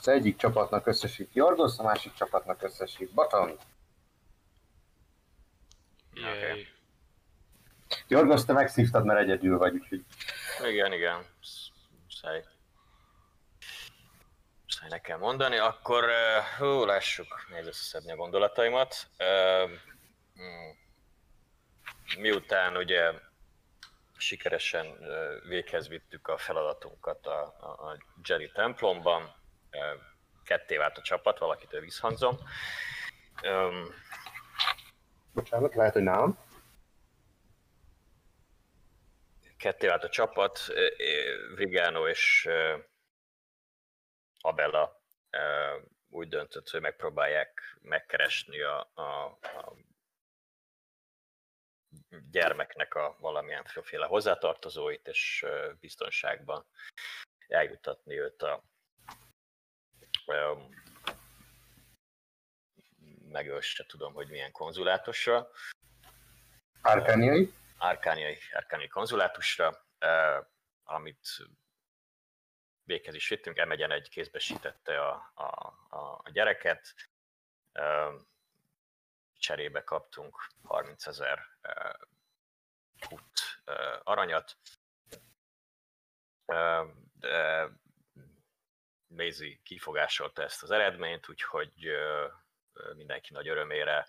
Az egyik csapatnak összesít Jorgos, a másik csapatnak összesít Baton. Yay. Jorgos, te megszívtad, mert egyedül vagy, úgyhogy Igen, igen. Muszáj. Muszáj nekem mondani. Akkor, hú, lássuk, nehéz összeszedni a gondolataimat. Mm, miután ugye sikeresen véghez vittük a feladatunkat a, a, a Jedi templomban, ketté vált a csapat, valakitől visszhangzom. Um, bocsánat, lehet, hogy nálam. ketté vált a csapat, Vigano és Abella úgy döntött, hogy megpróbálják megkeresni a, a, a gyermeknek a valamilyen féle hozzátartozóit, és biztonságban eljutatni őt a ö, megöl se tudom, hogy milyen konzulátusra. Árkániai. árkániai, árkániai konzulátusra, amit véghez is vittünk, emegyen egy kézbesítette a, a, a, a gyereket, cserébe kaptunk 30 ezer put eh, aranyat, de Maisie kifogásolta ezt az eredményt, úgyhogy mindenki nagy örömére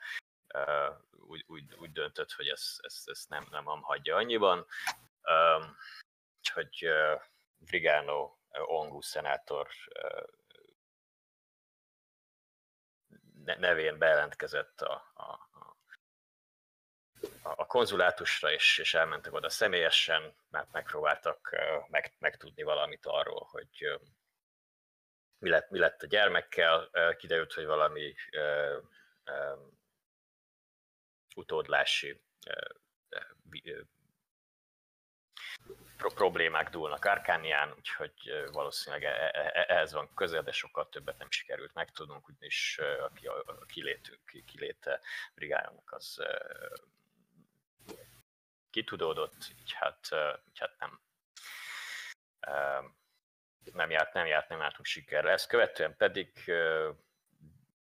úgy, úgy, úgy döntött, hogy ezt, ezt, ezt nem, nem hagyja annyiban. Úgyhogy Brigano Ongu szenátor ne- nevén bejelentkezett a, a, a, konzulátusra, és, és elmentek oda személyesen, mert megpróbáltak meg, megtudni valamit arról, hogy mi lett, mi lett a gyermekkel. Kiderült, hogy valami utódlási problémák dúlnak Arkánián, úgyhogy valószínűleg e- e- e- ehhez van közel, de sokkal többet nem sikerült megtudnunk, ö, aki a a kilétünk, ki- kiléte brigájának az kitudódott, így hát, így hát nem, nem járt, nem járt, nem jártunk sikerre. Ezt követően pedig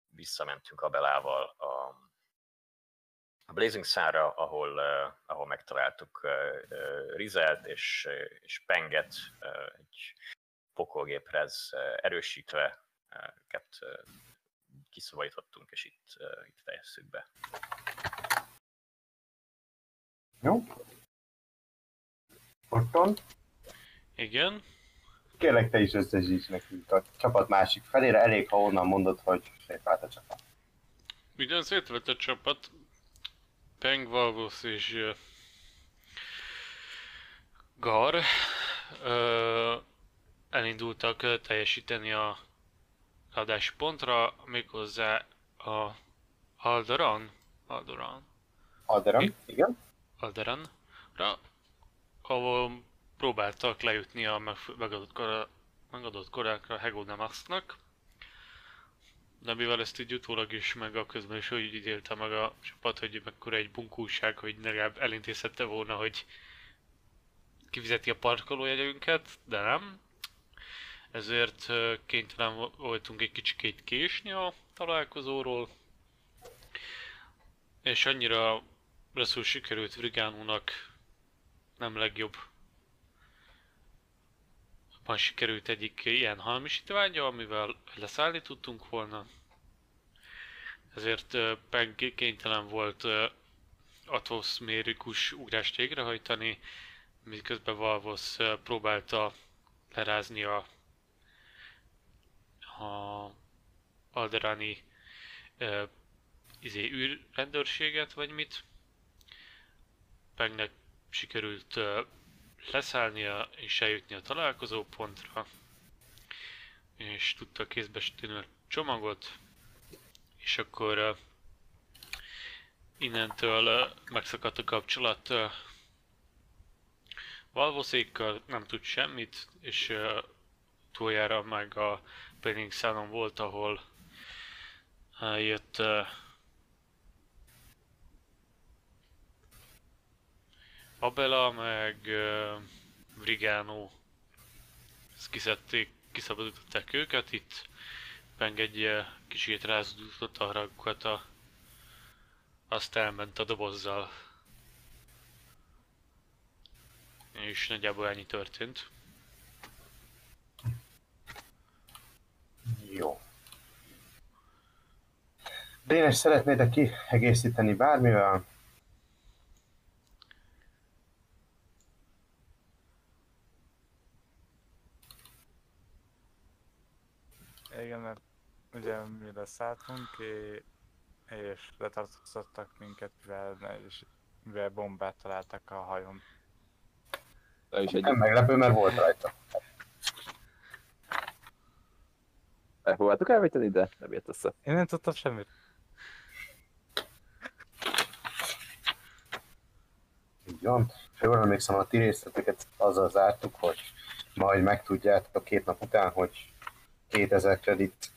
visszamentünk Abelával a a Blazing Sun-ra, ahol, uh, ahol megtaláltuk Rizelt és, uh, és Penget uh, egy pokolgéprez uh, erősítve, őket uh, kiszabadítottunk, és itt, uh, itt fejezzük be. Jó? Otton, Igen. Kérlek te is összesíts nekünk a csapat másik felére, elég ha onnan mondod, hogy szétvált a csapat. Ugyan szétvett a csapat. Peng, Valvos és uh, Gar uh, elindultak uh, teljesíteni a adási pontra, méghozzá a Alderan, Alderan, Alderan, igen. Alderanra, ahol próbáltak lejutni a megadott, kora, megadott korákra Hegonamaxnak. De mivel ezt így utólag is, meg a közben is úgy ítélte meg a csapat, hogy mekkora egy bunkóság, hogy legalább elintézhette volna, hogy kifizeti a parkolójegyünket, de nem. Ezért kénytelen vo- voltunk egy kicsikét késni a találkozóról. És annyira rosszul sikerült Vrigánónak nem legjobb van sikerült egyik ilyen hamisítványa, amivel leszállni tudtunk volna. Ezért Peg kénytelen volt atmoszférikus ugrást végrehajtani, miközben Valvos próbálta lerázni a, a Alderani izé, űrrendőrséget, vagy mit. Pegnek sikerült leszállnia és eljutni a találkozó pontra, és tudta a csomagot, és akkor uh, innentől uh, megszakadt a kapcsolat uh, Valvoszékkal, nem tud semmit, és uh, túljára meg a Planning Salon volt, ahol uh, jött uh, Abela meg uh, Vrigano ezt kiszedték kiszabadították őket, itt Peng egy kicsit rázudott a haragokat, a, azt elment a dobozzal. És nagyjából ennyi történt. Jó. Dénes, szeretnéd kiegészíteni bármivel? Igen, mert ugye mi leszálltunk, és, és letartóztattak minket, mivel, és, mivel bombát találtak a hajón. De is egy Nem meglepő, mert volt rajta. Megpróbáltuk elvéteni, de nem jött össze. Én nem tudtam semmit. Így van. És jól emlékszem, a ti részleteket azzal zártuk, hogy majd megtudjátok két nap után, hogy 2000 kredit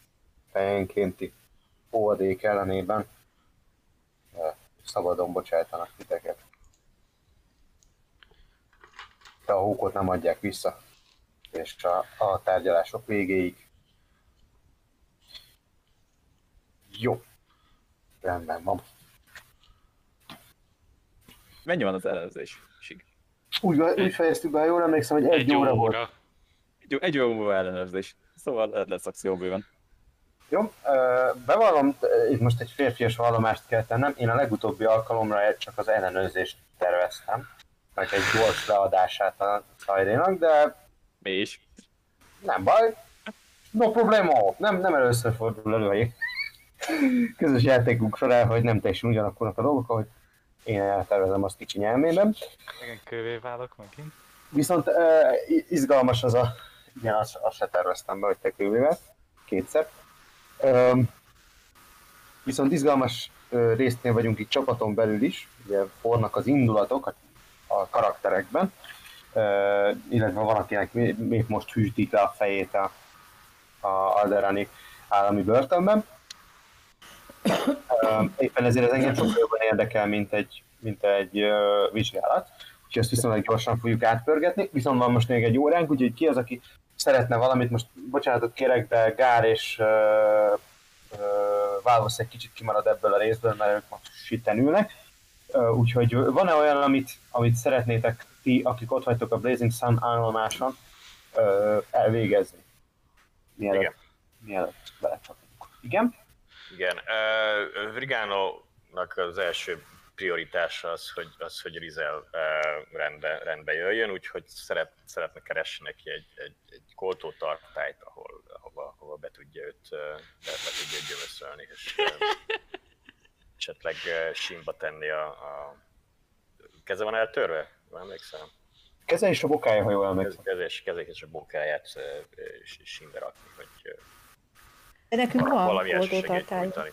fejenkénti óvadék ellenében szabadon bocsájtanak titeket. De a hókot nem adják vissza, és a, a tárgyalások végéig. Jó. Rendben van. Mennyi van az ellenőrzés? Úgy, úgy fejeztük be, jól emlékszem, hogy egy, Egy óra, volt. óra. Egy, egy óra múlva ellenőrzés. Szóval lehet lesz akció bőven. Jó, bevallom, itt most egy férfias vallomást kell tennem. Én a legutóbbi alkalomra csak az ellenőrzést terveztem, meg egy gyors leadását a Szajrénak, de Mi is. nem baj. No problemo, nem, nem először fordul elő, hogy közös játékunk során, hogy nem teljesen ugyanakkor a dolgok, ahogy én eltervezem azt kicsi nyelmében. Igen, kövé válok megint. Viszont uh, izgalmas az a... Igen, azt, azt se terveztem be, hogy te kővével. Kétszer. Um, viszont izgalmas uh, résznél vagyunk itt csapaton belül is. Ugye fornak az indulatok a, a karakterekben. Uh, illetve van, akinek még most hűtik le a fejét a, a Alderani állami börtönben. Um, éppen ezért ez engem sokkal jobban érdekel, mint egy, mint egy uh, vizsgálat úgyhogy ezt viszonylag gyorsan fogjuk átpörgetni. Viszont van most még egy óránk, úgyhogy ki az, aki szeretne valamit, most bocsánatot kérek, de Gár és uh, uh, egy kicsit kimarad ebből a részből, mert ők most sitten ülnek. Uh, úgyhogy van-e olyan, amit, amit szeretnétek ti, akik ott vagytok a Blazing Sun állomáson, uh, elvégezni? Mielőtt, Igen. mielőtt belecsapunk. Igen? Igen. Uh, Vrigánónak az első prioritása az, hogy, az, hogy Rizel uh, rendbe, rendbe jöjjön, úgyhogy szeret, szeretne keresni neki egy, egy, egy koltótartályt, ahol, ahova, ahova be tudja őt, uh, be, be tudja őt gyömöszölni, és uh, esetleg uh, sínba tenni a, a... Keze van eltörve? Jól emlékszem? Keze és a bokája, ha jól emlékszem. Keze és, keze és a bokáját uh, sínbe rakni, hogy uh, De nekünk van valami nyújtani.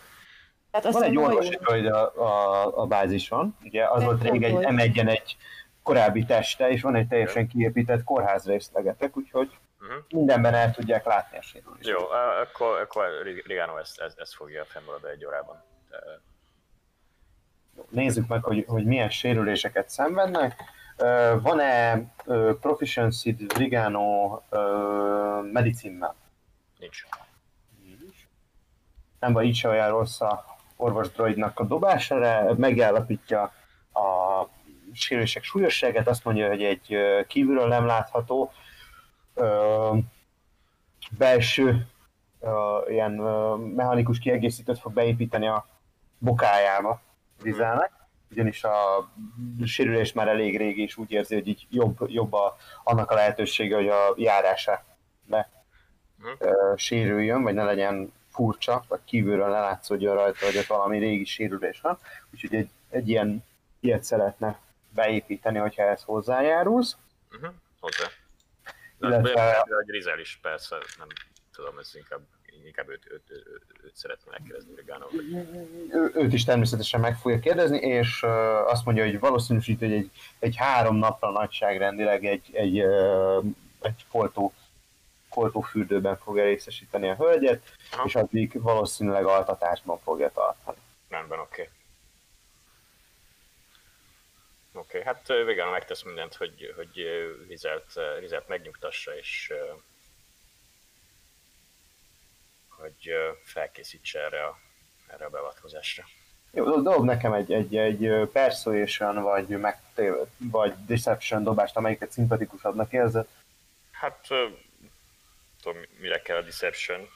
Tehát azt Van egy orvosi droid a, a, a bázison, ugye az Egy volt rég egy m egy korábbi teste, és van egy teljesen kiépített kórház részlegetek, úgyhogy Uh-huh. mindenben el tudják látni a sérülést. Jó, a- akkor, akkor Rigano ezt, ezt, ezt fogja fennmaradni egy órában. De- Nézzük meg, hogy, hogy milyen sérüléseket szenvednek. Van-e proficiency Brigano medicinnel? Nincs. Nem vagy így se olyan rossz a orvos droidnak a dobására, megállapítja a sérülések súlyosságát, azt mondja, hogy egy kívülről nem látható ö, belső ö, ilyen ö, mechanikus kiegészítőt fog beépíteni a bokájába Rizelnek, ugyanis a sérülés már elég régi, és úgy érzi, hogy így jobb, jobb a, annak a lehetősége, hogy a járása ne ö, sérüljön, vagy ne legyen furcsa, vagy kívülről ne látszódjon rajta, hogy ott valami régi sérülés van. Úgyhogy egy, egy ilyen ilyet szeretne beépíteni, hogyha ehhez hozzájárulsz. Uh-huh. Hozzá. Illetve- Illetve... Hogy Rizel is persze, nem tudom, ez inkább, inkább őt, őt, őt, őt szeretne megkérdezni Rigano. Ő, őt is természetesen meg fogja kérdezni, és uh, azt mondja, hogy valószínűsít, hogy egy, egy három napra nagyságrendileg egy, egy, uh, egy koltó, koltófürdőben fogja részesíteni a hölgyet, Aha. és addig valószínűleg altatásban fogja tartani. Rendben, oké. Okay. Oké, okay, hát Vigano megtesz mindent, hogy, hogy ö, Rizelt megnyugtassa, és, hogy felkészítse erre a, erre a beavatkozásra. Jó, dob nekem egy, egy, egy persuasion vagy, meg, vagy deception dobást, amelyiket szimpatikusabbnak érzed. Hát, tudom, mire kell a deception.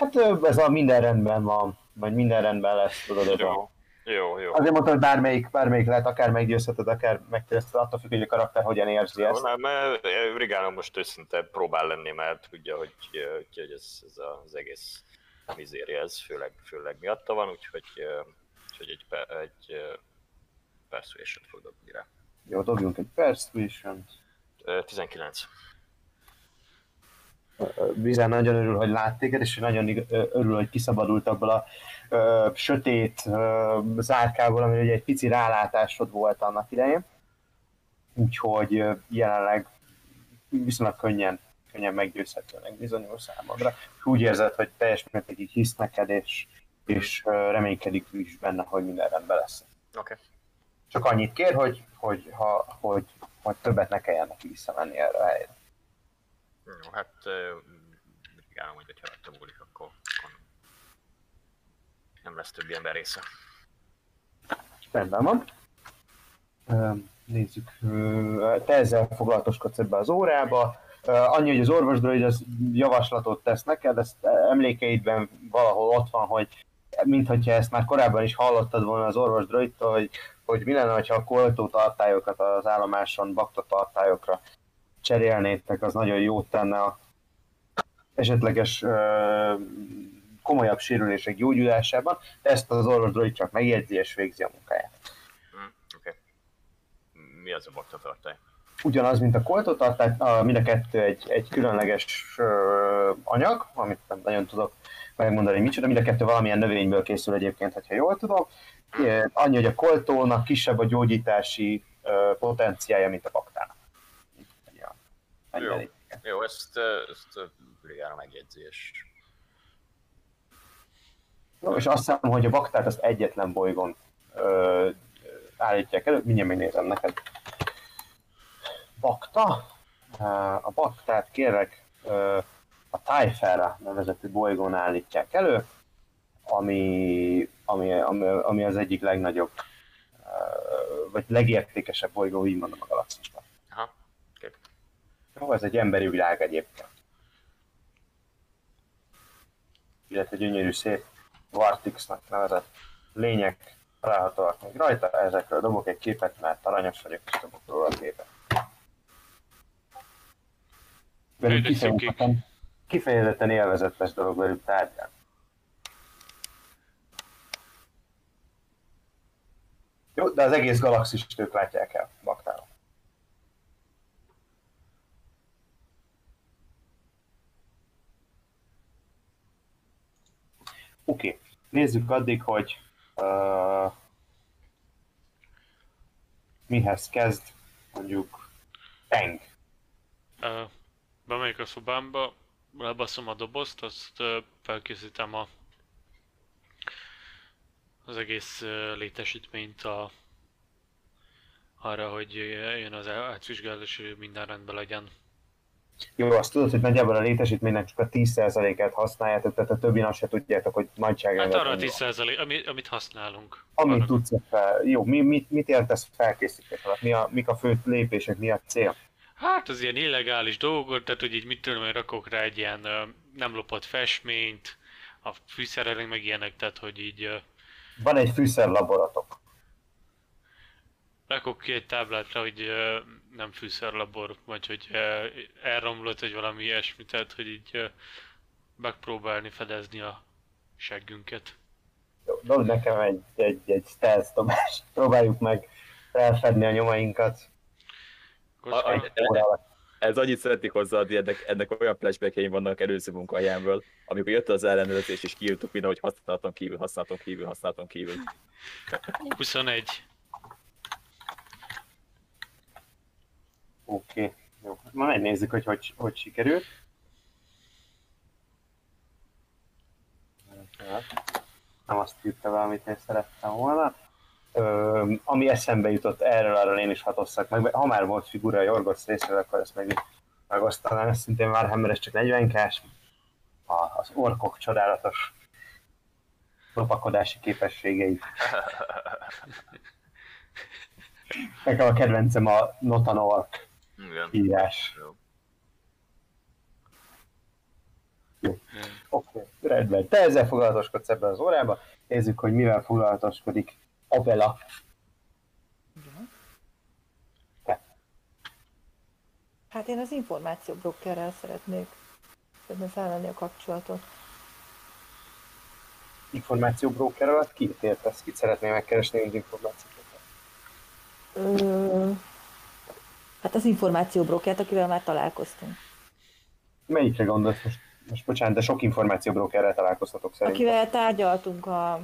Hát ez a minden rendben van, vagy minden rendben lesz, tudod, ez a... Jó, jó, jó. Azért mondtam, hogy bármelyik, bármelyik lehet, akár meggyőzheted, akár megkérdezted, attól függ, hogy a karakter hogyan érzi Jó, ezt. nem, mert Rigálom most őszinte próbál lenni, mert tudja, hogy, hogy ez, ez az egész mizéria, ez főleg, főleg miatta van, úgyhogy, ö, úgyhogy egy, egy ö, persuasion fog dobni rá. Jó, dobjunk egy persuasion Ö, 19. Vizán nagyon örül, hogy lát téged, és nagyon örül, hogy kiszabadult abból a ö, sötét ö, zárkából, ami ugye egy pici rálátásod volt annak idején. Úgyhogy jelenleg viszonylag könnyen, könnyen meggyőzhetőnek bizonyul számodra. Úgy érzed, hogy teljes mértékig hisz neked, és, és reménykedik is benne, hogy minden rendben lesz. Oké. Csak annyit kér, hogy, hogy, ha, hogy, hogy többet ne kelljen neki visszamenni erre a helyre. Jó, hát Rigálom, hogy ha rajta múlik, akkor, akkor nem lesz többi ember része. Rendben van. Nézzük, te ezzel foglalatoskodsz ebbe az órába. Annyi, hogy az orvosdroid az javaslatot tesz neked, ezt emlékeidben valahol ott van, hogy mintha ezt már korábban is hallottad volna az orvosdroidtól, hogy, hogy mi lenne, ha a koltó tartályokat az állomáson bakta tartályokra cserélnétek, az nagyon jót tenne a esetleges ö, komolyabb sérülések gyógyulásában, de ezt az orvosdroid csak megjegyzi és végzi a munkáját. Hm, Oké. Mi az a bakta tartály? ugyanaz, mint a koltotartály, mind a kettő egy, egy különleges ö, anyag, amit nem nagyon tudok megmondani, hogy micsoda, mind a kettő valamilyen növényből készül egyébként, ha jól tudom. Annyi, hogy a koltónak kisebb a gyógyítási ö, potenciája, mint a baktának. Jó. Jó, ezt, ezt ö, Rigálom megjegyzi, és Jó, és azt hiszem, hogy a baktát azt egyetlen bolygón ö, állítják elő, mindjárt megnézem neked. Bakta? A baktát kérlek a Tájfára nevezetű bolygón állítják elő, ami, ami, ami, ami az egyik legnagyobb, vagy legértékesebb bolygó, így mondom a galaxisban. Jó, ez egy emberi világ egyébként. Illetve gyönyörű szép Vartixnak nevezett lények találhatóak még rajta, ezekről dobok egy képet, mert aranyos vagyok, és dobok róla a képet. Velük kifejezetten, kifejezetten élvezetes dolog velük tárgyalni. Jó, de az egész galaxist ők látják el, baktáron. Oké, okay. nézzük addig, hogy uh, mihez kezd mondjuk Teng. Ö, Bemegyek a szobámba, lebaszom a dobozt, azt ö, felkészítem a az egész ö, létesítményt a, arra, hogy jön az átvizsgálás, és minden rendben legyen. Jó, azt tudod, hogy nagyjából a létesítménynek csak a 10%-át használjátok, tehát a többi nap se tudjátok, hogy Hát nagyságrendet. arra a mennyi. 10% ami, amit használunk. Amit Arra- tudsz fel. Jó, mi, mit, mit értesz felkészítés alatt? Mi a, mik a fő lépések, mi a cél? Hát az ilyen illegális dolgok, tehát hogy így mit tudom, hogy rakok rá egy ilyen nem lopott festményt, a fűszerelek meg ilyenek, tehát hogy így Van egy fűszerlaboratok. Rakok ki egy táblát rá, hogy ö, nem fűszerlabor, vagy hogy ö, elromlott, vagy valami ilyesmi, tehát hogy így ö, megpróbálni fedezni a seggünket. Jó, Dobd nekem egy, egy, egy stealth dobást. Próbáljuk meg felfedni a nyomainkat. Akkor A- a-. Ez annyit szeretnék hozzáadni, ennek, ennek olyan flashbackjeim vannak előző munkahelyemből, amikor jött az ellenőrzés, és kiírtuk minden, hogy használtam kívül, használtam kívül, használtam kívül. 21. Oké, okay. jó. Ma megnézzük, hogy hogy, hogy sikerült. Nem azt írta be, amit én szerettem volna. Ö, ami eszembe jutott erről, arról én is hatosszak meg. Ha már volt figura a Jorgosz részéről, akkor ezt meg megosztanám. Ez szintén Warhammer, ez csak 40 kás. az orkok csodálatos lopakodási képességei. Nekem a kedvencem a Notan Ork Igen. írás. Jó. Oké, okay, rendben. Te ezzel foglalatoskodsz ebben az órában. Nézzük, hogy mivel foglalatoskodik Abela. Hát én az információbrokkerrel szeretnék szeretném felvenni a kapcsolatot. Információbróker alatt ki értesz? Kit szeretnél megkeresni az információbróker? Ö, hát az információbrokert, akivel már találkoztunk. Melyikre gondolsz most? Most bocsánat, de sok információbrókerrel találkoztatok szerintem. Akivel tárgyaltunk a...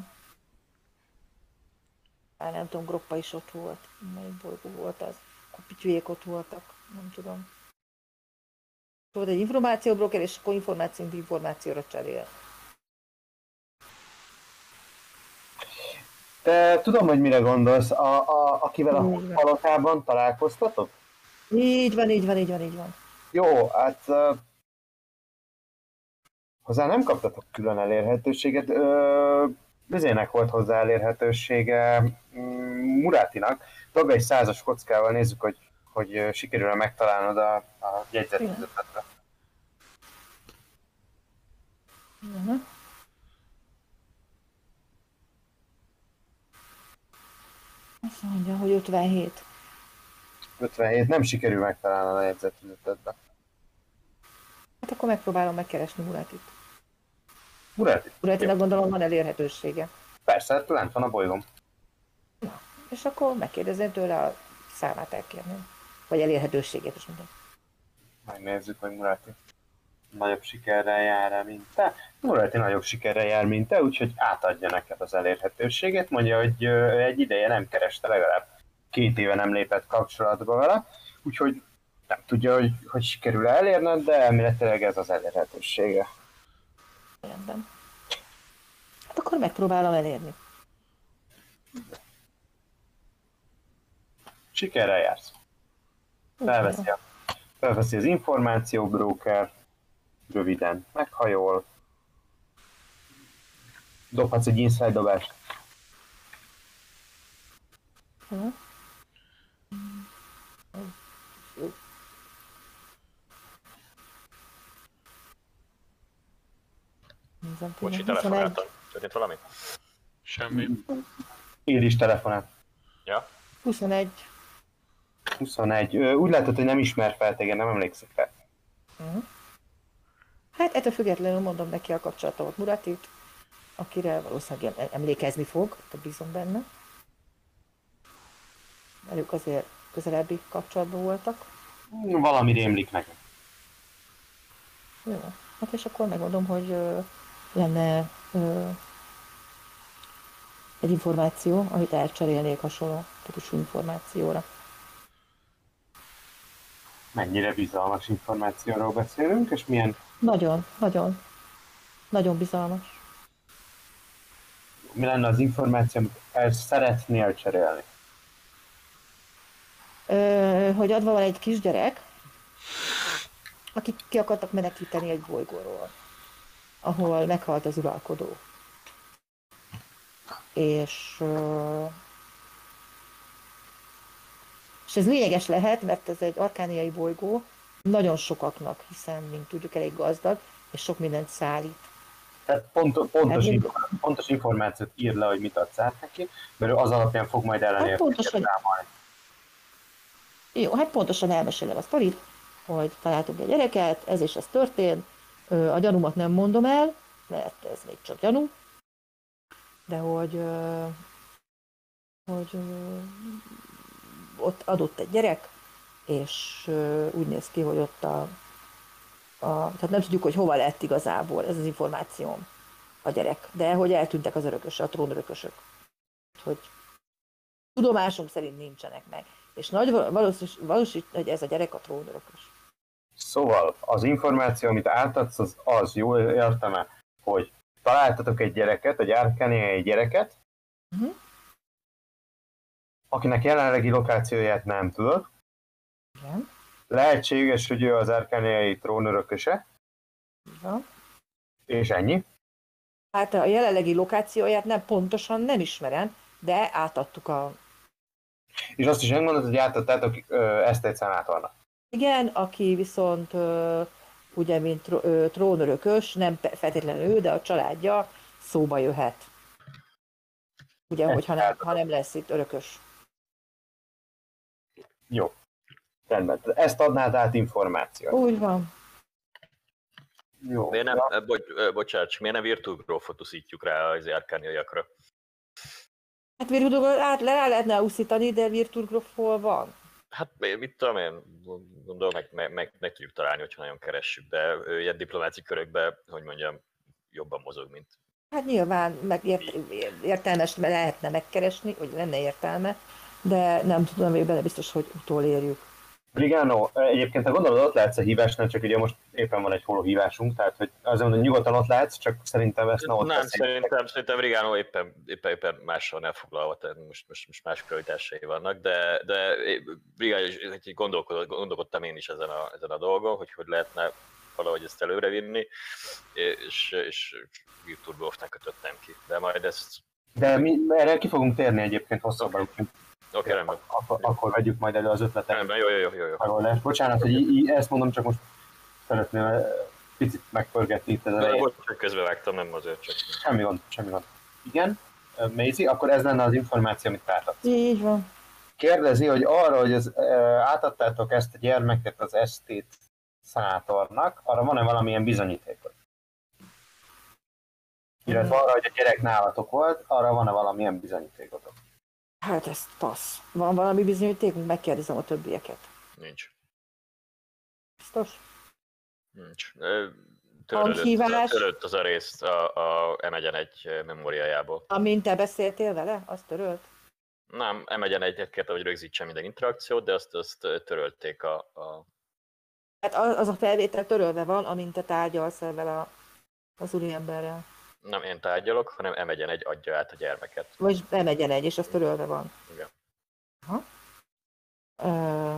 Már nem tudom, Groppa is ott volt. Melyik bolygó volt az? A pityüjék ott voltak. Nem tudom. Volt egy információbroker, és akkor információt információra cserél. Te tudom, hogy mire gondolsz. A, a, akivel a palotában találkoztatok? Így van, így van, így van, így van. Jó, hát uh, hozzá nem kaptatok külön elérhetőséget. Uh, volt hozzá elérhetősége mm, Murátinak. Dob egy százas kockával, nézzük, hogy, hogy sikerül-e megtalálnod a, a jegyzetfüzetetre. Uh-huh. Azt mondja, hogy 57. 57, nem sikerül megtalálnod a jegyzetfüzetetbe. Hát akkor megpróbálom megkeresni Murátit. Muráti? Murátinak gondolom van elérhetősége. Persze, hát lent van a bolygón. És akkor megkérdezem tőle a számát elkérném. Vagy elérhetőségét is minden. Megnézzük, hogy Murati nagyobb sikerrel jár -e, mint te. Murati nagyobb sikerrel jár, mint te, úgyhogy átadja neked az elérhetőséget. Mondja, hogy egy ideje nem kereste, legalább két éve nem lépett kapcsolatba vele, úgyhogy nem tudja, hogy, hogy sikerül elérned, de elméletileg ez az elérhetősége. Rendben. Hát akkor megpróbálom elérni. Sikerrel jársz. Felveszi, a, felveszi az információbróker, röviden meghajol, dobhatsz egy inside dobást. Hm? Nézem, Bocsi, tényleg, 21. telefonáltam. Történt valami? Semmi. Ír is telefonál. Ja? 21. 21. Ö, Úgy látod, hogy nem ismer fel téged, nem emlékszik rá. Hát ettől függetlenül mondom neki a kapcsolatomat Muratit, akire valószínűleg em- emlékezni fog, de bízom benne. Velük azért közelebbi kapcsolatban voltak. Valami rémlik nekem. Jó. Hát és akkor megmondom, hogy ö, lenne ö, egy információ, amit elcserélnék hasonló típusú információra. Mennyire bizalmas információról beszélünk, és milyen Nagyon, nagyon, nagyon bizalmas. mi lenne az információ, amit el szeretnél cserélni. Hogy adva van egy kisgyerek, akik ki akartak menekíteni egy bolygóról, ahol meghalt az uralkodó. És, és ez lényeges lehet, mert ez egy arkániai bolygó, nagyon sokaknak, hiszen, mint tudjuk, elég gazdag, és sok mindent szállít. Tehát pont, pontos, Hát, pontos információt ír le, hogy mit adsz át neki, mert az alapján fog majd ellenértéket Hát pontosan. Jó, hát pontosan elmesélem a sztorit, hogy találtunk egy gyereket, ez és ez történt. A gyanúmat nem mondom el, mert ez még csak gyanú. De hogy, hogy ott adott egy gyerek, és úgy néz ki, hogy ott a, a tehát nem tudjuk, hogy hova lett igazából ez az információm a gyerek, de hogy eltűntek az örökösök, a trónörökösök. Hogy tudomásunk szerint nincsenek meg. És nagy valószínűség, valószínű, hogy ez a gyerek a trónörökös. Szóval az információ, amit átadsz, az, az jól értem-e, hogy találtatok egy gyereket, egy árkániai gyereket, Mhm. akinek jelenlegi lokációját nem tudod. Igen, Lehetséges, hogy ő az árkániai trónörököse, van. És ennyi? Hát a jelenlegi lokációját nem pontosan nem ismerem, de átadtuk a... És azt is megmondod, hogy átadtátok ezt egy szenátornak. Igen, aki viszont ugye, mint trónörökös, nem feltétlenül ő, de a családja szóba jöhet. Ugye, hogyha nem, ha nem lesz itt örökös. Jó. Rendben. Ezt adnád át információt. Úgy van. Jó. Miért nem, eh, bocs, bocsánat, miért nem Virtual uszítjuk rá az árkániaiakra? Hát Virtual át le lehetne úszítani, de Virtual Growth hol van? Hát mi- mit tudom én, gondolom meg, meg, meg, meg tudjuk találni, hogyha nagyon keressük, de ő ilyen diplomáci körökben, hogy mondjam, jobban mozog, mint Hát nyilván meg ért, értelmes lehetne megkeresni, hogy lenne értelme, de nem tudom, hogy bele biztos, hogy utolérjük. Brigano, egyébként a gondolod ott látsz a hívásnál, csak ugye most éppen van egy holó hívásunk, tehát hogy azért mondom, hogy nyugodtan ott látsz, csak szerintem ezt ne ott Nem, szerintem, szerintem Rigano éppen, éppen, éppen mással elfoglalva, tehát most, most, most más prioritásai vannak, de, de Rigano, is- gondolkodott, gondolkodtam én is ezen a, ezen a dolgon, hogy hogy lehetne valahogy ezt előre vinni, és, és YouTube Golfnak kötöttem ki. De majd ezt, De mi erre ki fogunk térni egyébként hosszabban, úgyhogy oké, rendben. akkor, akkor vegyük majd elő az ötletet. Rendben, jó, jó, jó, jó, jó. Megoldás. Bocsánat, hogy í- í- ezt mondom, csak most szeretném eh, picit megpörgetni itt az De elején. volt, hogy közbevágtam, nem azért csak. Semmi gond, semmi gond. Igen, Maisie, akkor ez lenne az információ, amit átadsz. Így van. Kérdezi, hogy arra, hogy az, átadtátok ezt a gyermeket az esztét szenátornak, arra van-e valamilyen bizonyítékot? Illetve arra, hogy a gyerek nálatok volt, arra van-e valamilyen bizonyítékotok? Hát ez passz. Van valami bizonyítékunk? Megkérdezem a többieket. Nincs. Biztos? Nincs. Törölött, Hanghívás? törölött az a részt a, a M1 memóriájából. Amint te beszéltél vele, azt törölt? Nem, M1 egyet kérte, hogy rögzítse minden interakciót, de azt, azt törölték a, a Hát az az a felvétel törölve van, amint te tárgyalsz ezzel a, az úriemberrel. Nem én tárgyalok, hanem M1 adja át a gyermeket. Vagy bemegyen egy, és az törölve van. Igen. Aha. Ö...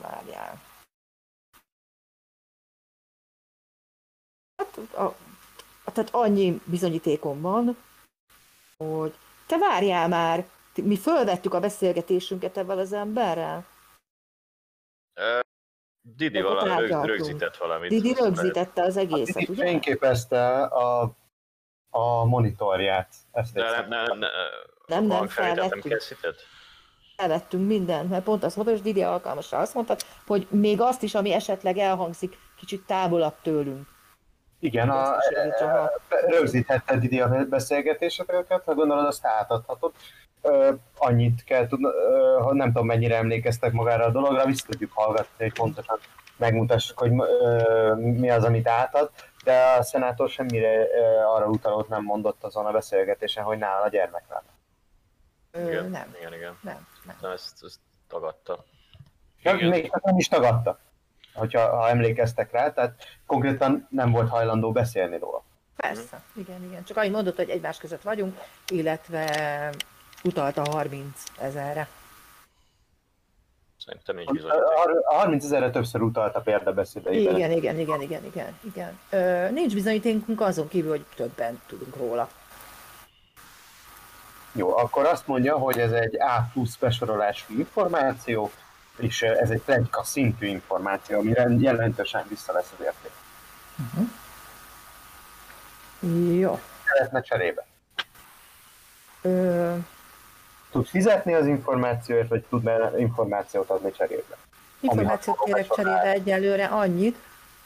Várjál. Hát, a, tehát annyi bizonyítékom van, hogy te várjál már, mi fölvettük a beszélgetésünket ebben az emberrel. Ö, Didi valami rögzített valamit. Didi rögzítette az egészet, ugye? fényképezte a, a monitorját. Ezt De nem, nem, nem, Nem, nem, hangfelvételt nem felvettük. készített? elvettünk mindent, mert pont azt mondta, és Didi alkalmasra azt mondta, hogy még azt is, ami esetleg elhangzik, kicsit távolabb tőlünk. Igen, a, ha- rögzíthetted Didi a beszélgetéseteket, ha gondolod, azt átadhatod. Ö, annyit kell tudni, ha nem tudom mennyire emlékeztek magára a dologra, vissza tudjuk hallgatni, hogy pontosan megmutassuk, hogy ö, mi az, amit átad, de a szenátor semmire ö, arra utalót nem mondott azon a beszélgetésen, hogy nála a gyermek lenne. Igen, nem, igen, igen. nem, nem. De ezt, ezt tagadta. Igen. még nem is tagadta, hogyha, ha emlékeztek rá, tehát konkrétan nem volt hajlandó beszélni róla. Persze, igen, igen. Csak annyit mondott, hogy egymás között vagyunk, illetve utalta 30 ezerre. Szerintem A, bizonyíték. a 30 ezerre többször utalt a példabeszédeiben. Igen, igen, igen, igen, igen, igen. Ö, nincs bizonyítékunk azon kívül, hogy többen tudunk róla. Jó, akkor azt mondja, hogy ez egy A plusz besorolású információ, és ez egy plegyka szintű információ, amire jelentősen vissza lesz az érték. Jó. Szeretne cserébe. Ö, Tud fizetni az információért, vagy tud információt adni cserébe? Információt Ami kérek cserébe egyelőre annyit,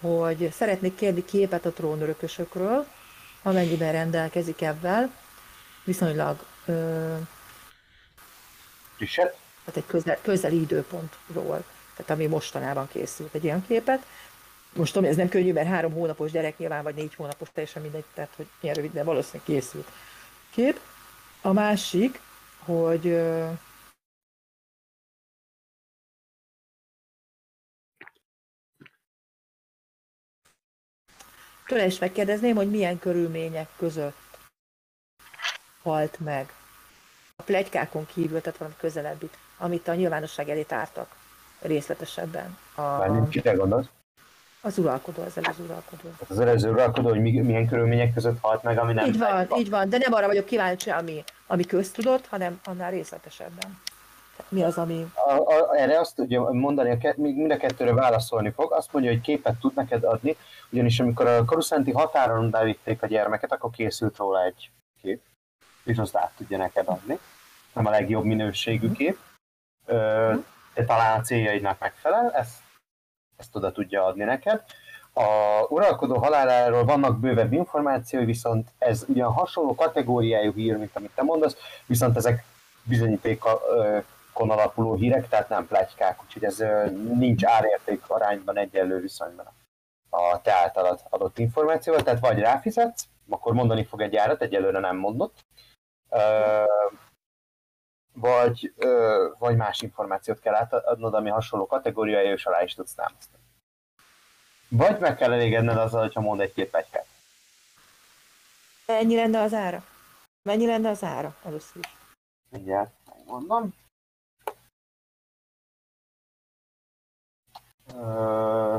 hogy szeretnék kérni képet a trónörökösökről, amennyiben rendelkezik ebben, viszonylag ö, Frisset? Tehát egy közel, közeli időpontról, tehát ami mostanában készült egy ilyen képet. Most tudom, ez nem könnyű, mert három hónapos gyerek nyilván, vagy négy hónapos, teljesen mindegy, tehát hogy milyen rövid, de valószínűleg készült kép. A másik, hogy tőle is megkérdezném, hogy milyen körülmények között halt meg. A plegykákon kívül, tehát valami közelebbit, amit a nyilvánosság elé tártak. részletesebben. A, Mármint kire gondolsz? az uralkodó, az előző uralkodó. Tehát az előző uralkodó, hogy mi- milyen körülmények között halt meg, ami nem így van, így van, de nem arra vagyok kíváncsi, ami, ami köztudott, hanem annál részletesebben. Tehát mi az, ami... A, a, erre azt tudja mondani, a ke- mind a kettőre válaszolni fog. Azt mondja, hogy képet tud neked adni, ugyanis amikor a Koruszánti határon bevitték a gyermeket, akkor készült róla egy kép, és azt át tudja neked adni. Nem a legjobb minőségű kép, Ö, talán a céljaidnak megfelel, ezt, ezt oda tudja adni neked. A uralkodó haláláról vannak bővebb információi, viszont ez ugyan hasonló kategóriájú hír, mint amit te mondasz, viszont ezek bizonyítékon alapuló hírek, tehát nem plegykák, úgyhogy ez nincs árérték arányban egyenlő viszonyban a te általad adott információval, tehát vagy ráfizetsz, akkor mondani fog egy árat, egyelőre nem mondott, vagy, ö, vagy más információt kell átadnod, ami hasonló kategóriája, és alá is tudsz támasztani. Vagy meg kell elégedned azzal, hogyha mond egy-két plegykát. Ennyi lenne az ára? Mennyi lenne az ára először is? Mindjárt megmondom. Ö,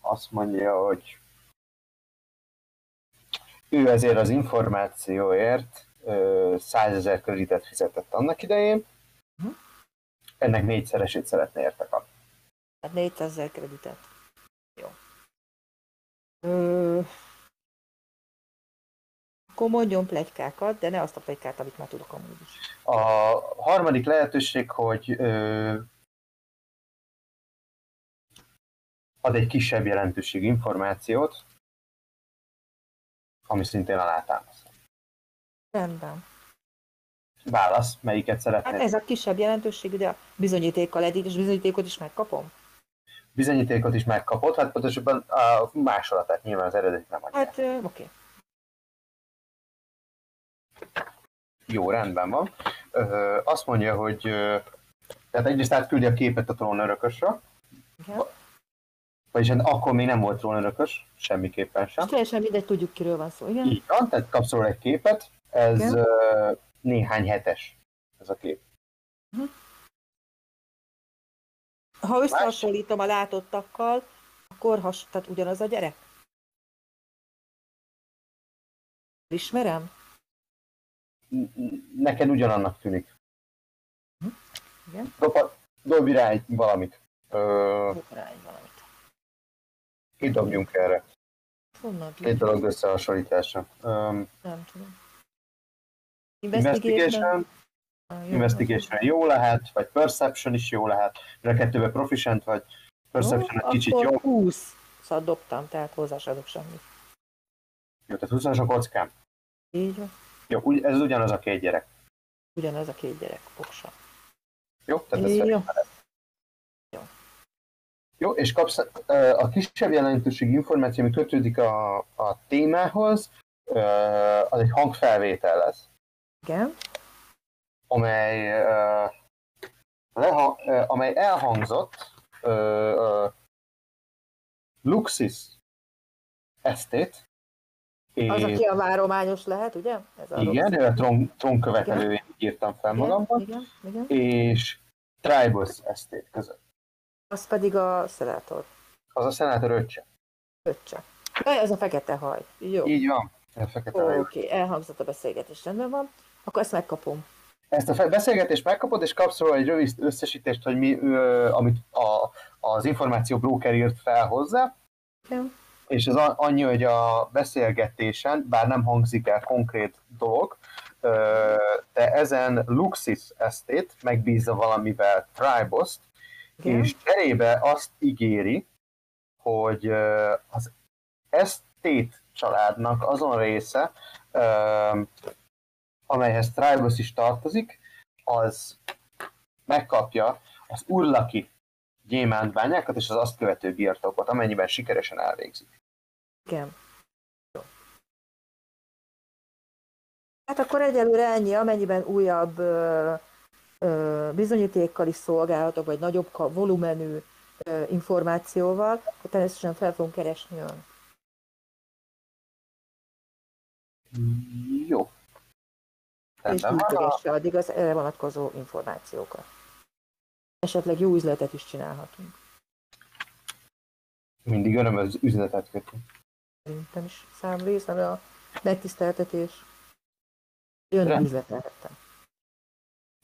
azt mondja, hogy ő ezért az információért ö, 100 ezer kreditet fizetett annak idején. Mhm. Ennek négyszeresét szeretne érte kapni. Hát 400 ezer kreditet. Jó. Ö... Akkor mondjon plegykákat, de ne azt a plegykát, amit már tudok amúgy is. A harmadik lehetőség, hogy ö, ad egy kisebb jelentőségű információt, ami szintén alátámaszt. Rendben. Válasz, melyiket Hát szeretnéd? ez a kisebb jelentőségű, de a bizonyítékkal eddig, és bizonyítékot is megkapom? Bizonyítékot is megkapod, hát pontosabban a másolatát nyilván az eredet nem adja. Hát, oké. Jó, rendben van. Ö, azt mondja, hogy ö, tehát egyrészt átküldi a képet a trónörökösre, Igen. vagyis hát akkor még nem volt trónörökös, semmiképpen sem. És teljesen mindegy, tudjuk, kiről van szó, igen? Így van, tehát kapsz róla egy képet, ez Igen. ö, néhány hetes ez a kép. Ha összehasonlítom a látottakkal, akkor has, tehát ugyanaz a gyerek? Ismerem? Neked ugyanannak tűnik. Igen. Dob, dobj rá egy valamit. Ö, rá egy valamit. itt dobjunk erre. Honnan Két dolog összehasonlítása. Um, Nem tudom. Investigation, Ah, jó, investigation jó lehet, vagy perception is jó lehet. A kettőben proficient vagy. Perception egy kicsit jó. 20 szóval dobtam, tehát hozzá se adok semmit. Jó, tehát 20 a kockám. Így van. Jó, úgy, ez ugyanaz a két gyerek. Ugyanaz a két gyerek, poksa. Jó, tehát ez Jó. Jó. Jó, és kapsz a kisebb jelentőségű információ, ami kötődik a, a témához, az egy hangfelvétel lesz, Igen. amely, ö, leha, ö, amely elhangzott ö, ö, Luxis esztét, Az, aki a várományos lehet, ugye? Ez a igen, a trón, trónkövetelőjét írtam fel Igen, magamban, Igen, igen. és Tribus esztét között. Az pedig a szenátor. Az a szenátor öccse. Öccse. Ez a fekete haj. Jó. Így van. A fekete Oké, okay, elhangzott a beszélgetés, rendben van. Akkor ezt megkapom. Ezt a beszélgetést megkapod, és kapsz róla egy rövid összesítést, hogy mi, ö, amit a, az információ broker írt fel hozzá, Igen. és ez annyi, hogy a beszélgetésen, bár nem hangzik el konkrét dolog, de ezen Luxis esztét megbízza valamivel Triboszt, Igen. és cserébe azt ígéri, hogy az esztét családnak azon része, amelyhez Tribus is tartozik, az megkapja az urlaki gyémántbányákat és az azt követő birtokot, amennyiben sikeresen elvégzik. Igen. Jó. Hát akkor egyelőre ennyi, amennyiben újabb ö, ö, bizonyítékkal is szolgálhatok, vagy nagyobb volumenű ö, információval, akkor természetesen fel fogunk keresni ön. Jó. És gyűjtögesse addig az erre vonatkozó információkat. Esetleg jó üzletet is csinálhatunk. Mindig örömöz üzletet kötünk. Szerintem is számrész, mert a megtiszteltetés. Jön Rend. üzletelhettem.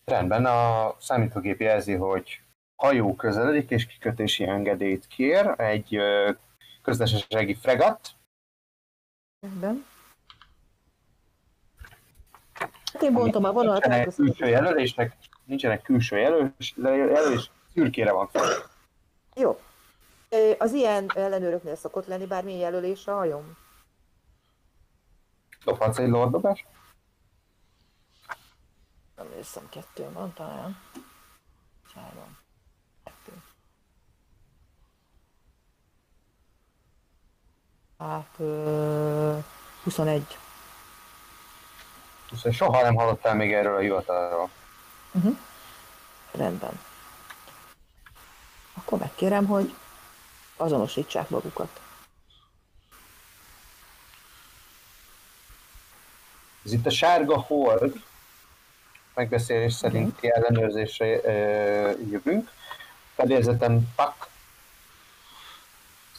Rendben, a számítógép jelzi, hogy hajó közeledik és kikötési engedélyt kér, egy közleseségi fregat, Rendben. Hát én bontom a vonalat, nincsenek külső jelölések, nincsenek külső jelölés, jelölés szürkére van fel. Jó. Az ilyen ellenőröknél szokott lenni bármilyen jelölés a hajóm? Dobhatsz egy lordobást? Nem hiszem, kettő van talán. Három. Kettő. Hát, ö, 21. Szóval soha nem hallottál még erről a hivatalról. Uh-huh. Rendben. Akkor megkérem, hogy azonosítsák magukat. Ez itt a sárga hord, megbeszélés szerinti ellenőrzésre ö, jövünk. Fedélzeten PAK,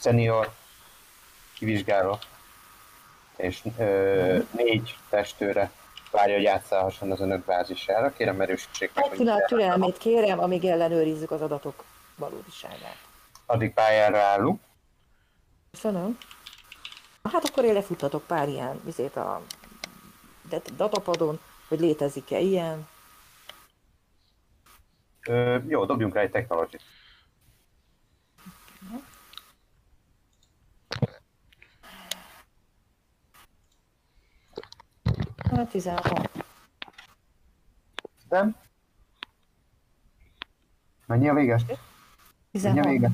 senior, kivizsgáló, és ö, négy testőre várja, hogy átszállhasson az önök bázisára. Kérem erősítsék meg, Egy pillanat türelmét kérem, amíg ellenőrizzük az adatok valódiságát. addig pályára állunk. Köszönöm. Hát akkor én lefuthatok pár ilyen vizét a dat- datapadon, hogy létezik-e ilyen. Ö, jó, dobjunk rá egy technology Hát 16. Nem? Mennyi a véges? Mennyi a 16. vége?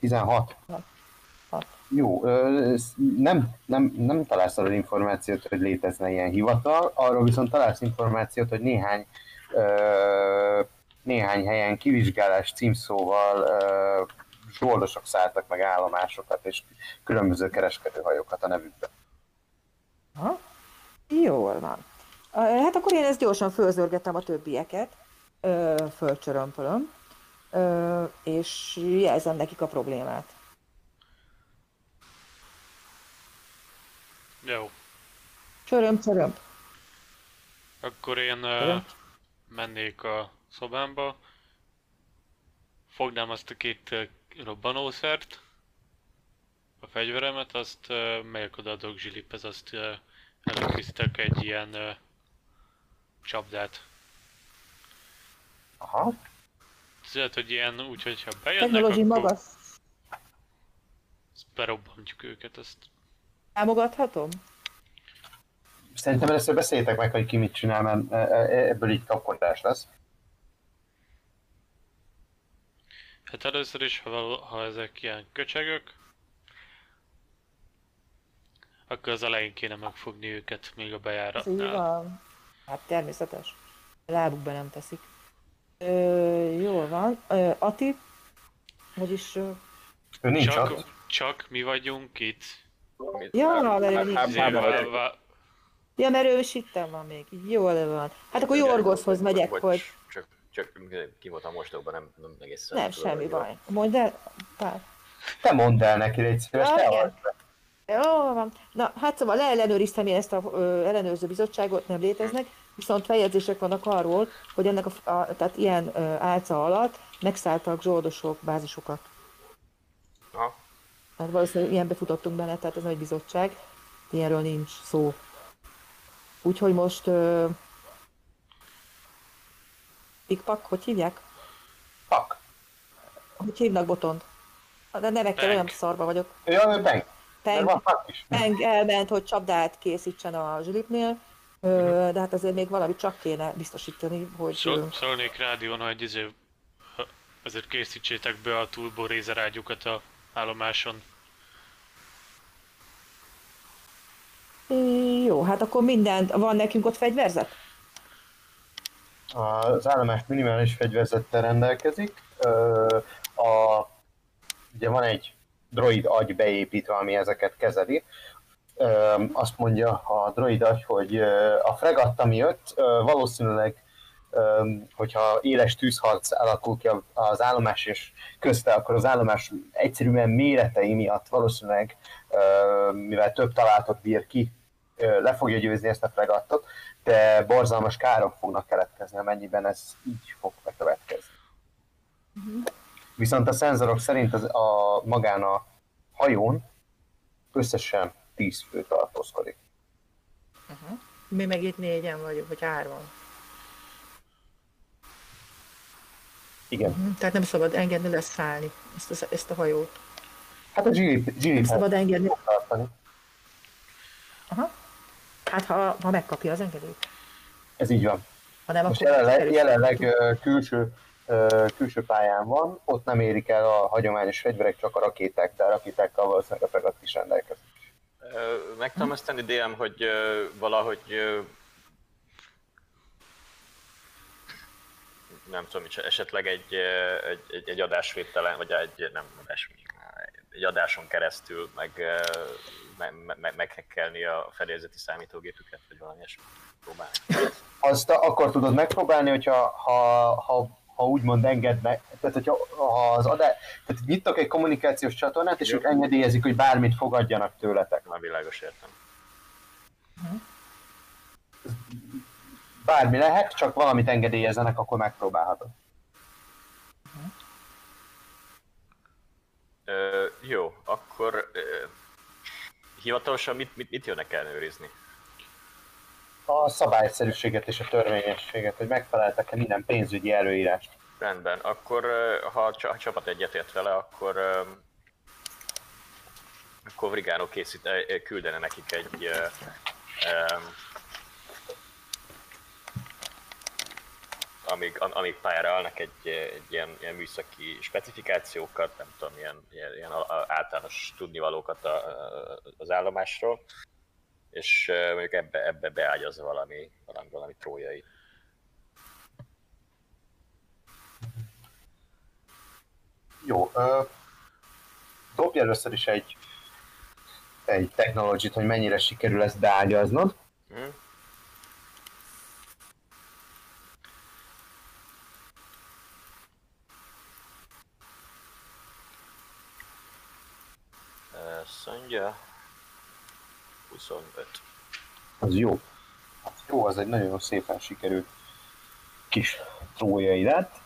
16. Hat. Jó, ö, ez nem, nem, nem találsz arra információt, hogy létezne ilyen hivatal, arról viszont találsz információt, hogy néhány, néhány helyen kivizsgálás címszóval zsoldosok szálltak meg állomásokat és különböző kereskedőhajókat a nevükbe. Ha? Jól van. Hát akkor én ezt gyorsan fölzörgetem a többieket, fölcsörömpölöm, és jelzem nekik a problémát. Jó. Csöröm, csöröm. Akkor én uh, mennék a szobámba, fognám azt a két uh, robbanószert, a fegyveremet, azt uh, melyek oda a dog zsiliphez, azt uh, előkészítek egy ilyen uh, csapdát. Aha, lehet, hogy ilyen úgy, hogyha bejönnek, Technology akkor magas. berobbantjuk őket, azt Támogathatom? szerintem először beszéljétek meg, hogy ki mit csinál, mert e- e- ebből így kapkodás lesz. Hát először is, ha, ha ezek ilyen köcsegök, akkor az elején kéne megfogni őket még a Ez így bejáratnál. van. Hát természetes. A lábukba nem teszik. Ö, jól van. Ö, Ati? Vagyis... Ö, Ő nincs Csak, ott. csak mi vagyunk itt. Ja, mert ő nincs. Ja, mert ő is itten van még. Jól van. Hát akkor Jorgoszhoz megyek, Vagy hogy... Csak, csak ki volt a mostóban, nem, nem egészen. Nem, tudom, semmi baj. Mondd el, pár. Te mondd el neki, légy szíves, te. Jó van. Na, hát szóval leellenőriztem én ezt a ö, ellenőrző bizottságot, nem léteznek, viszont feljegyzések vannak arról, hogy ennek a, a tehát ilyen ö, álca alatt megszálltak zsoldosok bázisokat. Aha. Hát valószínűleg ilyenbe futottunk bele, tehát ez nagy bizottság, ilyenről nincs szó. Úgyhogy most ö, Pikpak, hogy hívják? Pak. Hogy hívnak botont? De nevekkel olyan szarba vagyok. Ja, ő Peng. Peng, elment, hogy csapdát készítsen a zsilipnél, de hát azért még valami csak kéne biztosítani, hogy... szól, szólnék rádión, hogy izé, ha- azért készítsétek be a turbo rézerágyukat a állomáson. Jó, hát akkor mindent, van nekünk ott fegyverzet? Az állomás minimális fegyverzettel rendelkezik. A, ugye van egy droid agy beépítve, ami ezeket kezeli. Azt mondja a droid agy, hogy a fregatt, ami jött, valószínűleg hogyha éles tűzharc alakul ki az állomás és közte, akkor az állomás egyszerűen méretei miatt valószínűleg, mivel több találatot bír ki, le fogja győzni ezt a fregattot, de borzalmas károk fognak keletkezni, amennyiben ez így fog bekövetkezni. Viszont a szenzorok szerint az, a, magán a hajón összesen 10 fő tartózkodik. Mi meg itt négyen vagyunk, vagy hárman. Igen. Mhm. Tehát nem szabad engedni leszállni ezt, az, ezt a hajót. Hát a Nem Gilip szabad engedni. tartani. Aha. Hát ha, ha megkapja az engedélyt. Ez így van. Ha nem, Most akkor jelenleg, jelenleg külső, külső pályán van, ott nem érik el a hagyományos fegyverek, csak a rakéták, de a rakétákkal valószínűleg a fregat is rendelkezik. Meg tudom azt tenni, DM, hogy valahogy nem tudom, esetleg egy, egy, egy, egy adásvételen, vagy egy, nem adás, egy adáson keresztül meg, meg, meg, meghekkelni a fedélzeti számítógépüket, vagy valami ilyesmit próbálni. Azt akkor tudod megpróbálni, hogyha ha, ha, ha úgymond engednek, tehát hogyha ha az adás, tehát nyitok egy kommunikációs csatornát, és Jó. ők engedélyezik, hogy bármit fogadjanak tőletek. Már világos értem. Bármi lehet, csak valamit engedélyezzenek, akkor megpróbálhatod. Ö, jó, akkor ö, hivatalosan mit, mit, mit jönnek ellenőrizni? A szabályszerűséget és a törvényességet, hogy megfeleltek-e minden pénzügyi előírást. Rendben, akkor ha a csa- a csapat egyetért vele, akkor akkor készít, küldene nekik egy amíg, am- amíg pályára állnak egy, egy ilyen, ilyen műszaki specifikációkat, nem tudom, ilyen, ilyen, ilyen általános tudnivalókat a- az állomásról, és mondjuk ebbe, ebbe beágyazza valami, valami, valami trójai. Jó, ö, dobj először is egy, egy technology hogy mennyire sikerül ezt beágyaznod. Mhm. Ezt mondja 25. Az jó. Az jó, az egy nagyon szépen sikerült kis trójai lett.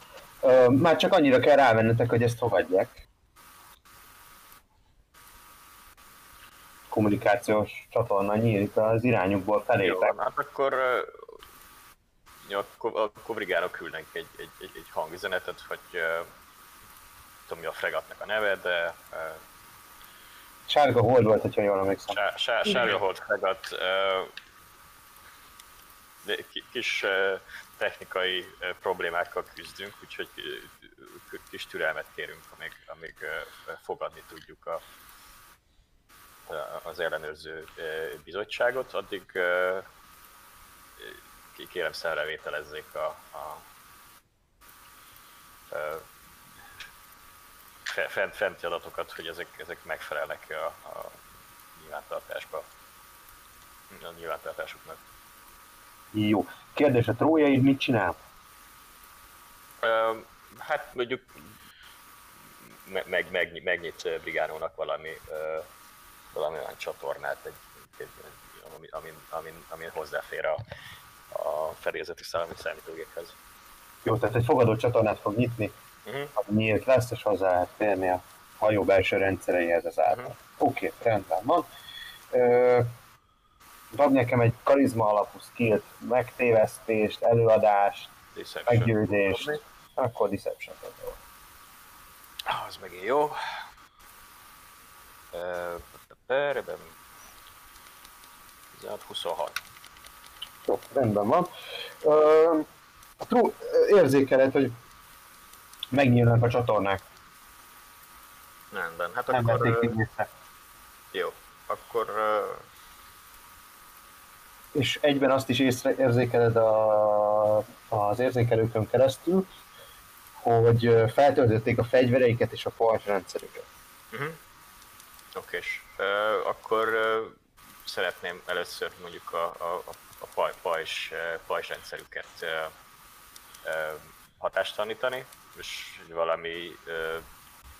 Már csak annyira kell rávennetek, hogy ezt fogadják. Kommunikációs csatorna nyílik az irányukból Jó, felétek. van, hát akkor jó, akkor Brigára küldnek egy, egy, egy, egy hangüzenetet, hogy nem tudom mi a fregatnak a neve, de Sárga hold volt, hogyha jól emlékszem. Sá- sá- Sárga Hold fregat kis technikai problémákkal küzdünk, úgyhogy kis türelmet kérünk, amíg, amíg fogadni tudjuk a, az ellenőrző bizottságot, addig kérem szemrevételezzék a, a, a fent, fenti adatokat, hogy ezek, ezek megfelelnek a, a nyilvántartásba, a nyilvántartásuknak. Jó. Kérdés, a trójaid mit csinál? Hát mondjuk meg, meg, meg, megnyit Brigánónak valami, valami olyan csatornát, egy, egy, ami, amin, amin, amin hozzáfér a, a fedélzeti szám- számítógéphez. Jó, tehát egy fogadó csatornát fog nyitni, Uh-huh. ami nyílt lesz, és hozzá lehet férni a hajó belső rendszereihez az által. Mhm. Oké, okay, rendben van. Ö, dob nekem egy karizma alapú skillt, megtévesztést, előadást, Deception. meggyőzést, akkor deception jó. Ah, Az megint jó. 16, 26. Jó, rendben van. Ö, érzékeled, hogy megnyílnak a csatornák. Rendben, hát Nem akkor... vissza. Jó, akkor... És egyben azt is észre, érzékeled a, az érzékelőkön keresztül, hogy feltöltötték a fegyvereiket és a pajzsrendszerüket. Uh-huh. Okés. Ö, akkor ö, szeretném először mondjuk a, a, a- paj, pajzs, pajzsrendszerüket ö, ö, hatást tanítani, és valami ö,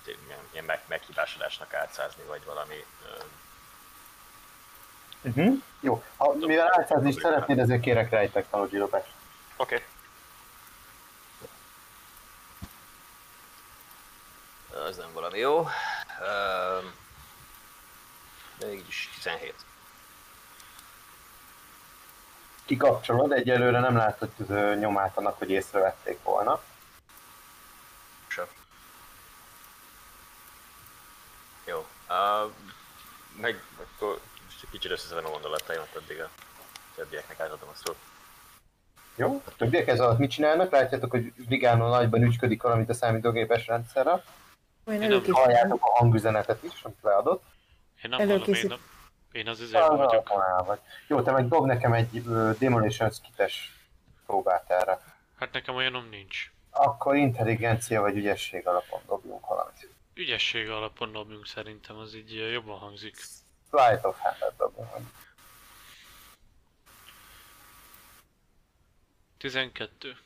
ilyen, ilyen meg, meghibásodásnak átszázni, vagy valami ö, Uh-huh. Jó, ha, mivel álcázni is szeretnéd, ezért kérek rá egy technology. Oké. Okay. Az nem valami jó. De így is 17. Kikapcsolod, egyelőre nem látod nyomát annak, hogy észrevették volna. Se. Jó. Uh, meg akkor kicsit összeszedem a gondolataimat, addig a többieknek átadom a szót. Jó? A többiek ez alatt mit csinálnak? Látjátok, hogy Vigano nagyban ügyködik valamit a számítógépes rendszerre. Én. Halljátok a hangüzenetet is, amit leadott. Én nem hallom, én, Előkészít- nem, én az üzerben Ah, vagyok. halál vagy. Jó, te meg dob nekem egy ö, Demolition Skites próbát erre. Hát nekem olyanom nincs. Akkor intelligencia vagy ügyesség alapon dobjunk valamit. Ügyesség alapon dobjunk szerintem, az így jobban hangzik. Sleight of hand dobjunk. 12.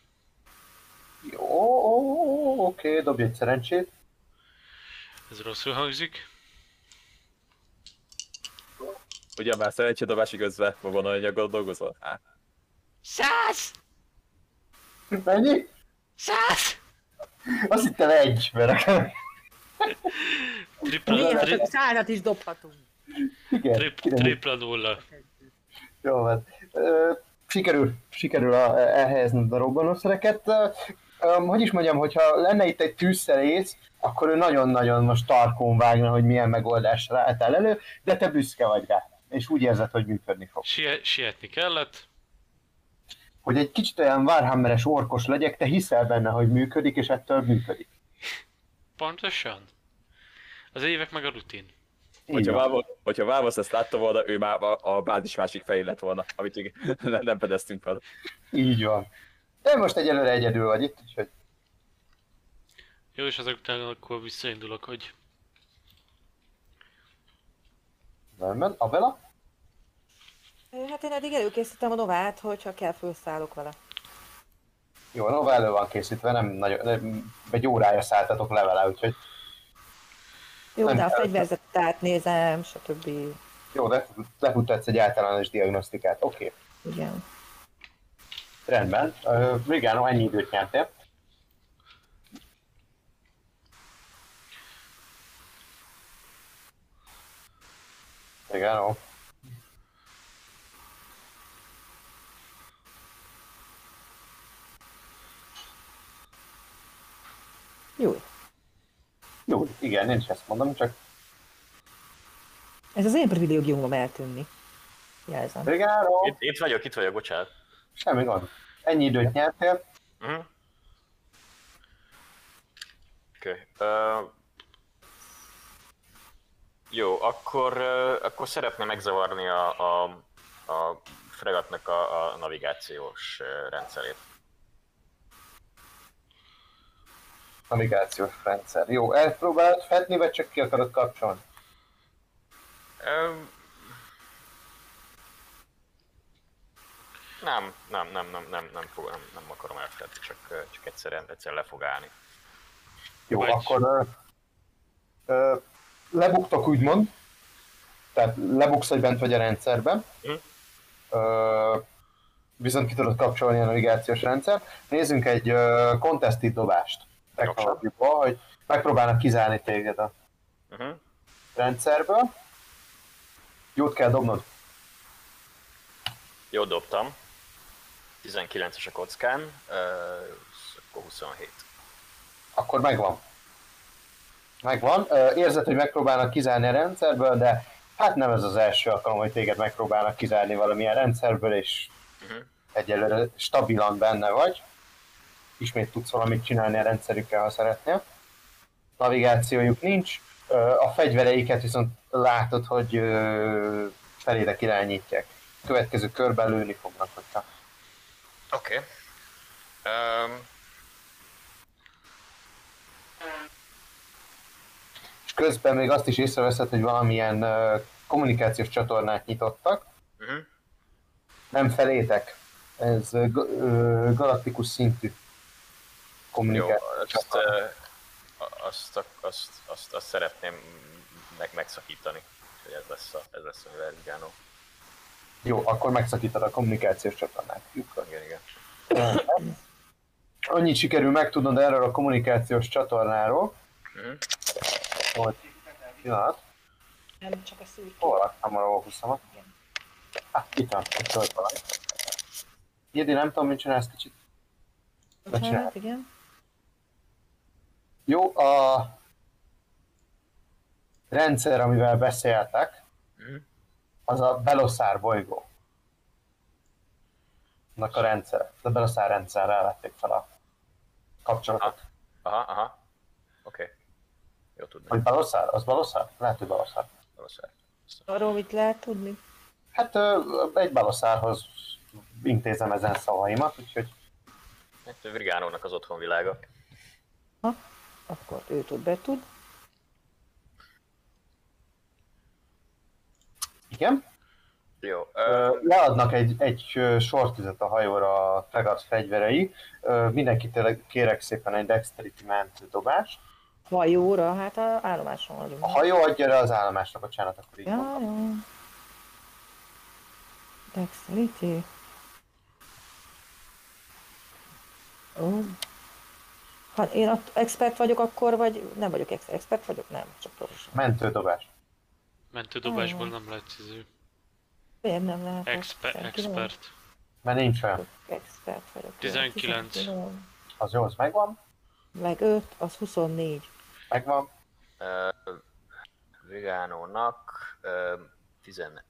Jó, oké, dobj egy szerencsét. Ez rosszul hangzik. Ugye már szerencsédobási közben van anyaggal dolgozol? Hát. Száz! Mennyi? Száz! Azt hittem egy, mert Tripla, tri, csak százat is dobhatunk. igen, trip, tripla nulla. Jó, hát ö, sikerül, sikerül a, elhelyezned a robbanószereket. Hogy is mondjam, hogyha lenne itt egy tűzszerész, akkor ő nagyon-nagyon most tarkón vágna, hogy milyen megoldással álltál elő, de te büszke vagy rá, és úgy érzed, hogy működni fog. Sie, sietni kellett. Hogy egy kicsit olyan Warhammeres orkos legyek, te hiszel benne, hogy működik, és ettől működik. Pontosan. Az évek meg a rutin. Hogyha, van. Válva, hogyha Válvasz ezt látta volna, ő már a, a bázis másik felé lett volna, amit még nem, fedeztünk fel. Így van. De most egyelőre egyedül vagy itt, úgyhogy Jó, és azok után akkor visszaindulok, hogy rendben. Abela? Hát én eddig előkészítem a novát, hogyha kell, felszállok vele. Jó, a nova elő van készítve, nem nagyon, nem, egy órája szálltatok le vele, úgyhogy Jó, Nem de a fegyverzetet átnézem, stb. jó, de lefuttatsz egy általános diagnosztikát. Oké, okay. Igen. rendben. Uh, Vigano, ennyi időt nyertél. Vigano. Jó. Jó, igen, én is ezt mondom, csak Ez az én privilégiumom eltűnni. Jelzem. Vigano, Itt, itt vagyok, itt vagyok, bocsánat. semmi gond. Ennyi időt nyertél. Uh-huh. Oké. Okay. Uh, jó, akkor, uh, akkor szeretném megzavarni a, a, a fregatnak a, a navigációs uh, rendszerét. Navigációs rendszer. Jó, elpróbálod fedni, vagy csak ki akarod kapcsolni? Uh, nem, nem, nem, nem, nem, nem, fog, nem, nem akarom elfelejteni, csak, csak egyszerűen, egyszerűen le fog állni. Jó, Vagy- akkor ö, ö, lebuktok úgymond, tehát lebuksz, hogy bent vagy a rendszerben, Hm. ö, viszont ki tudod kapcsolni a navigációs rendszer. Nézzünk egy ö, contested dobást technológiából, hogy megpróbálnak kizárni téged a Uh-huh. rendszerből. Jót kell dobnod. Jó dobtam. 19-es a kockán, uh, akkor 27. Akkor megvan. Megvan. Érzed, hogy megpróbálnak kizárni a rendszerből, de hát nem ez az első alkalom, hogy téged megpróbálnak kizárni valamilyen rendszerből, és Uh-huh. egyelőre stabilan benne vagy. Ismét tudsz valamit csinálni a rendszerükkel, ha szeretnél. Navigációjuk nincs. A fegyvereiket viszont látod, hogy felédek irányítják. Következő körben lőni fognak, hogyha Oké. Okay. Um, közben még azt is észreveszed, hogy valamilyen kommunikációs csatornát nyitottak, uh-huh. nem felétek. Ez galaktikus szintű Jó, kommunikáció. azt, ö, azt, azt, azt, azt, azt szeretném meg, megszakítani. Hogy ez lesz a, ez lesz a Vergano. Jó, akkor megszakítod a kommunikációs csatornát. Lyukkal. Igen, igen. Annyit sikerül megtudnod erről a kommunikációs csatornáról, Mhm. Hogy pillanat, Nem csak a szűk. hol laktam a? Ah, itt van, itt volt valami. Jédi, nem tudom, mit csinálsz kicsit. Bocsánat, igen. Jó, a rendszer, amivel beszéltek, Mhm. az a Beloszár bolygó. Annak a rendszer. A Beloszár rendszerrel vették fel a kapcsolatot. Aha, aha. Oké. Jó tudni. Vagy Beloszár? Az Beloszár? Lehet, hogy Beloszár. Valószínűleg. Arról mit lehet tudni? Hát egy Beloszárhoz intézem ezen szavaimat, úgyhogy Hát Virgánónak az otthonvilága. Akkor ő tud, be tud. igen. Jó. Ö, Leadnak egy, egy ö, sortüzet a hajóra a fregat fegyverei. Mindenkitől kérek szépen egy dexterity ment dobást. Hajóra, hát a állomáson vagyunk. A hajó adja le az állomásnak, bocsánat, akkor így Ja, mondtam. jó. Dexterity. Ó. Ha én ott expert vagyok akkor, vagy nem vagyok ex- expert vagyok? Nem, csak professzionál. Mentődobás. Mentődobásból nem lehet izé. Miért nem lehet? Expe- expert. Mert nincs olyan. Expert vagyok. 19. 19. Az jó, az megvan. Meg 5, az 24. Megvan. ö, Virgánónak ö, 11.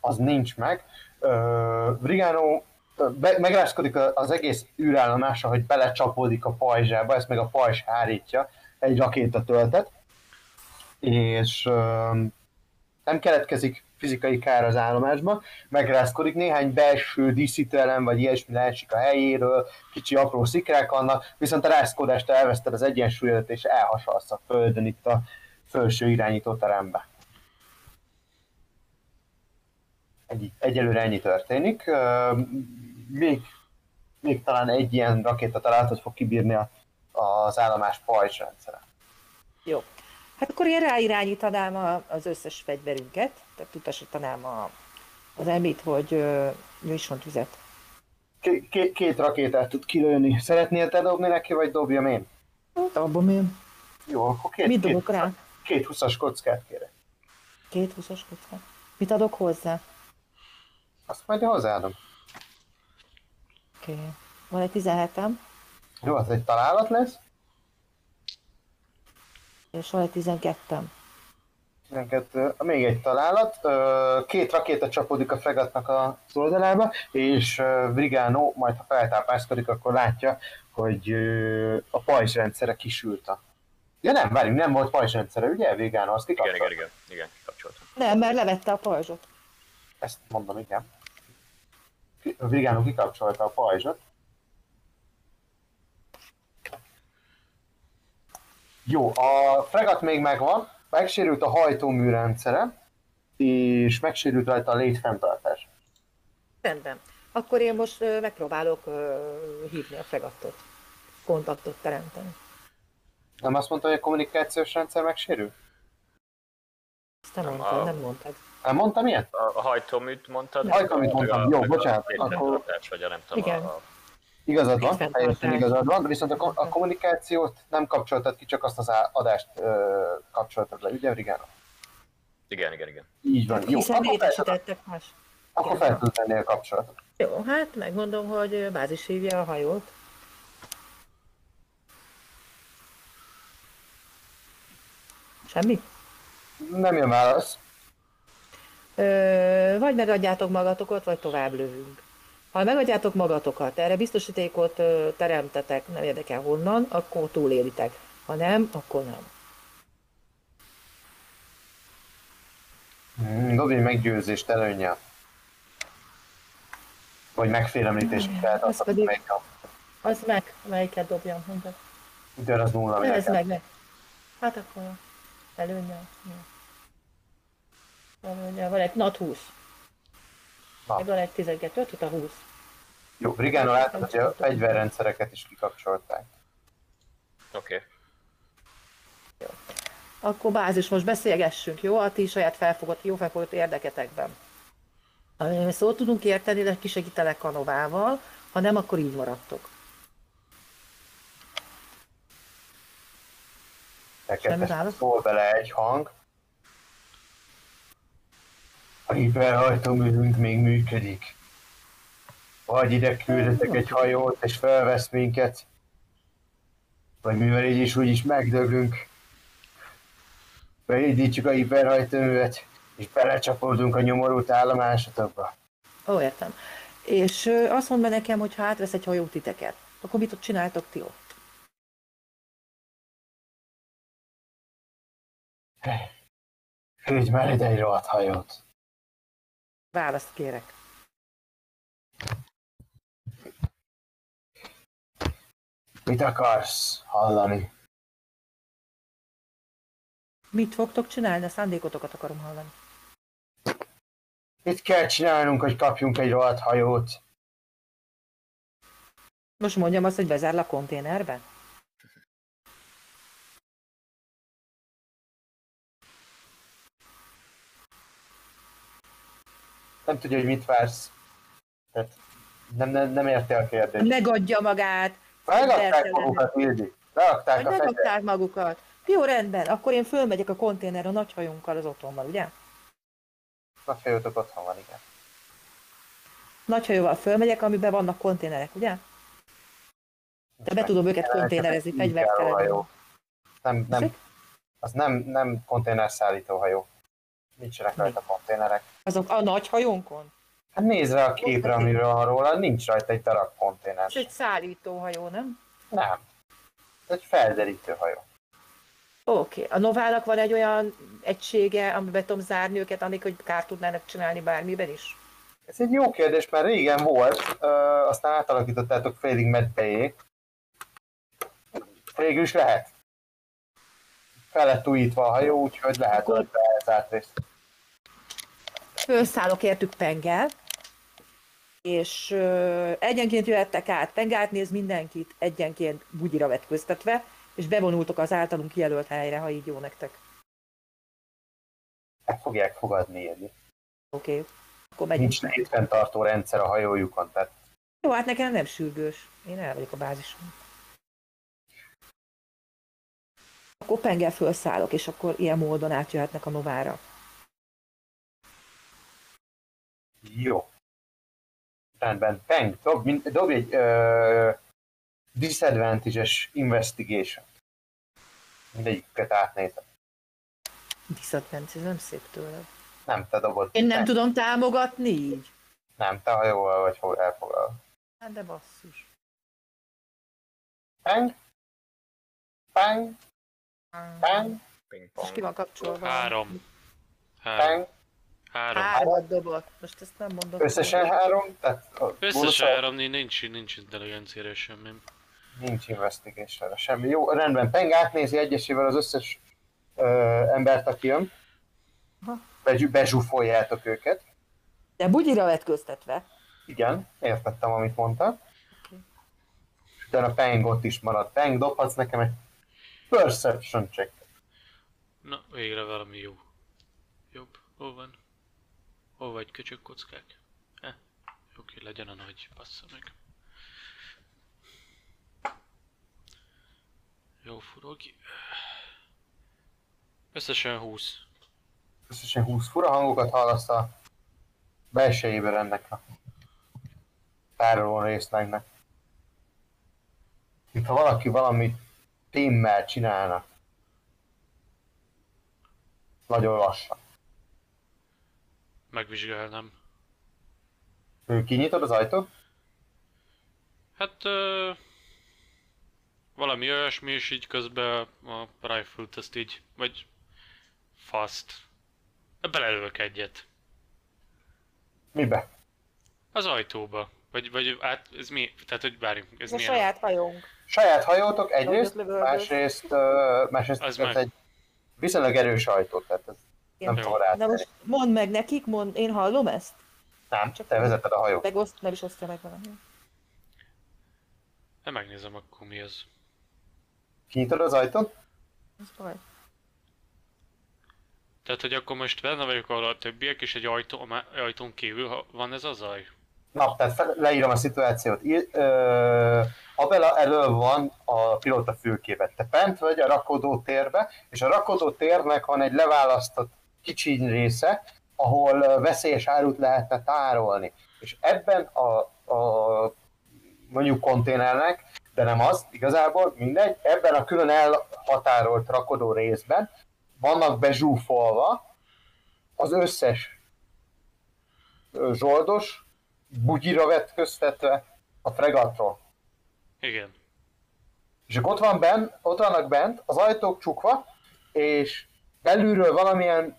Az nincs meg. Ö, Brigano ö, be, megrázkodik a- az egész űrállomása, hogy belecsapódik a pajzsába, ezt meg a pajzs hárítja, egy rakéta töltet, és ö, nem keletkezik fizikai kár az állomásban, megrázkodik, néhány belső díszítőelem vagy ilyesmi leesik a helyéről, kicsi apró szikrák vannak, viszont a rázkodást elveszted az egyensúlyodat, és elhasalsz a földön itt a felső irányító terembe. Egy, egyelőre ennyi történik. Még, még talán egy ilyen rakéta találatot fog kibírni a, az állomás pajzsrendszere. Jó. Hát akkor én ráirányítanám a, az összes fegyverünket, tehát utasítanám a, az emit, hogy nyújtson tüzet. Ké- ké- két rakétát tud kilőni. Szeretnél te dobni neki, vagy dobjam én? Hát abban én. Jó, akkor két, Mit két, dobok rá? két 20-as kockát kérek. Két húszas kockát. Mit adok hozzá? Azt majd hozzáadom. Oké. Okay. Van egy 17-em, Jó, az egy találat lesz. És van egy 12-em. 12, még egy találat. Két rakéta csapódik a fregatnak az oldalába, és Brigano majd ha feltápászkodik, akkor látja, hogy a pajzsrendszere kisült a... Ja nem, várjunk, nem volt pajzsrendszere, ugye? Brigano, azt Igen, kikapcsolt. igen, igen, igen, kikapcsoltam. Nem, mert levette a pajzsot. Ezt mondom, igen. Brigano kikapcsolta a pajzsot. Jó, a fregat még megvan, megsérült a hajtómű rendszere, és megsérült rajta a létfenntartás. Rendben. Akkor én most megpróbálok hívni a fregattot. Kontaktot teremteni. Nem azt mondta, hogy a kommunikációs rendszer megsérül? Ezt nem Nem, mondtad, a- nem mondtad. Nem mondtam ilyet? A, hajtóműt mondtad? A hajtóműt mondtam, a- jó, bocsánat, A akkor- vagy a nem tudom, Igen. a Igazad van, teljesen igazad van, viszont a, ko- a kommunikációt nem kapcsoltad ki, csak azt az adást ö, kapcsoltad le, ugye, Brigano? Igen, igen, igen. Így van, jó, Hiszen akkor fel, létesítettek más. akkor fel tudod tenni a kapcsolatot. Jó, hát megmondom, hogy bázis hívja a hajót. Semmi? Nem jön válasz. Ö, vagy megadjátok magatokat, vagy tovább lövünk. Ha megadjátok magatokat, erre biztosítékot teremtetek, nem érdekel honnan, akkor túlélitek. Ha nem, akkor nem. Mm, Dobj egy meggyőzést előnye. Vagy megfélemlítést kell Az azt, pedig- melyik Az meg, melyiket dobjam, mondtad? idő az nulla. Ez meg, meg. Hát akkor előnye. Jó. Előnye, van egy nat 20. Meg van egy 12, 5, a 20. Jó, Brigano látod, hogy a fegyverrendszereket is kikapcsolták. Oké. Okay. Akkor bázis, most beszélgessünk, jó? A ti saját felfogott, jó felfogott érdeketekben. Amiről szót tudunk érteni, de kisegítelek Kanovával, ha nem, akkor így maradtok. Neked szól bele egy hang. A hiperhajtóművünk még működik. Vagy ide küldetek egy hajót, és felvesz minket. Vagy mivel így is úgy is megdöglünk. Beindítjuk a hiperhajtóművet, és belecsapódunk a nyomorult állomásotokba. Ó, értem. És azt mondd be nekem, hogy ha átvesz egy hajó titeket, akkor mit ott csináltok ti ott? Küldj már ide egy rohadt hajót. Választ kérek. Mit akarsz hallani? Mit fogtok csinálni? A szándékotokat akarom hallani. Mit kell csinálnunk, hogy kapjunk egy rohadt hajót? Most mondjam azt, hogy bezár a konténerbe? Nem tudja, hogy mit vársz. Tehát nem, nem, nem érti a kérdést. Megadja magát! Persze, magukat, Ildi. Lerakták Hogy a megadták magukat. Jó, rendben, akkor én fölmegyek a konténerre a nagy hajunkkal az otthonban, ugye? A hajótok otthon van, igen. Nagy hajóval fölmegyek, amiben vannak konténerek, ugye? De be tudom őket konténerezni, fegyvert kell. hajó. Nem, nem, az nem, nem konténerszállító hajó. Nincsenek rajta konténerek. Azok a nagy hajónkon? Hát nézd rá a képre, amiről van róla, nincs rajta egy darab konténer. És egy szállítóhajó, nem? Nem. Ez egy felderítő hajó. Oké. Okay. A Novának van egy olyan egysége, amiben tudom zárni őket, amikor hogy kárt tudnának csinálni bármiben is? Ez egy jó kérdés, mert régen volt, ö, aztán átalakítottátok félig medbejé. Végül is lehet. Fel lett újítva a hajó, úgyhogy lehet Akkor- részt. Fölszállok értük Pengel, és ö, egyenként jöhettek át, Pengát néz mindenkit egyenként bugyira vetköztetve, és bevonultok az általunk kijelölt helyre, ha így jó nektek. El fogják fogadni. Oké, okay. akkor megyünk. Nincs létfenntartó rendszer a hajójukon, tehát Jó, hát nekem nem sürgős. Én el vagyok a bázison. Akkor Pengel felszállok, és akkor ilyen módon átjöhetnek a Novára. Jó. Rendben, Peng, dob, min- dob egy ö, disadvantage-es investigation. Mindegyiket átnézem. Disadvantage, nem szép tőled. Nem, te dobod. Én nem Peng. tudom támogatni így. Nem, te hajóval vagy hol elfoglal. Hát de basszus. Peng, peng, peng, Ping Most ki van kapcsolva? Három. Három. peng. Három. Hármat dobott. Most ezt nem mondom. Összesen három, tehát a Összesen három, nincs, nincs intelligenciára semmi. Nincs investigation semmi. Jó, rendben. Peng átnézi egyesével az összes ö, embert, aki jön. Aha. Bezsú, bezsúfoljátok őket. De bugyira vetköztetve. Igen, értettem, amit mondta. És utána Peng ott is maradt. Peng, dobhatsz nekem egy perception check. Na, végre valami jó. Jobb. Hol van? Hol vagy köcsög kockák? Eh? Oké, legyen a nagy, bassza meg. Jó furog. Összesen 20. Összesen 20 fura hangokat hallasz a belsejében ennek a tároló részlegnek. Mint ha valaki valami témmel csinálna. Nagyon lassan. Megvizsgálnám. Ő kinyitod az ajtót? Hát... Ö, valami olyasmi, és így közben a rifle-t ezt így, vagy fast. Belelövök egyet. Mibe? Az ajtóba. Vagy, vagy át, ez mi? Tehát, hogy várjunk, ez Ez a milyen? saját hajónk. Saját hajótok egyrészt, másrészt, másrészt Az ez meg. egy viszonylag erős ajtó, tehát ez nem tudom Na most mondd meg nekik, mond, én hallom ezt? Nem, csak- te vezeted a hajót. Megoszt, nem is osztja meg velem. Hát megnézem akkor mi ez. Kinyitod az ajtót? Ez baj. Tehát, hogy akkor most benne vagyok ahol a többiek, és egy ajtó, ajtón kívül ha van ez a zaj? Na, tehát fel, leírom a szituációt. I, ö, Abela elől van a pilóta fülkébe. Te bent vagy a rakodó térbe, és a rakodó térnek van egy leválasztott kicsi része, ahol veszélyes árut lehetne tárolni. És ebben a, a mondjuk konténernek, de nem az, igazából mindegy, ebben a külön elhatárolt rakodó részben vannak bezsúfolva az összes zsoldos, bugyira vetköztetve a fregatról. Igen. És ott, van bent, ott vannak bent, az ajtók csukva, és belülről valamilyen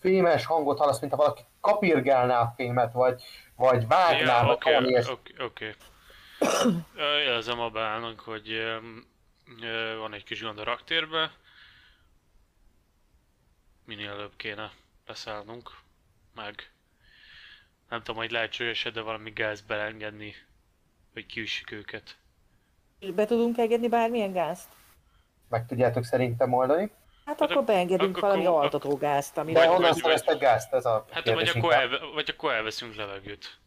fémes hangot hallasz, mint ha valaki kapirgálná a fémet, vagy, vagy vágná, Ja, oké, ilyesmi. oké, oké. Ö, Jelzem a beállnak, hogy ö, van egy kis gond a raktérbe. Minél előbb kéne leszállnunk. Meg nem tudom, hogy lehetséges de valami gáz belengedni, hogy kiüssük őket. És be tudunk engedni bármilyen gázt? Meg tudjátok szerintem oldani. Hát Hát akkor ak- beengedünk ak- valami akkor- altató gázt, ami De honnan szereztek gázt? Ez a Hát vagy akkor, elve, vagy akkor elveszünk levegőt.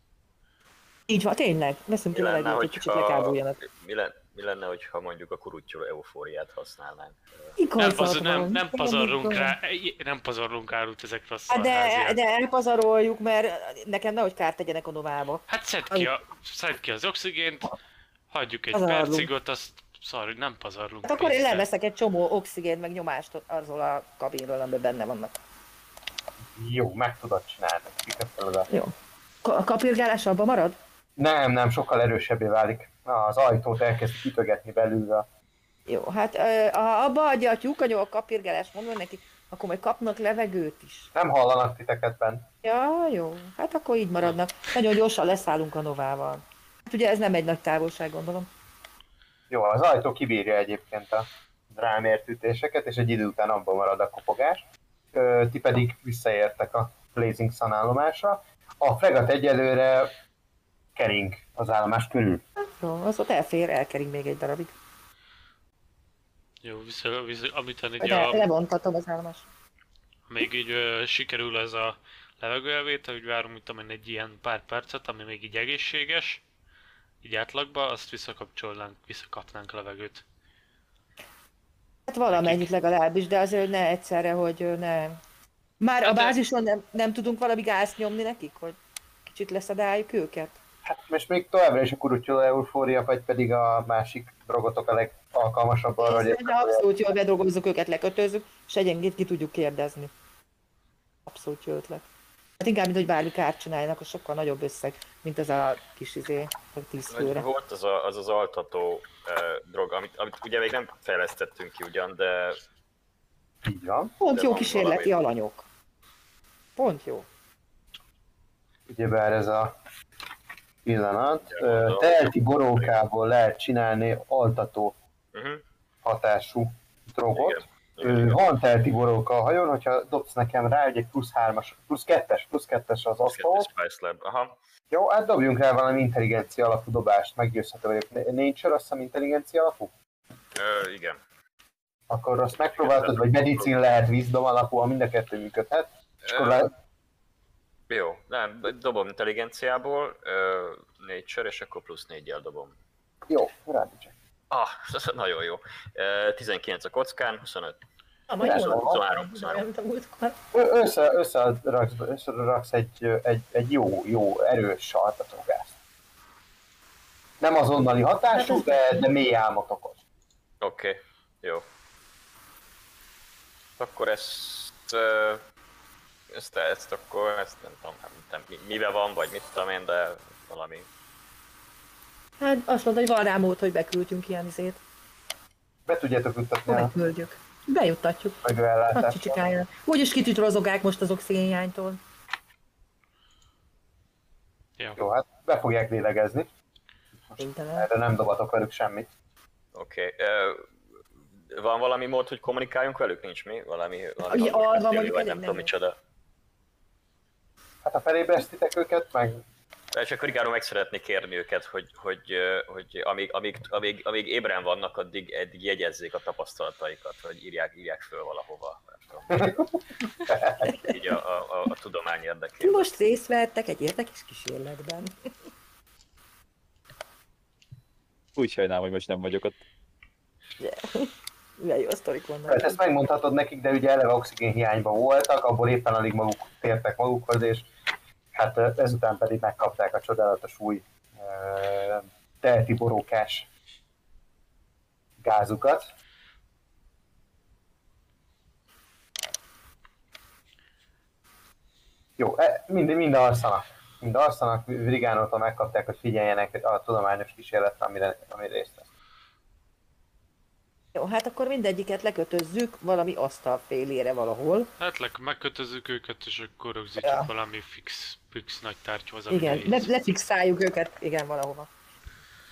Így van, tényleg. Veszünk ki levegőt, hogy kicsit lekábuljanak. mi, lenne, mi lenne, hogyha mondjuk a kurutyoló eufóriát használnánk? Nem, Igazad paz, nem, nem pazarlunk rá, nem pazarlunk árut ezekre a Hát de, de elpazaroljuk, mert nekem nehogy kárt tegyenek a novába. Hát szedd ki, a, szedd ki az oxigént, hagyjuk egy Pazarlunk. percig ott, azt szar, nem pazarlunk. Hát akkor én leveszek egy csomó oxigént, meg nyomást arról a kabinról, amiben benne vannak. Jó, meg tudod csinálni. Kik a. Jó. A kapirgálás abban marad? Nem, nem, sokkal erősebbé válik. Az ajtót elkezd ütögetni belülről. Jó, hát ha abba adja a tyúkanyó a kapirgálás, mondom neki, akkor majd kapnak levegőt is. Nem hallanak titeket bent. Ja, jó, hát akkor így maradnak. Nagyon gyorsan leszállunk a Novával. Hát ugye ez nem egy nagy távolság, gondolom. Jó, az ajtó kibírja egyébként a drámért ütéseket, és egy idő után abban marad a kopogás. Ö, Ti pedig visszaértek a Blazing Sun állomásra. A fregat egyelőre kering az állomás körül. Jó, az ott elfér, elkering még egy darabig. Jó, vissza, vissza, amit így De a, lebontatom az állomás. még így ö, sikerül ez a levegőelvétel, hogy várunk, mit tudom én, egy ilyen pár percet, ami még így egészséges, így átlagba, azt visszakapcsolnánk, visszakapnánk levegőt. Hát valamennyit legalábbis, de azért ne egyszerre, hogy ne... Már a Hát bázison nem, nem tudunk valami gázt nyomni nekik, hogy kicsit leszedáljuk őket? Hát most még továbbra is a kurutyoló eufória, vagy pedig a másik drogotok a legalkalmasabb arra, hogy abszolút jól bedolgozzuk őket, lekötözzük, és egyenként ki tudjuk kérdezni. Abszolút jó ötlet. Hát inkább, mint hogy bármi kárt csináljanak, az sokkal nagyobb összeg, mint ez a kis izé, vagy tíz főre. volt az a, az, az altató uh, drog, amit, amit ugye még nem fejlesztettünk ki ugyan, de így van. Pont de jó van kísérleti valami. alanyok. Pont jó. Ugyebár ez a pillanat. Ja. Telti borókából lehet csinálni altató uh-huh. hatású drogot. igen. Telti boróka a hajón, hogyha dobsz nekem rá, egy plusz hármas, plusz kettes, plusz kettes az asztal. Aha. Jó, hát dobjunk rá valami intelligencia alapú dobást, meggyőzhető vagyok. Nature azt hiszem intelligencia alapú? Ö, igen. Akkor azt megpróbáltad, vagy medicin lehet wisdom alapú, mind a kettő működhet. És akkor Ö, le, Jó, nem, dobom intelligenciából, ö, nature, és akkor plusz négyel dobom. jó, rád csak. Ah, nagyon jó. Ö, 19 a kockán, 25. Na, majd jól van. van. 23, 23. Nem tudom, múltkor. Ö- Össze, összeraksz, összeraksz egy, egy, egy jó, jó, erős sarkatógást. Nem azonnali hatású, de, de mély álmot okoz. Oké, okay, jó. Akkor ezt, ezt, ezt akkor, ezt nem tudom, nem, nem, mi- mivel van, vagy mit tudom én, de valami. Hát azt mondta, hogy van rá mód, hogy beküldjünk ilyen izét. Be tudjátok juttatni a beküldjük. Bejuttatjuk. Nagy megőellátást. csicsikáján. Úgyis kitütrozogák most az oxigénhiánytól. Ja. Jó, hát be fogják lélegezni. Ténytelen. Erre nem dobatok velük semmit. Oké. Okay. Van valami mód, hogy kommunikáljunk velük? Nincs mi? Valami, valami Ja, van, vagy nem tudom micsoda. Hát ha felébresztitek őket, meg De csak Rigáról meg szeretnék kérni őket, hogy, hogy, hogy amíg, amíg, amíg, amíg ébren vannak, addig, addig jegyezzék a tapasztalataikat, hogy írják, írják föl valahova. Így a, a, a, a tudomány érdekében. Most részt vettek egy érdekes kísérletben. Úgy sajnálom, hogy most nem vagyok ott. Milyen jó sztorik vannak. Hát ezt megmondhatod nekik, de ugye eleve oxigén hiányban voltak, abból éppen alig maguk tértek magukhoz, és hát ezután pedig megkapták a csodálatos új teheti borókás gázukat. Jó, e, mind, mind alszanak. Mind alszanak, Vrigánótól megkapták, hogy figyeljenek a tudományos kísérletre, amire, amire részt vesz. Jó, hát akkor mindegyiket lekötözzük valami asztal félére valahol. Hát leg, megkötözzük őket, és akkor rögzítjük Ja. valami fix, fix nagy tárgyhoz, Igen, le, lefixáljuk őket, igen, valahova.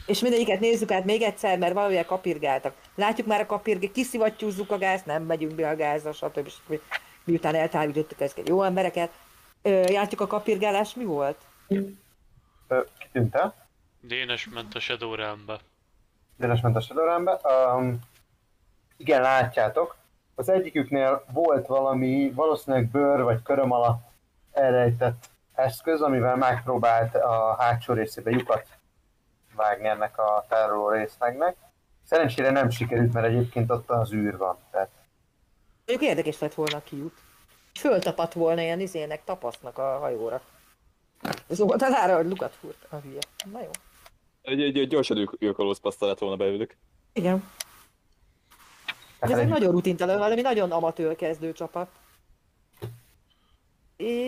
És mindegyiket nézzük át még egyszer, mert valamivel kapirgáltak. Látjuk már a kapirgát, kiszivattyúzzuk a gázt, nem megyünk be a gázra, stb. stb. Miután eltávolítottuk ezeket jó embereket. Ö, látjuk a kapirgálás, mi volt? Ö, Kitűnt el? Dénes ment a Shadow Realmbe. Dénes ment a Shadowrunbe. Um, igen, látjátok. Az egyiküknél volt valami, valószínűleg bőr vagy köröm alatt elrejtett eszköz, amivel megpróbált a hátsó részébe lyukat vágni ennek a tároló részlegnek. Szerencsére nem sikerült, mert egyébként ott az űr van. Tehát Mondjuk érdekes lett volna a kiút. Föltapadt volna ilyen izének, tapasznak a hajóra. Ez volt az ára, hogy lukat fúrt a hülye. Na jó. Egy, egy, egy gyorsan ők, őkalózpasztal lett volna belőlük. Igen. Ez egy nagyon rutintalan, valami nagyon amatőr kezdő csapat.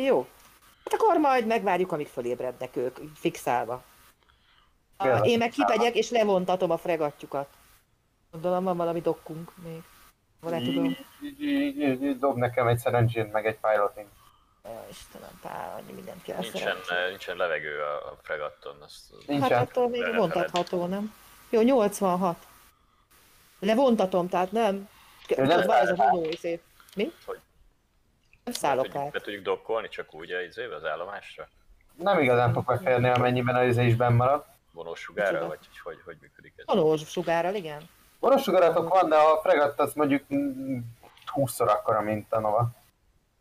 Jó. Hát akkor majd megvárjuk, amíg fölébrednek ők, fixálva. A, én meg kipegyek és levontatom a fregattyukat. Gondolom van valami dokkunk még. Van tudom. Dob nekem egy szerencsét, meg egy piloting. Ó, Istenem, pár, annyi mindent kell Nincsen, eh, nincsen levegő a, a fregatton. Azt, Hát attól még vontatható, nem? Jó, 86. Levontatom, tehát nem. nem Tudod, van ez a vonó izé. Mi? Hogy? Nem be, szállok tudjuk, át. be tudjuk dokkolni csak úgy az, izébe, az állomásra? Nem igazán fog beférni, amennyiben az izé is benn marad. Vonósugárra, Micsoda? vagy hogy, hogy, hogy működik ez? Vonós sugárral, igen. Vonosugaratok van, de a fregatt az mondjuk mm, 20-szor akkora, mint a Nova.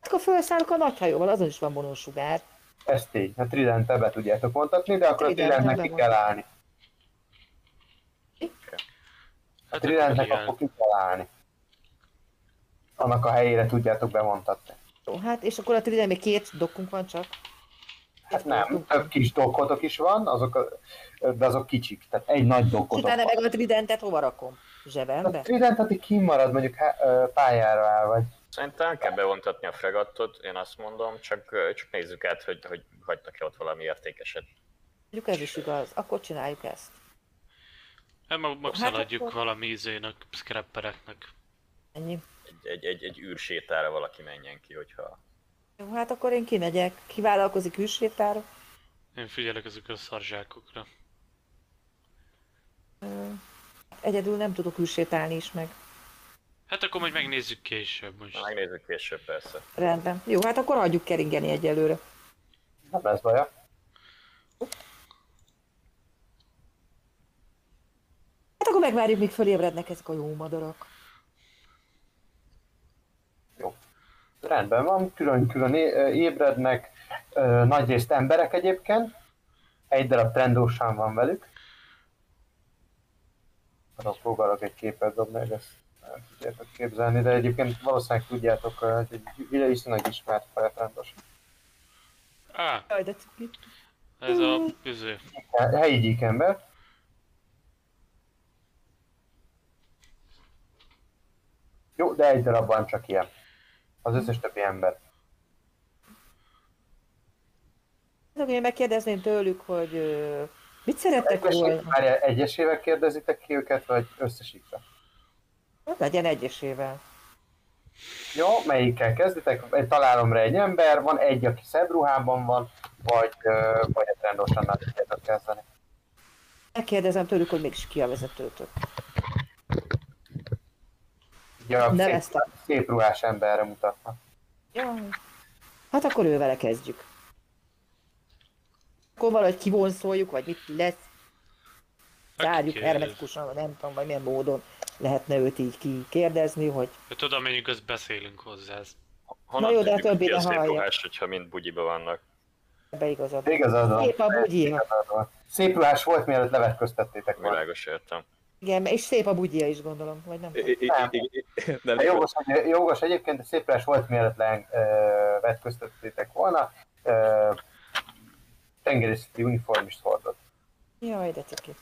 Akkor felszállok a nagy hajóval, azon is van vonós sugár. Ez tény. A Trident be tudjátok vontatni, de akkor a Tridentnek ki kell állni. A Hát akkor Tridentnek akkor ki kell állni. Annak a helyére tudjátok bevontatni. Jó, hát és akkor a trident még két dokkunk van csak. Hát nem, több kis dokkotok is van, azok a, de azok kicsik. Tehát egy nagy dokkotok Utána van. meg a tridentet hova rakom? A Zsebembe? Trident addig kimarad, mondjuk pályára áll, vagy Szerintem nem kell bevontatni a fregattot, én azt mondom, csak, csak nézzük át, hogy, hogy hagytak-e ott valami értékeset. Mondjuk ez is igaz, akkor csináljuk ezt. Hát mag- Hát Maxeladjuk akkor- valami izének, scrappereknek. Ennyi. Egy, egy, egy, egy űrsétára valaki menjen ki, hogyha... Jó, hát akkor én kimegyek. Kivállalkozik hűsétára. Én figyelek ezekre a szarzsákokra. Egyedül nem tudok hűsétálni is meg. Hát akkor majd megnézzük később most. Megnézzük később persze. Rendben. Jó, hát akkor hagyjuk keringeni egyelőre. nem lesz baja. Hát akkor megvárjuk, míg fölébrednek ezek a jó madarak. Rendben van, külön-külön ébrednek, nagyrészt emberek egyébként, egy darab trendósán van velük. Arra próbálok egy képet dobni, hogy ezt el tudjátok képzelni, de egyébként valószínűleg tudjátok, hogy egy viszonylag ismert faj trendos. Á, cuki. ez a izé. Helyi gyík Jó, de egy darab van csak ilyen. Az összes többi ember. Akkor én megkérdezném tőlük, hogy ö, mit szerettek volna. Várjál, egyesével kérdezitek ki őket, vagy összesítve? Legyen egyesével. Jó, melyikkel kezditek? Találomra egy ember, van egy, aki szebb ruhában van, vagy, ö, vagy egy rendosannal tudjátok kezdeni. Megkérdezem tőlük, hogy mégis ki a vezetőtök. Ugye a szép, Neveztem. szép ruhás emberre mutatnak. Jaj. Hát akkor ő vele kezdjük. Akkor valahogy kivonszoljuk, vagy mit lesz, zárjuk kérdez? hermetikusan, vagy nem tudom, vagy milyen módon lehetne őt így kikérdezni, hogy De tudom, menjünk, azt beszélünk hozzá. Ez. Honnan Na jó, de a többi ki a ne hallja. ruhás, hogyha mind bugyiba vannak? ebbe igazad. van. Igazad van. Szép a bugyi. Szép ruhás volt, mielőtt levetköztettétek volna. Világos értem. Igen, és szép a bugyja is, gondolom, vagy nem? I- i- i- i- i- Nem, De jogos, hogy- jogos egyébként, de szép ruhás volt, mielőtt levetköztettétek volna. Ö, tengerészeti uniformist hordott. Jaj, de ciki.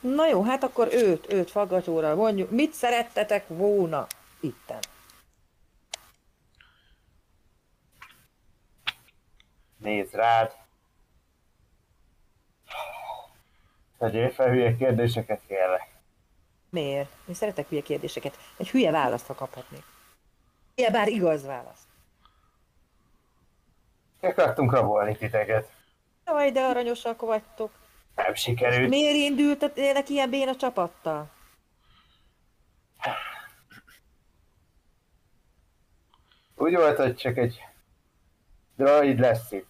Na jó, hát akkor őt, őt faggatóra mondjuk. Mit szerettetek volna itten? Nézd rád. Tegyél fel hülye kérdéseket kérlek. Miért? Én szeretek hülye kérdéseket. Egy hülye választ, ha kaphatnék. Hülye, bár igaz választ. Akartunk rabolni titeket. Jaj, de aranyosak vagytok. Nem sikerült. Miért indultatok ilyen béna csapattal? Úgy volt, hogy csak egy droid lesz itt.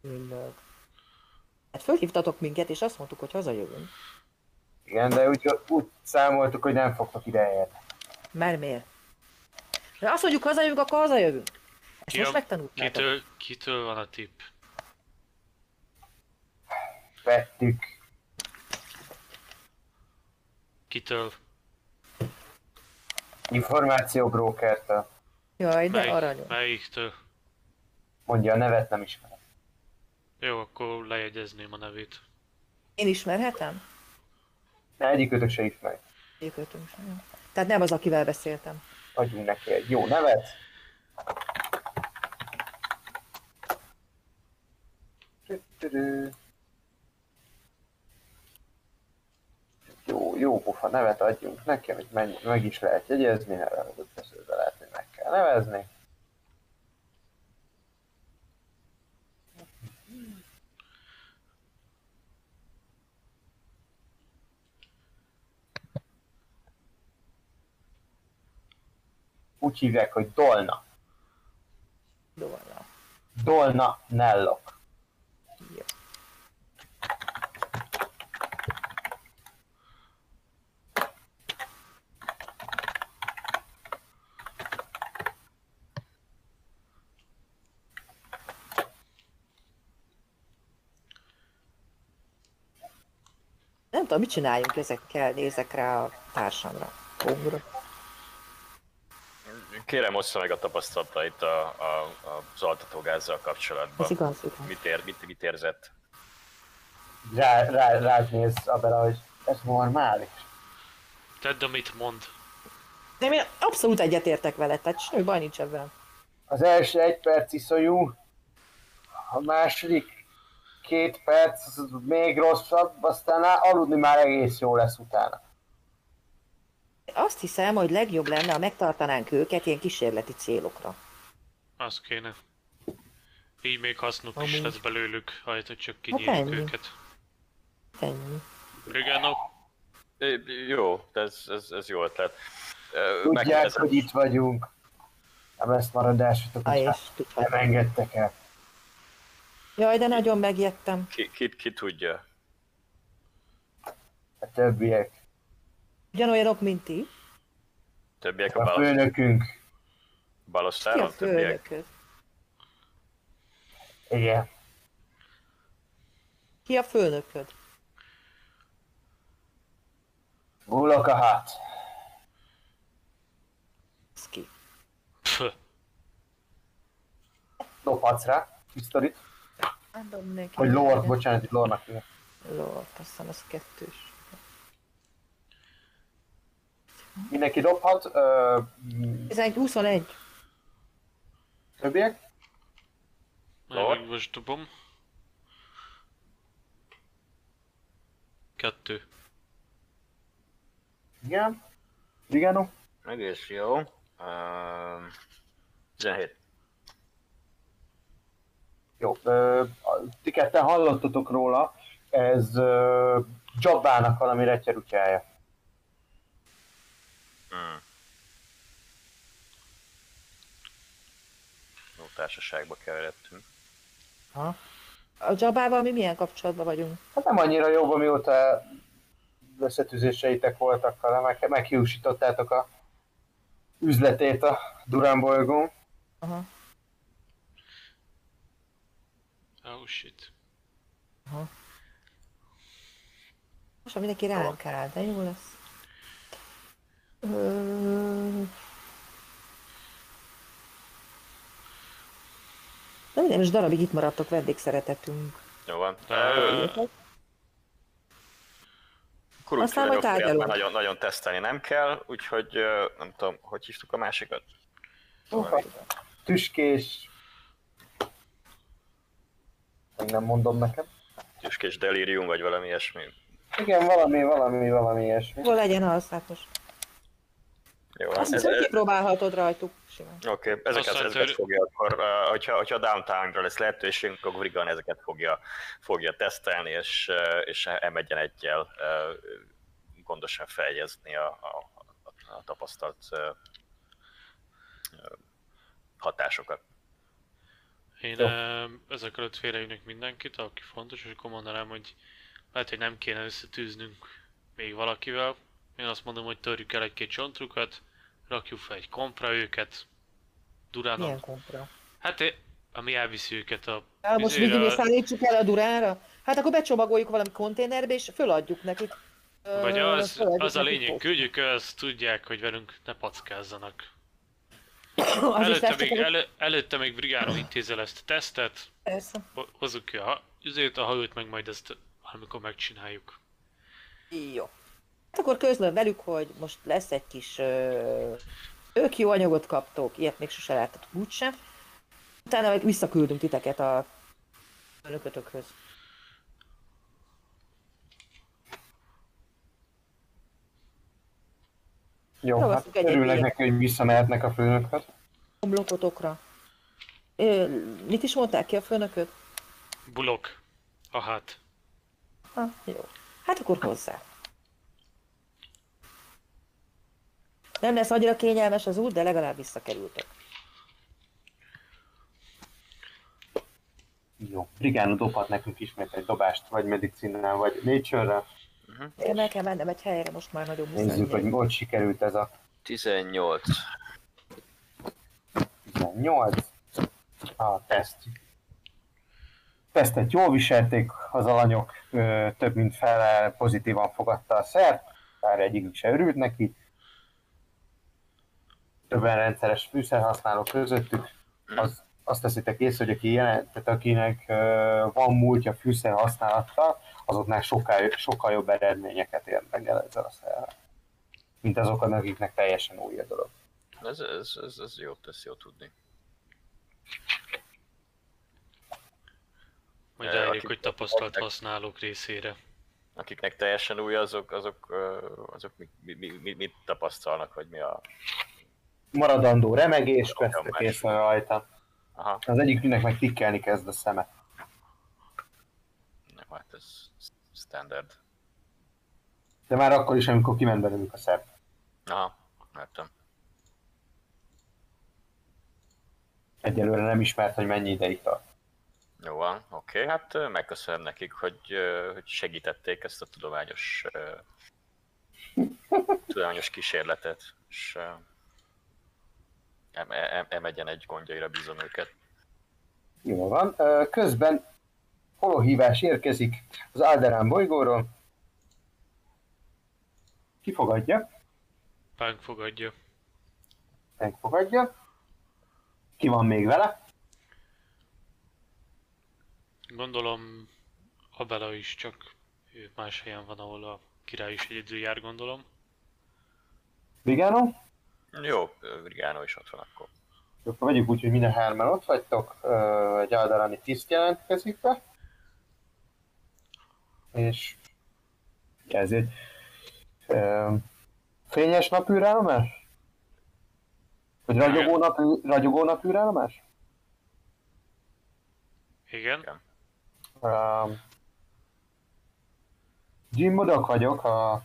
Mindög. Hát fölhívtatok minket, és azt mondtuk, hogy hazajövünk. Igen, de úgy, úgy számoltuk, hogy nem fogtok ide érni. Mert miért? Ha azt mondjuk hazajövünk, akkor hazajövünk. Ezt Ki most megtanultátok. Kitől, kitől van a tipp? Vettük. Kitől? Információbrókertől. Jaj, de Melyik, aranyos. melyiktől? Mondja a nevet, nem ismerem. Jó, akkor lejegyezném a nevét. Én ismerhetem? Ne, egyikőtök se ismeri. Egyikőtünk sem. Tehát nem az, akivel beszéltem. Adjunk neki egy jó nevet. Jó, jó pufa nevet adjunk neki, amit meg, meg is lehet jegyezni, mert az összeszőbe lehet, hogy meg kell nevezni. Úgy hívják, hogy Dolna. Dolna. Dolna Nellok. Jó. Nem tudom, mit csináljunk ezekkel, nézek rá a társamra. Kongra. Kérem, ossza meg a tapasztalatait a, a, a, az altatógázzal kapcsolatban. Ez igaz, igaz. Mit, ér, mit, mit érzett? Rá, rá, rád néz Abela, hogy ez normális. Tedd, amit mond. De én abszolút egyetértek vele, tehát semmi baj nincs ebben. Az első egy perc iszonyú, a második két perc az még rosszabb, aztán aludni már egész jó lesz utána. Azt hiszem, hogy legjobb lenne, ha megtartanánk őket ilyen kísérleti célokra. Az kéne. Így még hasznuk is Amúgy. lesz belőlük, ha csak Hát kinyírjuk ennyi. őket. Ennyi. Ö, Jó, ez, ez, ez jó ötlet. Tudják, hogy itt vagyunk. Nem lesz maradásotok, hogy és nem engedtek el. Jaj, de nagyon megjettem. Ki, ki, ki tudja? A többiek. Ugyanolyanok, mint ti. Többiek a A balos- főnökünk. Ki a? Többiek? Igen. Ki a főnököd? Gulok a hát. Ez ki? Pff, Dobhatsz rá. Pisztolit. Hogy lore, bocsánat, itt lore-nak hívják. Lord, azt hiszem az kettős. Mindenki dobhat. Ö, mm, Ez egy 21. többiek? én még most dobom. Kettő. Igen. Igen. Egész jó. Uh, 17. Jó, ö, ti ketten hallottatok róla, ez ö, Jabbának valami retyerutyája. Hmm. Jó társaságba keveredtünk. Ha? A Jabával mi milyen kapcsolatban vagyunk? Hát nem annyira jobb, amióta összetűzéseitek voltak, hanem meg, meghiúsítottátok a üzletét a Durán bolygón. Aha. Oh shit. Most már mindenki ránk áll, de jó lesz. Ö... De minden is darabig itt maradtok vendégszeretetünk. Jó van. Akkor úgy Aztán majd tárgyalunk. nagyon, nagyon tesztelni nem kell, úgyhogy nem tudom, hogy hívtuk a másikat? Tüskés... Még nem mondom neked. Tüskés delirium, vagy valami ilyesmi. Igen, valami, valami, valami ilyesmi. Hol legyen az, hát most. Jó, Azt hiszem, ez, kipróbálhatod rajtuk. Oké, okay, ezeket, Aztán ezeket tör- fogja akkor, uh, hogyha, hogyha downtown-ra lesz lehetőségünk, akkor Vrigan ezeket fogja, fogja tesztelni, és, uh, és emegyen egyel uh, gondosan feljegyezni a, a, a, tapasztalt hatásokat. Én Jó. ezek előtt félreülnek mindenkit, aki fontos, és akkor mondanám, hogy lehet, hogy nem kéne összetűznünk még valakivel. Én azt mondom, hogy törjük el egy-két csontrukat, rakjuk fel egy kompra őket, Duránon. Milyen kompra? Hát é- ami elviszi őket a... Hát most és szállítsuk el a Durára? Hát akkor becsomagoljuk valami konténerbe, és föladjuk nekik. Ö, Vagy az, föladjuk az a lényeg, küldjük azt, tudják, hogy velünk ne packázzanak. Előtte még, elő, előtte még Brigánó intézel ezt a tesztet, Persze. ho- hozzuk ki a üzét, a hajót meg majd ezt valamikor megcsináljuk. Jó. Hát akkor közlöm velük, hogy most lesz egy kis ö, ők jó anyagot kaptok, ilyet még sose láttatok úgysem. Utána meg visszaküldünk titeket a önökötökhöz. Jó, hát egyet. neki, hogy visszamehetnek a főnökhöz. Homlokotokra. Ö, mit is mondták ki a főnököd? Bulok. A hát. Ha, jó. Hát akkor hozzá. Nem lesz annyira kényelmes az út, de legalább visszakerültek. Jó. Brigánó dobhat nekünk ismét egy dobást, vagy medicinnel, vagy nature-re. Én el kell mennem egy helyre, most már nagyon muszáj. Nézzük, hogy hogy sikerült ez a 18. 18. A teszt. Tesztet jól viselték az alanyok, több mint fele pozitívan fogadta a szert, bár egyikük se örült neki. Többen rendszeres fűszerhasználók közöttük. Az, azt teszitek észre, hogy aki jelen, tehát akinek van múltja fűszerhasználattal, azoknál sokkal, sokkal jobb eredményeket érnek el ezzel a szerrel. Mint azoknak, akiknek teljesen új a dolog. Ez, ez, ez, ez jó, ez jó tudni. Ráírjuk, akik- hogy tapasztalt használók részére. Akiknek teljesen új, azok, azok, azok mi, mi, mi, mit tapasztalnak, vagy mi a... maradandó remegés, más. észre rajta. Aha, Az egyiknek meg tikkelni kezd a szeme. nem, hát ez standard. De már akkor is, amikor kiment belőlük a szem. Aha, értem. Egyelőre nem ismert, hogy mennyi ideig tart. Jó van, oké, hát megköszönöm nekik, hogy, hogy segítették ezt a tudományos, tudományos kísérletet, és emegyen egy gondjaira bízom őket. Jó van. Közben holohívás érkezik az Alderán bolygóról. Ki fogadja? Pánk fogadja. Meg fogadja. Ki van még vele? Gondolom Abela is, csak ő más helyen van, ahol a király is egyedül jár, gondolom. Vigano? Jó, Rigánó is ott van akkor. Akkor vegyük úgy, hogy minden hárman ott vagytok. Egy Alderáni tiszt jelentkezik be. És ez egy fényes napűrállomás? Vagy ragyogó, napű, ragyogó napűrállomás? Igen? Um, Jim Modoc vagyok a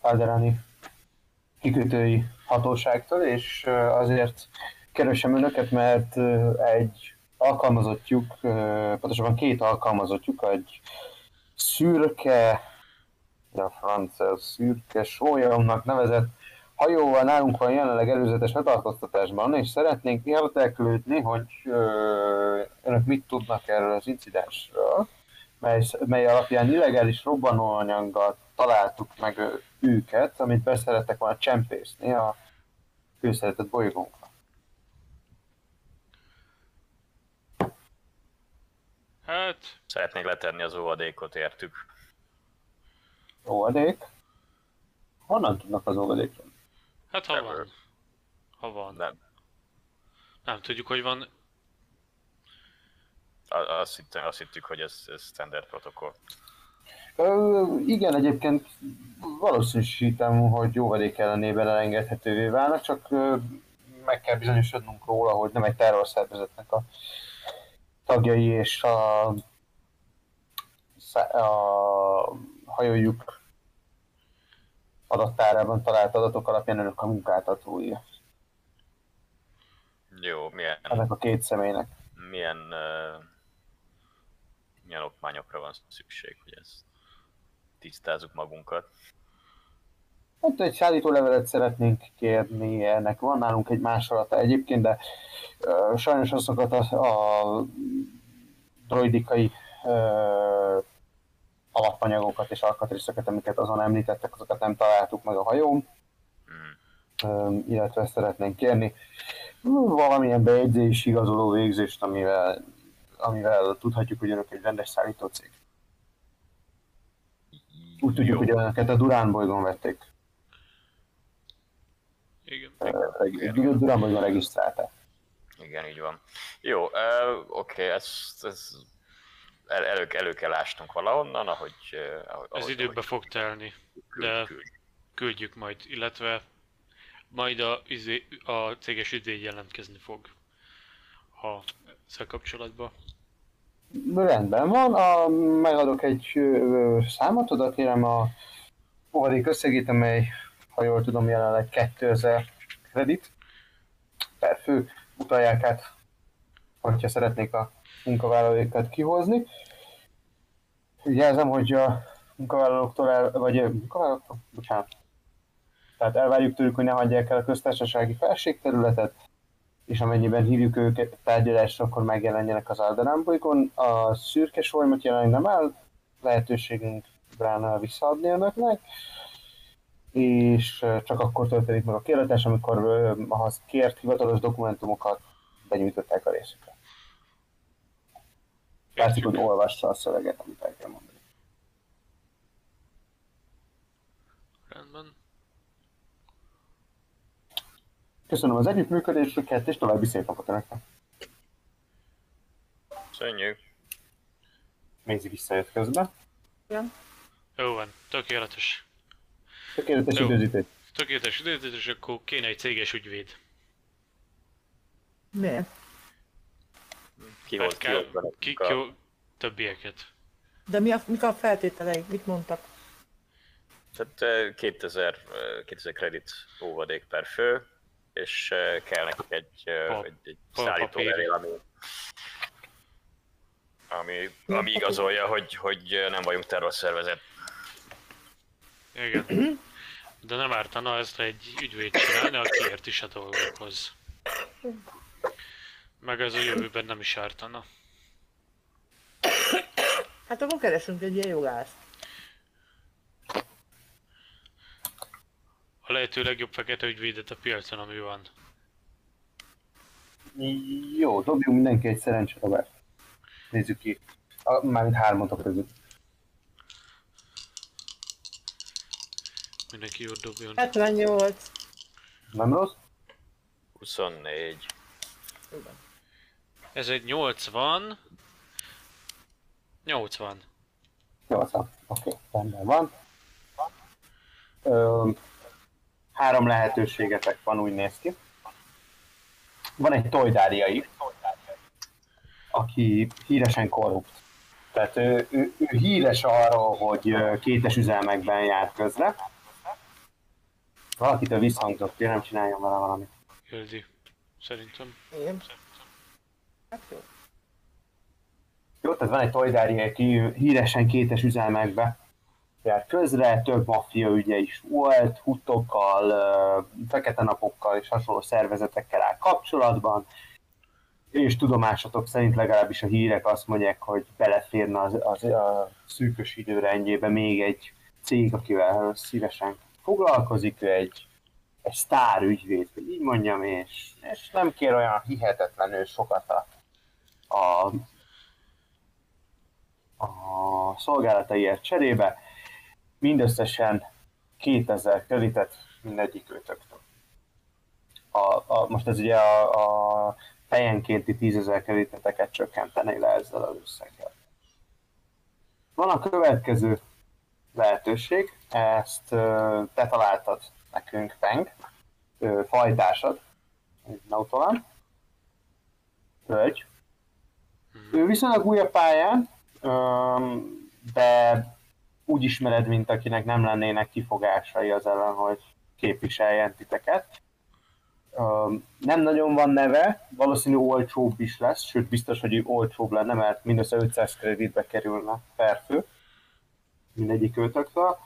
Alderani kikötői hatóságtól, és azért keresem önöket, mert egy alkalmazottjuk, pontosabban két alkalmazottjuk, egy szürke, a francia szürke sólyomnak nevezett hajóval nálunk van jelenleg előzetes letartóztatásban, és szeretnénk érdeklődni, hogy önök mit tudnak erről az incidensről, mely, mely alapján illegális robbanóanyaggal találtuk meg őket, amit beszerettek volna csempészni a főszeretett bolygónkra. Hát, Szeretnék letenni az óvadékot, értük. Óvadék? Honnan tudnak az óvadékról? hát ha Never. van. Ha van. Nem. Nem tudjuk, hogy van. Azt, hittük, azt hittük, hogy ez, ez standard protokoll. Ö, igen, egyébként valószínűsítem, hogy jóvadék ellenében elengedhetővé válnak, csak ö, meg kell bizonyosodnunk róla, hogy nem egy terrorszervezetnek a tagjai és a, a hajójuk adattárában talált adatok alapján önök a munkáltatói Jó, milyen, ennek a két személynek. milyen, uh, milyen okmányokra van szükség, hogy ezt tisztázzuk magunkat. Hát egy szállítólevelet szeretnénk kérni, ennek van nálunk egy másolata egyébként, de ö, sajnos azokat a, a droidikai ö, alapanyagokat és alkatrészeket, amiket azon említettek, azokat nem találtuk meg a hajón, Mm. ö, illetve szeretnénk kérni valamilyen bejegyzés, igazoló végzést, amivel, amivel tudhatjuk, hogy önök egy rendes szállítócég. Úgy tudjuk, hogy önöket a Durán bolygón vették. Igen. Reg- Durán bolygón regisztrálták. Igen, így van. Jó, uh, oké, okay, ez, ez el, elő, elő kell ástunk valahonnan, ahogy... Uh, ahogy Ez ahogy- időbe ahogy fog telni. küld- de- küld. Küldjük majd, illetve majd a, izé, a céges ügyvéd jelentkezni fog. Ha ezzel kapcsolatban. Rendben van, a, megadok egy ö, számot, oda kérem a óvadék összegét, amely, ha jól tudom, jelenleg 2000 kredit per fő. Utalják át, hogyha szeretnék a munkavállalóikat kihozni. Jelzem, hogy a munkavállalóktól el, vagy munkavállalóktól, bocsánat. Tehát elvárjuk tőlük, hogy ne hagyják el a köztársasági felségterületet, és amennyiben hívjuk őket tárgyalásra, akkor megjelenjenek az Alderán bolygón. A szürke solymot jelenleg nem áll lehetőségünk Bránnal visszaadni önöknek, és csak akkor történik meg a kérdetés, amikor ahhoz kért hivatalos dokumentumokat benyújtották a részükre. Látszik, hogy olvassa a szöveget, amit el kell mondani. Rendben. Köszönöm az együttműködésüket, és további szép napot önöknek. Köszönjük. Mézi visszajött közben. Jó van, tökéletes. Tökéletes Jó. időzítés. Tökéletes időzítés, és akkor kéne egy céges ügyvéd. Miért? Ki Mert volt, ki benne ki, a- ki, többieket. De mi a, mik a feltételeik? Mit mondtak? Tehát eh, 2000, eh, 2000 kredit óvadék per fő, és kell nekik egy, Pa- egy, egy szállítólevél, ami, ami, ami igazolja, hogy, hogy nem vagyunk terrorszervezet. Igen. De nem ártana ezt egy ügyvéd csinálni, aki ért is a dolgokhoz. Meg ez a jövőben nem is ártana. Hát akkor keresünk egy ilyen jogászt. A lehető legjobb fekete ügyvédet a piacon, ami van. Jó, dobjunk mindenki egy szerencserobert. Nézzük ki. A, mármint hármatok között. Mindenki jót dobjon. 78. Nem rossz? 24. Ez egy 80. 80. 80. Oké, okay, rendben van. Ö, három lehetőségetek van, úgy néz ki. Van egy tojdáriai, aki híresen korrupt. Tehát ő, ő, ő híres arról, hogy kétes üzelmekben jár közre. Valakitől visszhangzott, hogy nem csináljon vele valamit. Jöldi. Szerintem. Én. Hát jó. Jó, tehát van egy Toydári, aki híresen kétes üzelmekbe jár közre, több maffia ügye is volt, hutokkal, fekete napokkal és hasonló szervezetekkel áll kapcsolatban, és tudomásatok szerint legalábbis a hírek azt mondják, hogy beleférne az, az a szűkös időrendjébe még egy cég, akivel szívesen foglalkozik, ő egy, egy sztár ügyvéd, hogy így mondjam, és, és nem kér olyan hihetetlenül sokat a, a, a szolgálataiért cserébe, mindösszesen 2000 kreditet mindegyik őtöktől. A, a, most ez ugye a, a fejenkénti 10.000 krediteteket csökkenteni le ezzel az összeggel. Van a következő lehetőség, ezt ö, te találtad nekünk, Feng, ö, fajtásod, egy Nautolan, hölgy. Ő viszonylag új a pályán, ö, de úgy ismered, mint akinek nem lennének kifogásai az ellen, hogy képviseljen titeket. Nem nagyon van neve, valószínű olcsóbb is lesz, sőt biztos, hogy olcsóbb lenne, mert mindössze 500 kreditbe kerülne per fő mindegyik őtöktől.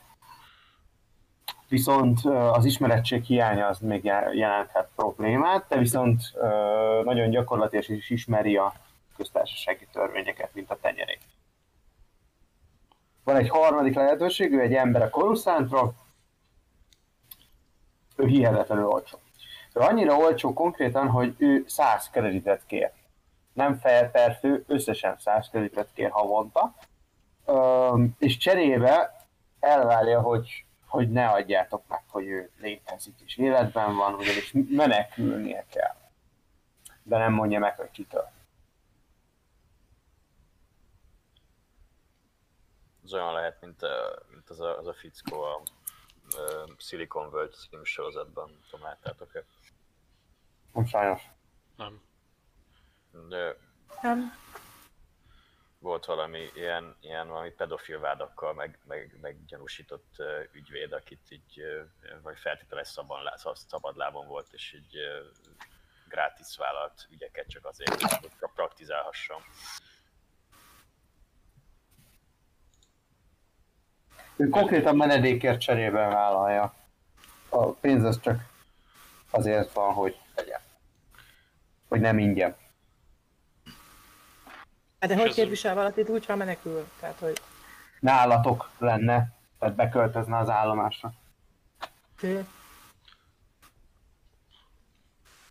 Viszont az ismerettség hiánya az még jel- jelenthet problémát, de viszont nagyon gyakorlatilag is ismeri a köztársasági törvényeket, mint a tenyerét. Van egy harmadik lehetőség, ő egy ember a Coruscantról, ő hihetetlenül olcsó. Ő annyira olcsó konkrétan, hogy ő 100 kreditet kér. Nem fel per fő, összesen 100 kreditet kér havonta, Öm, és cserébe elvárja, hogy, hogy ne adjátok meg, hogy ő létezik és életben van, ugyanis menekülnie kell. De nem mondja meg, hogy kitől. Az olyan lehet, mint, a, mint az, a, az a fickó a, a Silicon World című sorozatban, nem tudom, láttátok-e? Nem sajnos. Nem. De Nem. volt valami ilyen, ilyen valami pedofil vádakkal meg, meg, meg gyanúsított uh, ügyvéd, akit így, uh, vagy feltételes szabad, szabad lábon volt, és így uh, gratis vállalt ügyeket csak azért, hogy pra- praktizálhasson. Ő konkrétan menedékért cserében vállalja. A pénz az csak azért van, hogy legyen. Hogy nem ingyen. Hát de hogy képvisel valakit úgy, ha menekül? Tehát, hogy Nálatok lenne, tehát beköltözne az állomásra. oké.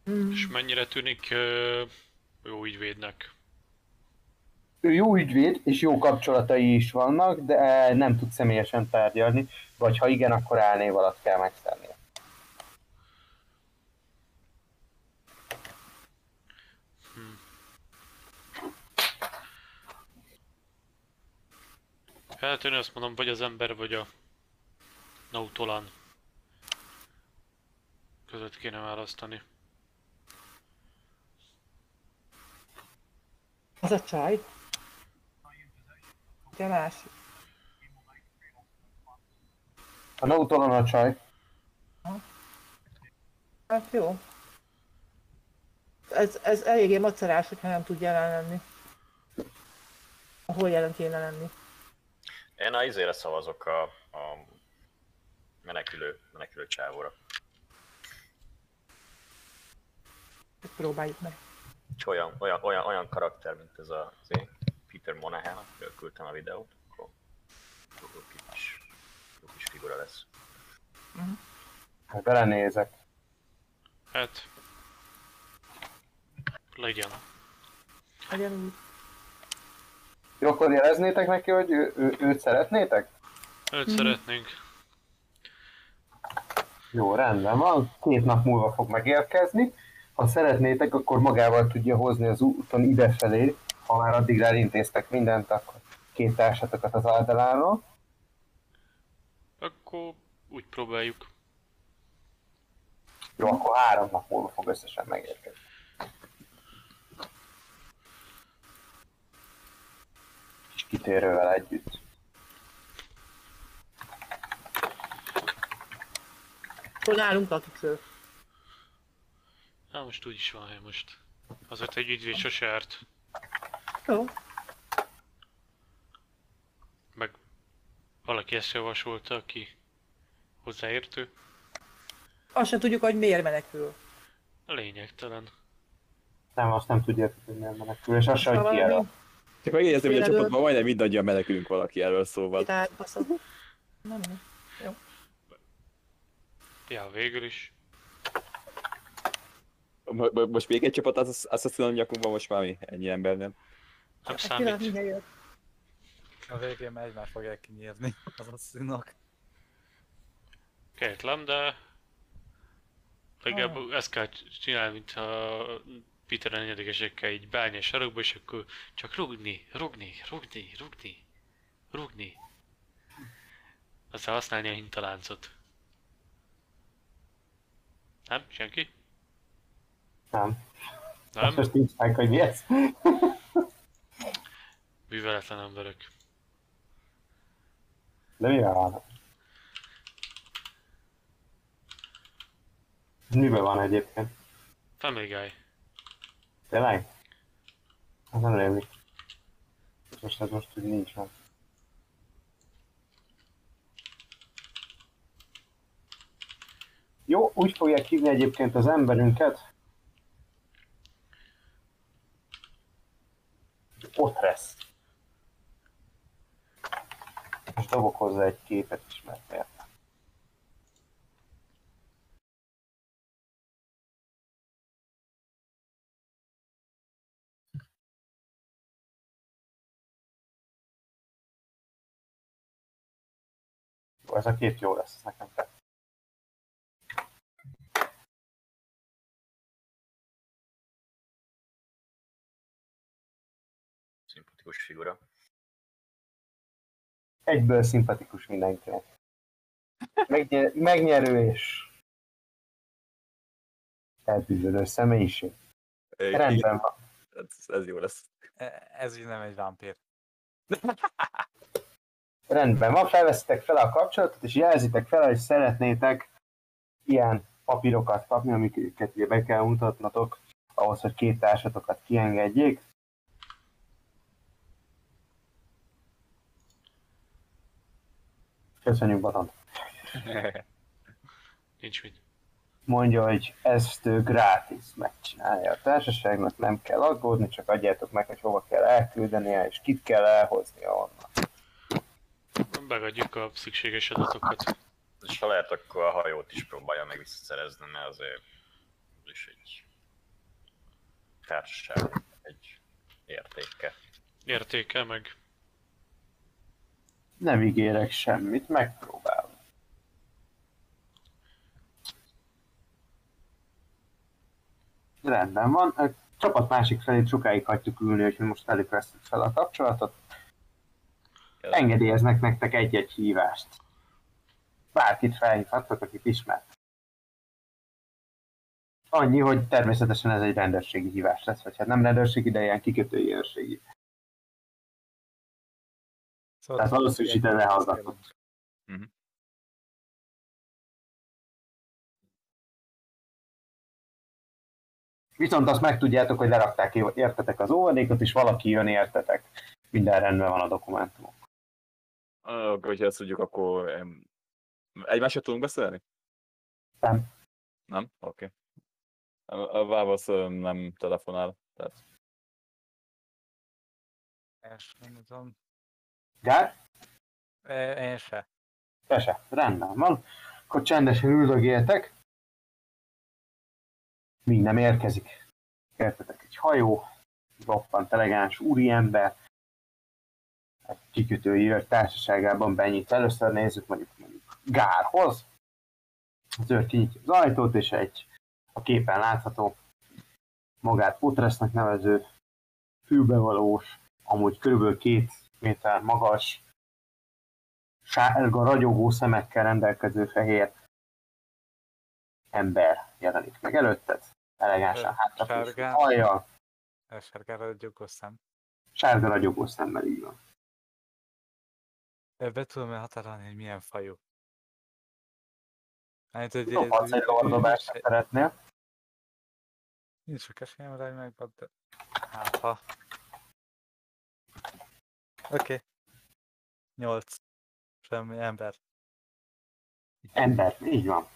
Mm. És mennyire tűnik ö, jó ügyvédnek? Ő jó ügyvéd, és jó kapcsolatai is vannak, de nem tud személyesen tárgyalni, vagy ha igen, akkor állnév alatt kell megszernie. Hát én azt mondom, vagy az ember, vagy a Nautolan között kéne választani. Az a csaj. Más. A Nautolan a csaj. Hát jó. Ez, ez eléggé macerás, hogyha nem tud jelen lenni. Ahol jelen kéne lenni. Én a izére szavazok a, a menekülő, menekülő csávóra. Ezt próbáljuk meg. Olyan, olyan, olyan, olyan karakter, mint ez a az én Peter Monahan, akiről küldtem a videót, akkor jó kis, jó kis figura lesz. Hát belenézek. Hát... Legyen. Legyen úgy. Jó, akkor jeleznétek neki, hogy ő, ő, őt szeretnétek? Őt szeretnénk. Jó, rendben van. Két nap múlva fog megérkezni. Ha szeretnétek, akkor magával tudja hozni az úton idefelé. Ha már addigra elintéztek mindent, akkor két társatokat az oldaláról. Akkor úgy próbáljuk. Jó, akkor három nap múlva fog összesen megérkezni. Kis kitérővel együtt. Akkor nálunk lakik ő. Na most úgy is van hely most. Azért egy ügyvéd sose árt. Jó. Meg valaki ezt javasolta, aki hozzáértő. Azt sem tudjuk, hogy miért menekül. Lényegtelen. Nem, azt nem tudjátok, hogy miért menekül, és azt sem, hogy ki elad. Csak megjegyeztem, hogy a csapatban majdnem mindannyian menekülünk valaki elől, szóval. Tehát, Nem, nem. Jó. Ja, végül is. Most még egy csapat, azt, azt hiszem, nyakunkban most már mi? Ennyi ember, nem? Egy pillanat, számít. A végén már egymást fogják kinyírni az asszínok. Kejtlem, de... Legalább ezt kell csinálni, mintha Peter a negyedikesekkel így beállni a sarokba, és akkor csak rugni, rugni, rugni, rugni, rugni. Aztán használni a hintaláncot. Nem? Senki? Nem. Nem? Azt nincs meg, hogy mi ez. Műveletlen emberek. De mi van? Miben van egyébként? Family Guy. Tényleg? Az nem rémlik. Most ez most úgy nincs meg. Jó, úgy fogják hívni egyébként az emberünket. Ott És dobok hozzá egy képet is, mert miért? Jó, ez a kép jó lesz, nekem tetszik. Szimpatikus figura. Egyből szimpatikus mindenkinek. Megnyer, megnyerő és elbűzölő személyiség. Rendben van. Ez, ez jó lesz. E- Ez így nem egy vámpír. Rendben van, felveszitek fel a kapcsolatot, és jelzitek fel, hogy szeretnétek ilyen papírokat kapni, amiket ugye be kell mutatnatok, ahhoz, hogy két társatokat kiengedjék. Köszönjük, Baton. Nincs mit. Mondja, hogy ezt ő gratis megcsinálja a társaságnak, nem kell aggódni, csak adjátok meg, hogy hova kell elküldenie, és kit kell elhoznia onnan. Megadjuk a szükséges adatokat. És ha lehet, akkor a hajót is próbálja meg visszaszerezni, mert azért is egy társaság, egy értéke. Értéke meg. Nem ígérek semmit, megpróbálom. Rendben van. A csapat másik felét sokáig hagytuk ülni, hogy most velük vesztük fel a kapcsolatot. Engedélyeznek nektek egy-egy hívást. Bárkit felhívhattok, akit ismert. Annyi, hogy természetesen ez egy rendőrségi hívás lesz, vagy hát nem rendőrségi, de ilyen kikötői őrségi. Szóval Tehát valószínűleg ide lehallgatott. Viszont azt megtudjátok, hogy lerakták értetek az óvadékot, és valaki jön értetek. Minden rendben van a dokumentumok. Akkor, hogyha ezt tudjuk, akkor em, egymással tudunk beszélni? Nem. Nem? Oké. Okay. A, válasz nem telefonál, tehát tudom. Gár? Én se. Te se. Rendben van. Akkor csendesen üldögéltek. Míg nem érkezik. Értetek egy hajó, roppant elegáns úriember, egy kikötői őr társaságában benyit. Először nézzük mondjuk, mondjuk Gárhoz. Az őr kinyitja az ajtót, és egy a képen látható magát Putresznek nevező fülbevalós, amúgy körülbelül két méter magas, sárga, ragyogó szemekkel rendelkező fehér ember jelenik meg előtted. Elegánsan sárgán? hajjal, Elsárgára gyugos szem. sárga ragyogó szemmel így van. Be tudom-e határolni, hogy milyen fajú? Hát, hogy Dobhatsz egy lordobást, ha szeretnél. Nincs sok esélyem rá, hogy megbad, de... Hát, ha... Oké. Okay. Nyolc. Semmi ember. Ember, így van.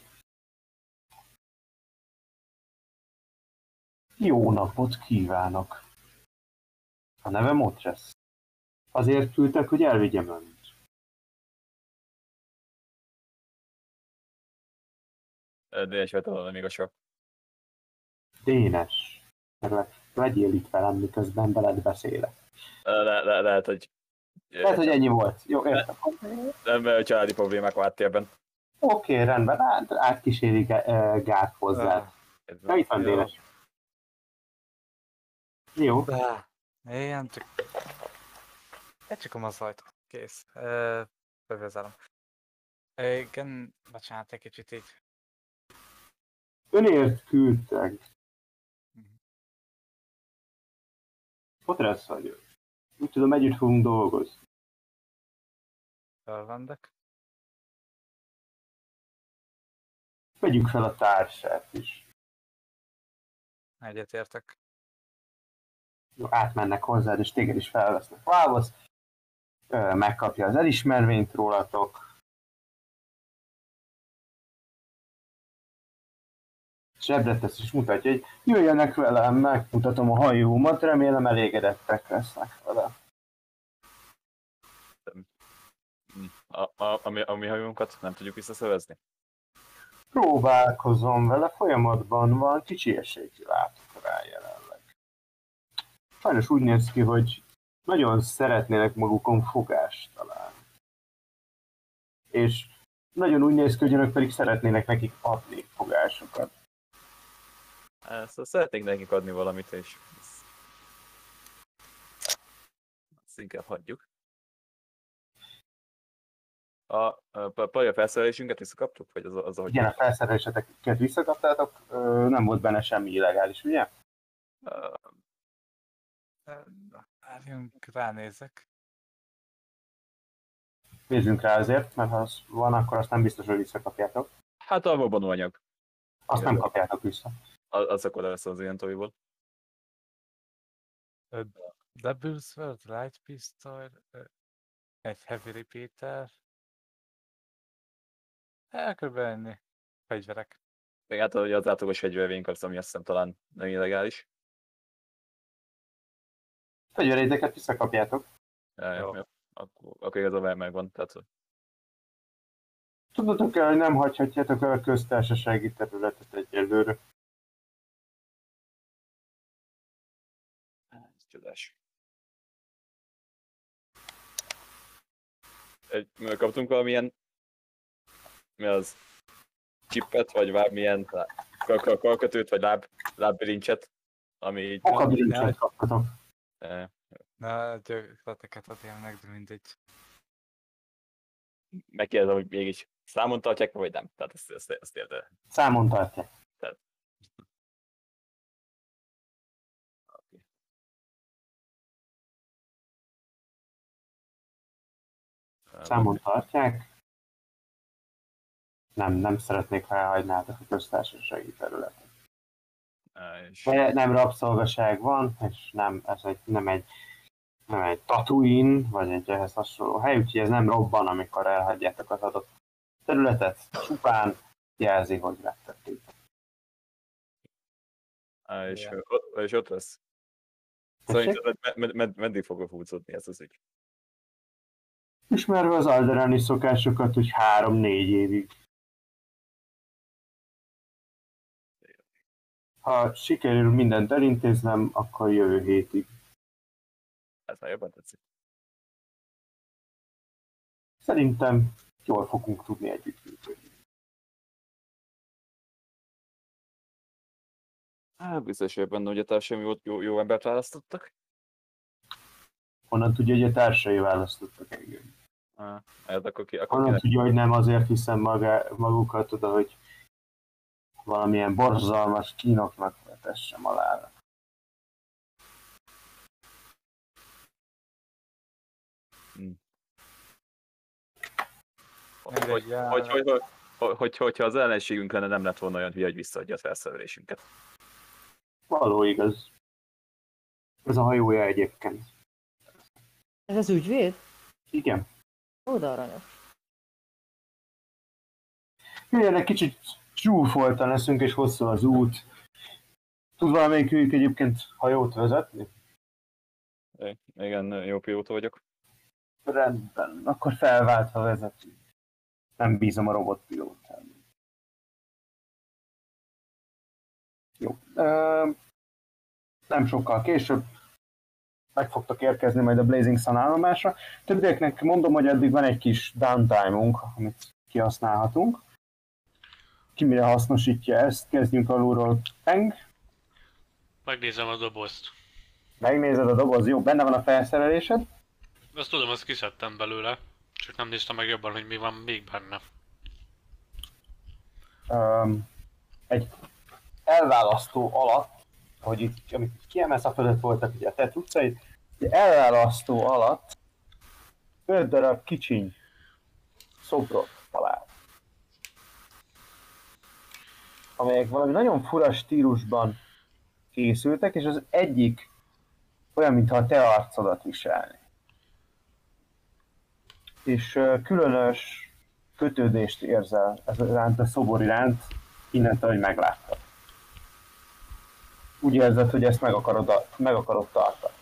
Jó napot kívánok! A nevem Otresz. Azért küldtek, hogy elvigyem önt. Dénes vettem még a sok. Dénes, kérlek, legyél itt velem, miközben veled beszélek. Le, le, lehet, hogy... Lehet, hogy ennyi volt. Jó, értem. Nem, mert családi problémák a háttérben. Oké, rendben, hát átkíséri Gá- Gát hozzá. Ja, itt van Jó. Dénes. Jó, De, én csak... Lecsukom az ajtót. Kész. Bevezelem. Igen, bocsánat, egy kicsit így. önért küldtek. Potresz vagyok. Úgy tudom, együtt fogunk dolgozni. Fölvendek. Vegyük fel a társát is. Egyetértek. Jó, átmennek hozzád, és téged is felvesznek válasz. Megkapja az elismervényt rólatok. Zsebre tesz és mutatja, hogy jöjjenek velem, megmutatom a hajómat, remélem elégedettek lesznek vele. A, a, a, mi, a mi hajónkat nem tudjuk visszaszervezni? Próbálkozom vele, folyamatban van, kicsi esélyt látok rá jelenleg. Sajnos úgy néz ki, hogy nagyon szeretnének magukon fogást találni. És nagyon úgy néz ki, hogy önök pedig szeretnének nekik adni fogásokat. Szóval szeretnénk nekik adni valamit, és ezt, inkább hagyjuk. A, a, a pálya felszerelésünket visszakaptuk? Vagy az, az ahogy... Igen, a felszereléseteket visszakaptátok, nem volt benne semmi illegális, ugye? Várjunk, ránézek. Nézzünk rá azért, mert ha az van, akkor azt nem biztos, hogy visszakapjátok. Hát a robbanóanyag. Azt nem kapjátok vissza. Az, akkor lesz az ilyen toviból. Double Sword, Light Pistol, egy Heavy Repeater. El kb. ennyi. Fegyverek. Még hát hogy az átlagos fegyvervénk az, ami azt hiszem talán nem illegális. Fegyveréteket visszakapjátok. Ja, Jó. jó. Jó. Akkor, akkor igazából megvan. Tehát, hogy Tudnotok kell, hogy nem hagyhatjátok el a köztársasági területet egyelőre. Csodás. Egy, mi kaptunk valamilyen mi az csippet, vagy kar- karkötőt, vagy láb, lábbilincset, ami így... Okabilincset kaptatok. Na, gyökleteket adják de mindegy. megkérdezem, hogy mégis számon tartják, vagy nem. Tehát ezt, ezt, ezt érte. Számon tartják. Számon tartják. Nem, nem szeretnék, ha elhagynátok a köztársasági területet. És, De nem rabszolgaság van, és nem, ez egy, nem egy nem egy Tatooine, vagy egy ehhez hasonló hely, úgyhogy ez nem robban, amikor elhagyjátok az adott területet, csupán jelzi, hogy megtették. eh, és, és ott lesz. Szerinted med, med, med, meddig fog húzódni ez az ügy? Ismerve az alderani szokásokat, hogy három-négy évig. Ha sikerül mindent elintéznem, akkor jövő hétig. Ez már jobban tetszik. Szerintem jól fogunk tudni együttműködni. Hát biztos, hogy benne, hogy a társadalmi jó, jó, jó embert választottak. Honnan tudja, hogy a társai választottak engem? Ah, hát akkor ki, akkor kinek, tudja, hogy nem azért hiszem maga, magukat oda, hogy valamilyen borzalmas kínoknak vetessem alá. Mindegy, hogy, hogy, hogy, hogy, hogy, hogy, hogyha az ellenségünk lenne, nem lett volna olyan hülye, hogy visszaadja a felszerelésünket. Való igaz. Ez a hajója egyébként. Ez az ügyvéd? Igen. Oda aranyos. Jöjjön egy kicsit zsúfoltan leszünk, és hosszú az út. Tud valamelyikük egyébként hajót vezetni? Igen, jó pilóta vagyok. Rendben, akkor felváltva vezetünk. Nem bízom a robotpilótán. Jó. Ö, nem sokkal később meg fogtok érkezni majd a Blazing Sun állomásra. Többieknek mondom, hogy eddig van egy kis downtime-unk, amit kihasználhatunk. Ki mire hasznosítja ezt? Kezdjünk alulról. Peng. Megnézem a dobozt. Megnézed a doboz, jó, benne van a felszerelésed. Azt tudom, azt kiszedtem belőle. Csak nem néztem meg jobban, hogy mi van még benne. um, egy elválasztó alatt, hogy itt, amit kiemelsz a fölött voltak ugye a te cuccaid, egy elválasztó alatt öt darab kicsiny szobrot talál. Amelyek valami nagyon fura stílusban készültek, és az egyik olyan, mintha a te arcodat viselni. És különös kötődést érzel ez iránt, a szobor iránt, innentől, hogy megláttad. Úgy érzed, hogy ezt meg akarod, meg akarod tartani.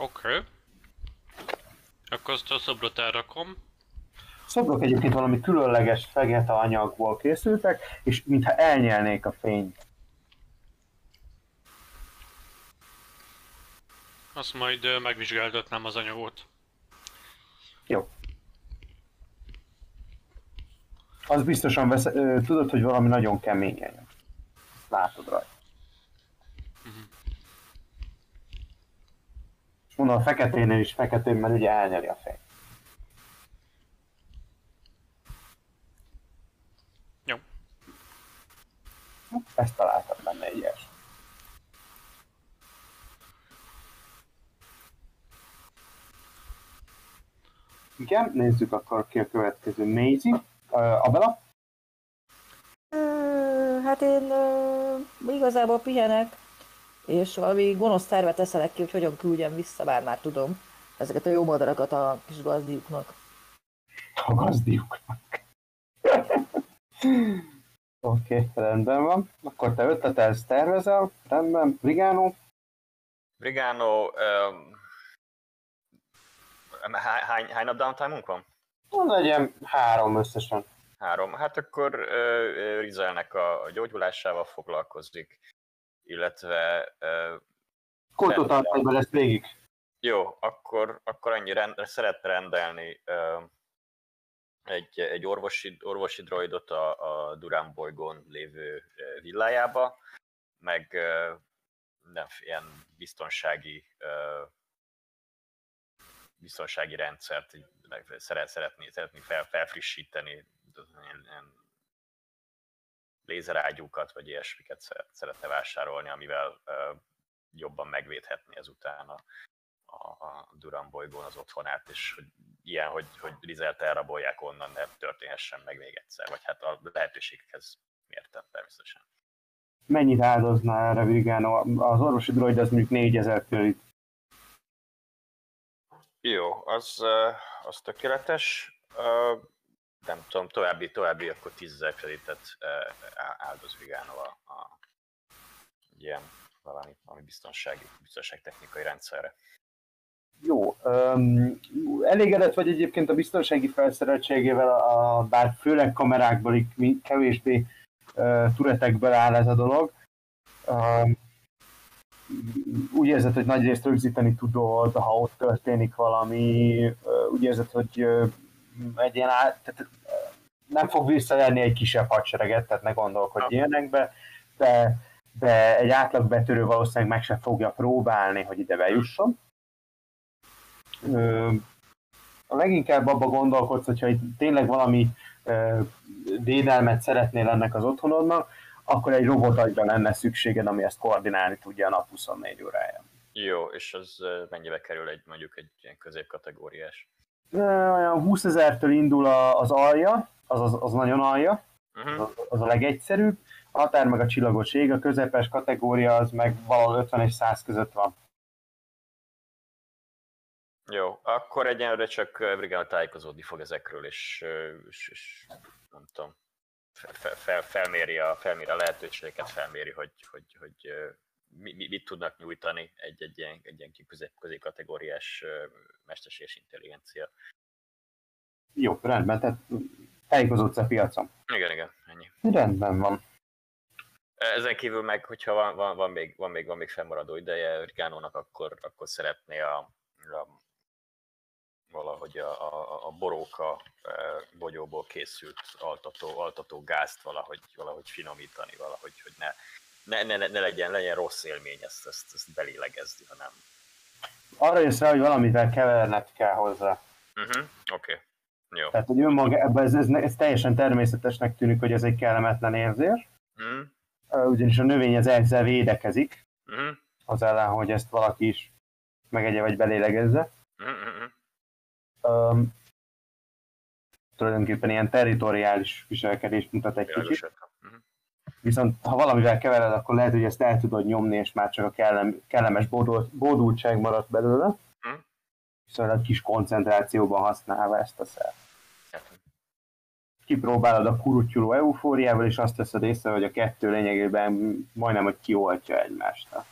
Oké. Okay. Akkor azt a szobrot elrakom. Szobrok egyébként valami különleges fekete anyagból készültek, és mintha elnyelnék a fényt. Azt majd megvizsgáltatnám az anyagot. Jó. Az biztosan vesz, tudod, hogy valami nagyon kemény anyag. Látod rajta. Mondom, a feketénél is feketén, mert ugye elnyeli a fényt. Jó. Ezt találtam benne egy ilyes. Igen, nézzük akkor ki a következő. Maisie, uh, Abela, Hát én ö, igazából pihenek, és valami gonosz tervet eszelek ki, hogy hogyan küldjem vissza, bár már tudom, ezeket a jó madarakat a kis gazdiuknak. a gazdiuknak. Oké, okay, rendben van. Akkor te ötletelsz, tervezel, rendben. Brigánó, Brigano, um, hány, hány, nap downtime-unk van? van legyen három összesen. Három. Hát akkor ö, Rizelnek a a gyógyulásával foglalkozik, illetve ö, Koltótartályban lesz végig. jó, akkor, akkor annyi rend, szeretne rendelni egy, egy orvosi, orvosi droidot a, a Durán bolygón lévő villájába, meg nem, ilyen biztonsági biztonsági rendszert szeret, szeretné, szeretné fel, felfrissíteni, ilyen, ilyen lézerágyúkat, vagy ilyesmiket szeret, szeretne vásárolni, amivel jobban megvédhetni ezután a, a, a Duran bolygón az otthonát, és hogy ilyen, hogy, hogy Rizelt elrabolják onnan, ne történhessen meg még egyszer, vagy hát a lehetőséghez mérten természetesen. Mennyit áldozná erre Brigánó? Az orvosi droid az mondjuk 4000 körit. Jó, az, az tökéletes. Nem tudom, további, további akkor 10.000 kreditet á- áldoz Vigano a, ilyen valami, valami biztonsági, biztonságtechnikai rendszerre. Jó. Um, elégedett vagy egyébként a biztonsági felszereltségével, a, bár főleg kamerákból kevésbé uh, turetekből áll ez a dolog. Um, úgy érzed, hogy nagyrészt rögzíteni tudod, ha ott történik valami, uh, úgy érzed, hogy uh, egy ilyen át, tehát, nem fog visszaverni egy kisebb hadsereget, tehát ne gondolkodj ilyenekbe, de, de egy átlag betörő valószínűleg meg se fogja próbálni, hogy ide bejusson. Ö, a leginkább abba gondolkodsz, hogyha tényleg valami ö, védelmet szeretnél ennek az otthonodnak, akkor egy robotagyra lenne szükséged, ami ezt koordinálni tudja a nap 24 óráján. Jó, és az mennyibe kerül egy mondjuk egy ilyen középkategóriás? Olyan 20 ezertől indul az alja, az, az, az nagyon alja, Uh-huh. az, az a legegyszerűbb, a határ meg a csillagos ég, a közepes kategória az meg valahol 50 és 100 között van. Jó, akkor egyenlőre csak Brigál tájékozódni fog ezekről, és, és, és nem tudom, fel, fel, felméri, a, felméri a lehetőségeket, felméri, hogy, hogy, hogy mi, mi- mit tudnak nyújtani egy, egy ilyen, egy ilyen közé, középkategóriás mesterséges intelligencia. Jó, rendben, tehát tájékozódsz a piacon. Igen, igen, ennyi. Rendben van. Ezen kívül meg, hogyha van, van, van, még, van, még, van még fennmaradó ideje Rigánónak, akkor, akkor szeretné a, a valahogy a, a, a boróka bogyóból készült altató, altató gázt valahogy, valahogy finomítani, valahogy, hogy ne, ne, ne, ne legyen, legyen rossz élmény ezt, ezt, ezt belélegezni, hanem... Arra jössz rá, hogy valamivel keverned kell hozzá. Uh-huh, Oké, okay. jó. Tehát, hogy önmagában ez, ez, ez, teljesen természetesnek tűnik, hogy ez egy kellemetlen érzés. Ö, Ugyanis a növény az ezzel védekezik, Uh-huh. az ellen, hogy ezt valaki is megegye vagy belélegezze. Uh-huh. Um, tulajdonképpen ilyen territoriális viselkedést mutat egy Világos kicsit. Viszont ha valamivel kevered, akkor lehet, hogy ezt el tudod nyomni, és már csak a kellem, kellemes bódult, bódultság maradt belőle. Hm. Viszont kis koncentrációban használva ezt a szert. Kipróbálod a kurutyuló eufóriával, és azt veszed észre, hogy a kettő lényegében majdnem, hogy kioltja egymást a-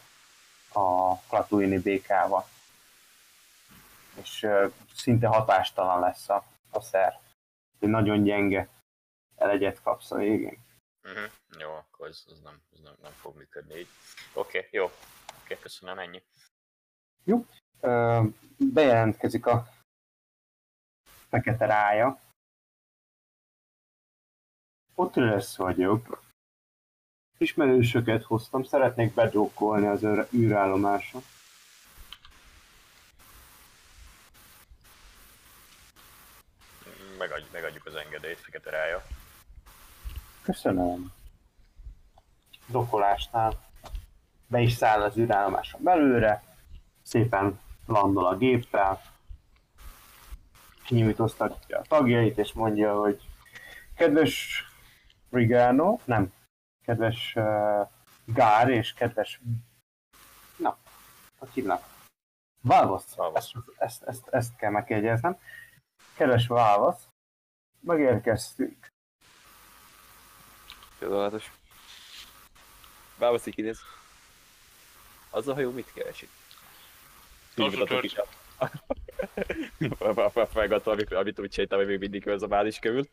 a klatuini békával. És ö, szinte hatástalan lesz a, a szer. Egy nagyon gyenge elegyet kapsz a végén. Uh-huh. Jó, akkor ez, ez, nem, ez nem, nem fog működni így. Oké, okay, jó. Oké, okay, köszönöm, ennyi. Ö, bejelentkezik a fekete rája. Ott lesz vagyok. Ismerősöket hoztam, szeretnék bedrókolni az őr- űrállomásra. Megadj, megadjuk az engedélyt, fekete rája. Köszönöm. Dokolásnál be is száll az űrállomáson belőle, szépen landol a géppel, kinyújtóztatja a tagjait, és mondja, hogy kedves Rigano, nem, kedves uh, Gár és kedves, na, hogy hívnak? Valvasz. Valvasz. Ezt, ezt, ezt, kell megjegyeznem. Kedves Valvasz, megérkeztünk. Csodálatos. Bávaszik kinéz. Az a hajó mit keresik? Az Így mutatok utalt. is a... Megadta, amit, amit úgy sejtem, hogy még mindig az a bális körül.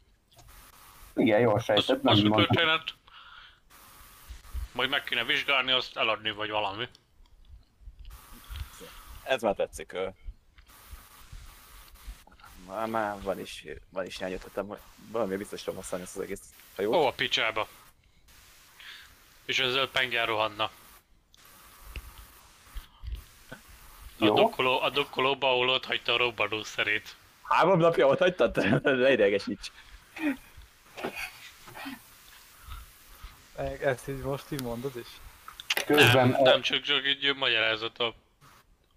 Igen, jól Az, sejtett, az nem a mondtam. történet. Majd meg kéne vizsgálni, azt eladni, vagy valami. Ez már tetszik. Már, már van is, van is néhány ötletem, hogy valami biztos tudom használni ezt az egész hajót. Ó, a picsába. És ezzel pengen rohanna. A Jó. dokkoló, a dokkolóba, ahol ott hagyta a robbanó szerét. Három napja ott hagytad? Ne idegesíts. Ezt így most így mondod is? Közben, Nem, nem csak, csak egy magyarázata.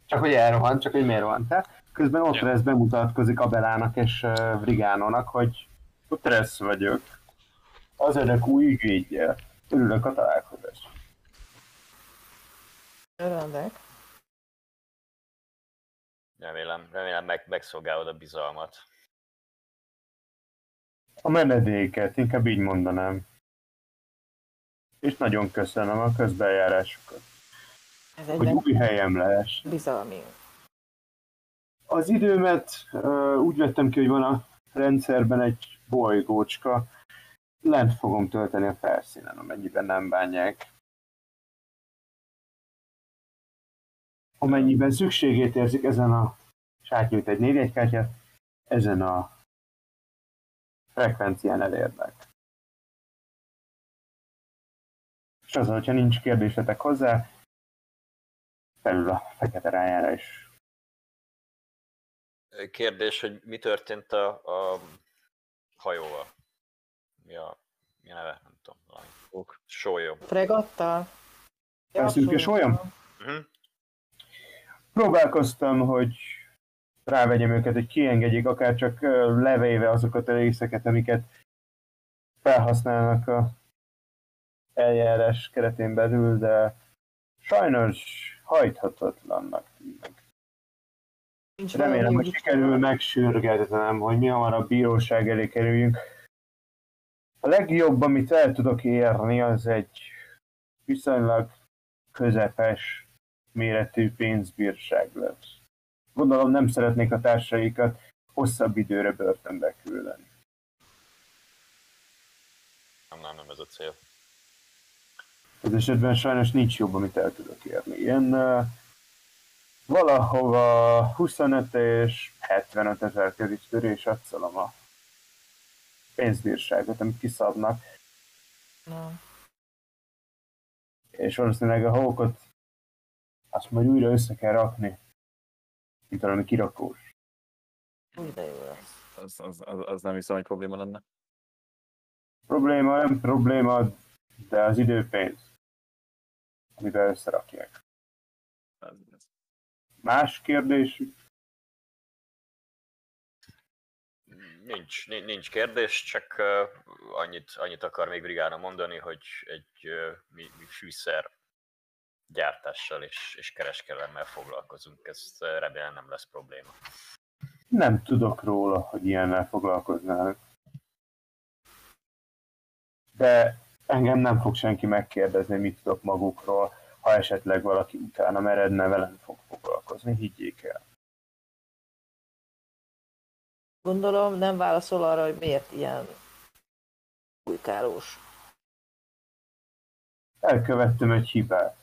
csak hogy elrohant, csak hogy miért rohant el. Közben ott Ja. bemutatkozik Abelának és uh, Vrigánónak, hogy Utresz vagyok. Az önök új ügyvédje. Örülök a találkozás. Öröndek. Remélem, remélem meg, megszolgálod a bizalmat. A menedéket, inkább így mondanám. És nagyon köszönöm a közbenjárásukat, Ez hogy új helyem lesz. bizalmi. Az időmet uh, úgy vettem ki, hogy van a rendszerben egy bolygócska. Lent fogom tölteni a felszínen, amennyiben nem bánják. Amennyiben szükségét érzik ezen a és átnyújt egy névjegykártyát, ezen a frekvencián elérnek. És az, hogyha nincs kérdésetek hozzá, felül a fekete rájára is Kérdés, hogy mi történt a, a hajóval? Mi a, mi a neve? Nem tudom, valami. Ok. Sólyom. Fregatta? Felszűkés olyam? Uh-huh. próbálkoztam, hogy rávegyem őket, hogy kiengedjék akár csak levéve azokat a részeket, amiket felhasználnak a eljárás keretén belül, de sajnos hajthatatlannak tűnnek. Nincs Remélem, hogy sikerül megsürgetnem, hogy mi hamarabb bíróság elé kerüljünk. A legjobb, amit el tudok érni, az egy viszonylag közepes méretű pénzbírság lesz. Gondolom nem szeretnék a társaikat hosszabb időre börtönbe küldeni. Nem, nem, nem ez a cél. Ez esetben sajnos nincs jobb, amit el tudok érni. Én uh, valahova 25 és 75 ezer közé törés adszalom a pénzbírságot, amit kiszabnak, Na, és valószínűleg a hókot azt majd újra össze kell rakni, mint valami kirakós. úgy de jó lesz. Az, az, az, az nem hiszem, hogy probléma lenne. Probléma nem probléma, de az idő pénz, amivel összerakják. Más kérdés? Nincs, nincs, kérdés, csak annyit, annyit akar még Brigána mondani, hogy egy mi, mi fűszer gyártással és, és kereskedelemmel foglalkozunk. Ez remélem nem lesz probléma. Nem tudok róla, hogy ilyennel foglalkoznának. De engem nem fog senki megkérdezni, mit tudok magukról, ha esetleg valaki utána meredne, velem fog foglalkozni, higgyék el. Gondolom nem válaszol arra, hogy miért ilyen bujkálós. Elkövettem egy hibát.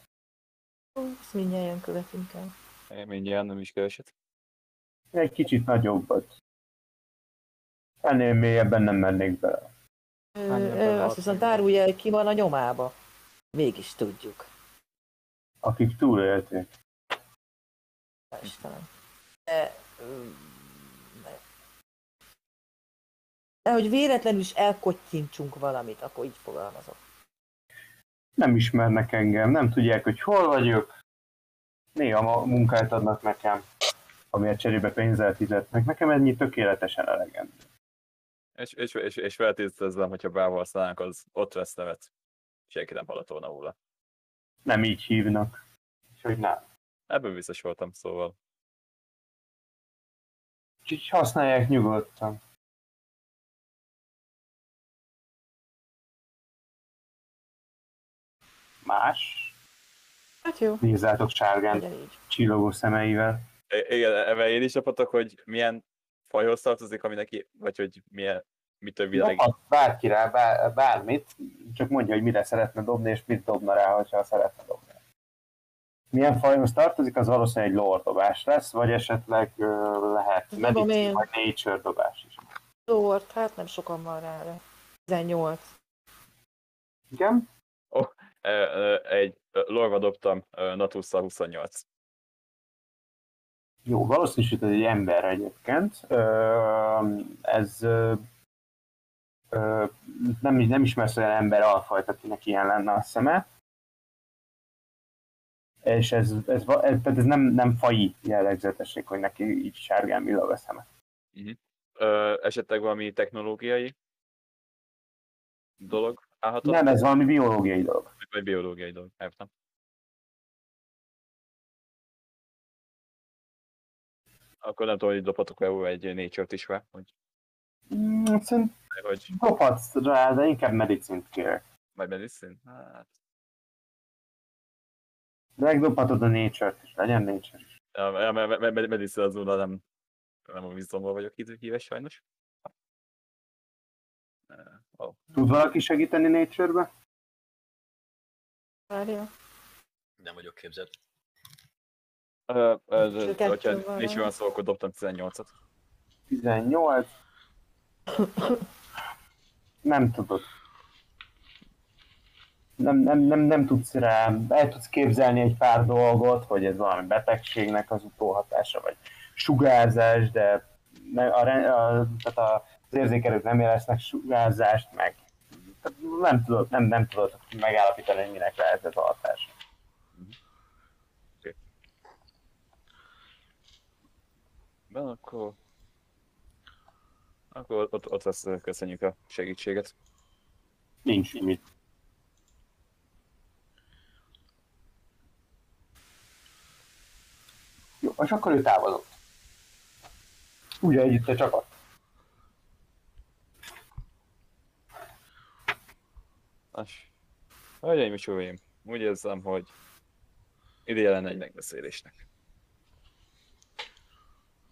Ezt mindjárt követünk el. Én mindjárt nem is keveset. Egy kicsit nagyobbat. Ennél mélyebben nem mennék bele. Ö, ö, azt a viszont árulja, hogy ki van a nyomába. Mégis tudjuk. Akik túlélték. Istenem. De, ö, ne. de hogy véletlenül is elkottyintsunk valamit, akkor így fogalmazok. Nem ismernek engem, nem tudják, hogy hol vagyok. Néha ma munkát adnak nekem, amiért cserébe pénzzel fizetnek. Nekem ennyi tökéletesen elegendő. És, és, és, és feltételezem, hogyha bevalszálnánk, az ott lesz nevet. Senki nem hallott volna róla. Nem így hívnak. Úgyhogy nem. Ebben biztos voltam, szóval. Úgyhogy használják nyugodtan. Más? Hát jó, Nézzátok sárgán csillogó szemeivel. I- igen, ebben én is csapatok, hogy milyen fajhoz tartozik, ami neki, vagy hogy milyen, mitől világ. Dobhat bárki rá bár, bármit, csak mondja, hogy mire szeretne dobni, és mit dobna rá, hogyha szeretne dobni. Milyen fajhoz tartozik, az valószínűleg egy lore dobás lesz, vagy esetleg lehet medicine vagy nature dobás is. Lord, hát nem sokan van rá. de 18. Igen? Ö, Egy lorva dobtam, ö, Natusszal 28. Jó, valószínűsített egy ember egyébként. Ez nem, nem ismersz olyan ember alfajt, akinek ilyen lenne a szeme. És ez, ez, ez, tehát ez nem, nem faji jellegzetesség, hogy neki így sárgán villag a szeme. Ö, Esetleg valami technológiai dolog állhatott? Nem, ez valami biológiai dolog. Vagy biológiai dolog, értem. Akkor nem tudom, hogy dobhatok le egy nature is rá, hogy, Mm, Szerintem hogy dobhatsz rá, de inkább medicint kér. vagy medicine? Hát, De megdobhatod a nature-t is, legyen nature is. a, a, a, a medicine azonnal nem, nem a vízomból vagyok hív- híves sajnos. Ó, Tud valaki segíteni nature-be? Várja. Nem vagyok képzett. Ö, Kettő Hogyha van. nincs olyan szó, akkor dobtam 18-at. 18. Nem tudod. Nem, nem, nem, nem tudsz rá, el tudsz képzelni egy pár dolgot, hogy ez valami betegségnek az utóhatása, vagy sugárzás, de a, a, tehát a, az érzékelők nem jeleznek sugárzást, meg nem tudod, nem, nem tudod megállapítani, hogy minek lehet ez a hatás. De akkor... Akkor ott, ott lesz, köszönjük a segítséget. Nincs mit. Jó, és akkor ő távozott. Ugye együtt a csapat. Nos, hölgyeim és uraim, úgy érzem, hogy ideje lenne egy megbeszélésnek.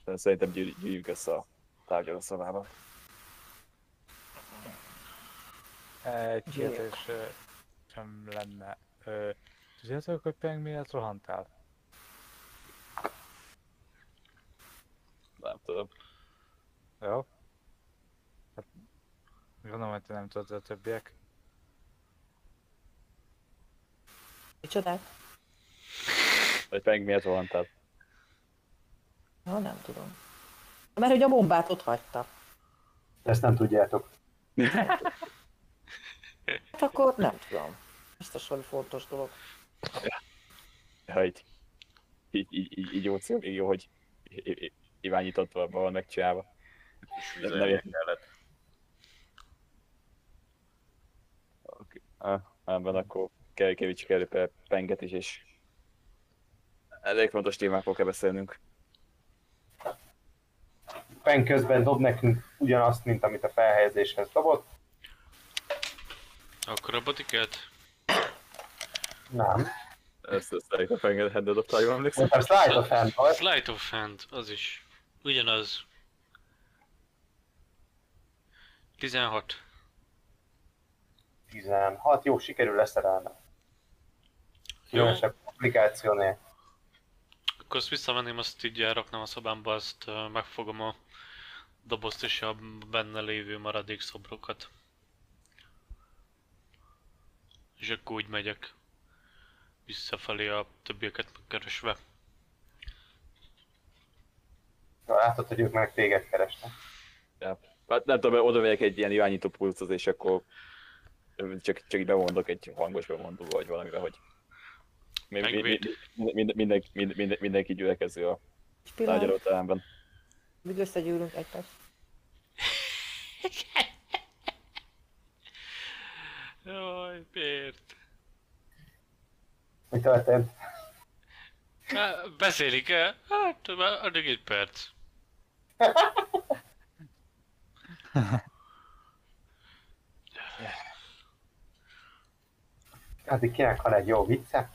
De szerintem gyűr- gyűjjük össze a tárgyalószobába. Egy Gyerek. kérdés ö, sem lenne. Ö, Tudjátok, hogy Peng miért rohantál? Nem tudom. Jó? Hát, gondolom, hogy te nem tudod, a többiek. Micsodát? Vagy Peng miért rohantál? Ja, nem tudom. Mert hogy a bombát ott hagyta. Ezt nem tudjátok. Hát akkor nem tudom. Biztos valami fontos dolog. Ha így, így, így, így, így jó cél, még jó, hogy i- i- irányított van megcsinálva. És Nem kellett. Oké. Ah, Ebben akkor kell kevítsük elő pe- penget is, és elég fontos témákról kell beszélnünk. Pen közben dob nekünk ugyanazt, mint amit a felhelyezéshez dobott. Akkor a botikát? Nem. Ezt, ezt elég a penget headed of jól emlékszem. Szerintem Slide of Hand volt. Flight of Hand, az is. Ugyanaz. 16. 16. Jó, sikerül leszerelni. Különösebb komplikáció nélkül. akkor azt visszavenném, azt így elraknám a szobámba, azt megfogom a dobozt és a benne lévő maradék szobrokat. És akkor úgy megyek visszafelé a többieket megkeresve. Látod, hogy ők meg téged keresnek. Ja. Hát nem tudom, oda megyek egy ilyen irányító pulchoz, és akkor csak, csak így bemondok egy hangos bemondó, vagy valamire, hogy Megvéd. mi, minden, minden, minden, minden, mindenki gyülekező a tárgyalóteremben. míg összegyűlünk egy perc. Jaj, miért? Mi történt? Há, Beszélik-e? Hát, addig egy perc. Addig kinek van egy jó vicce?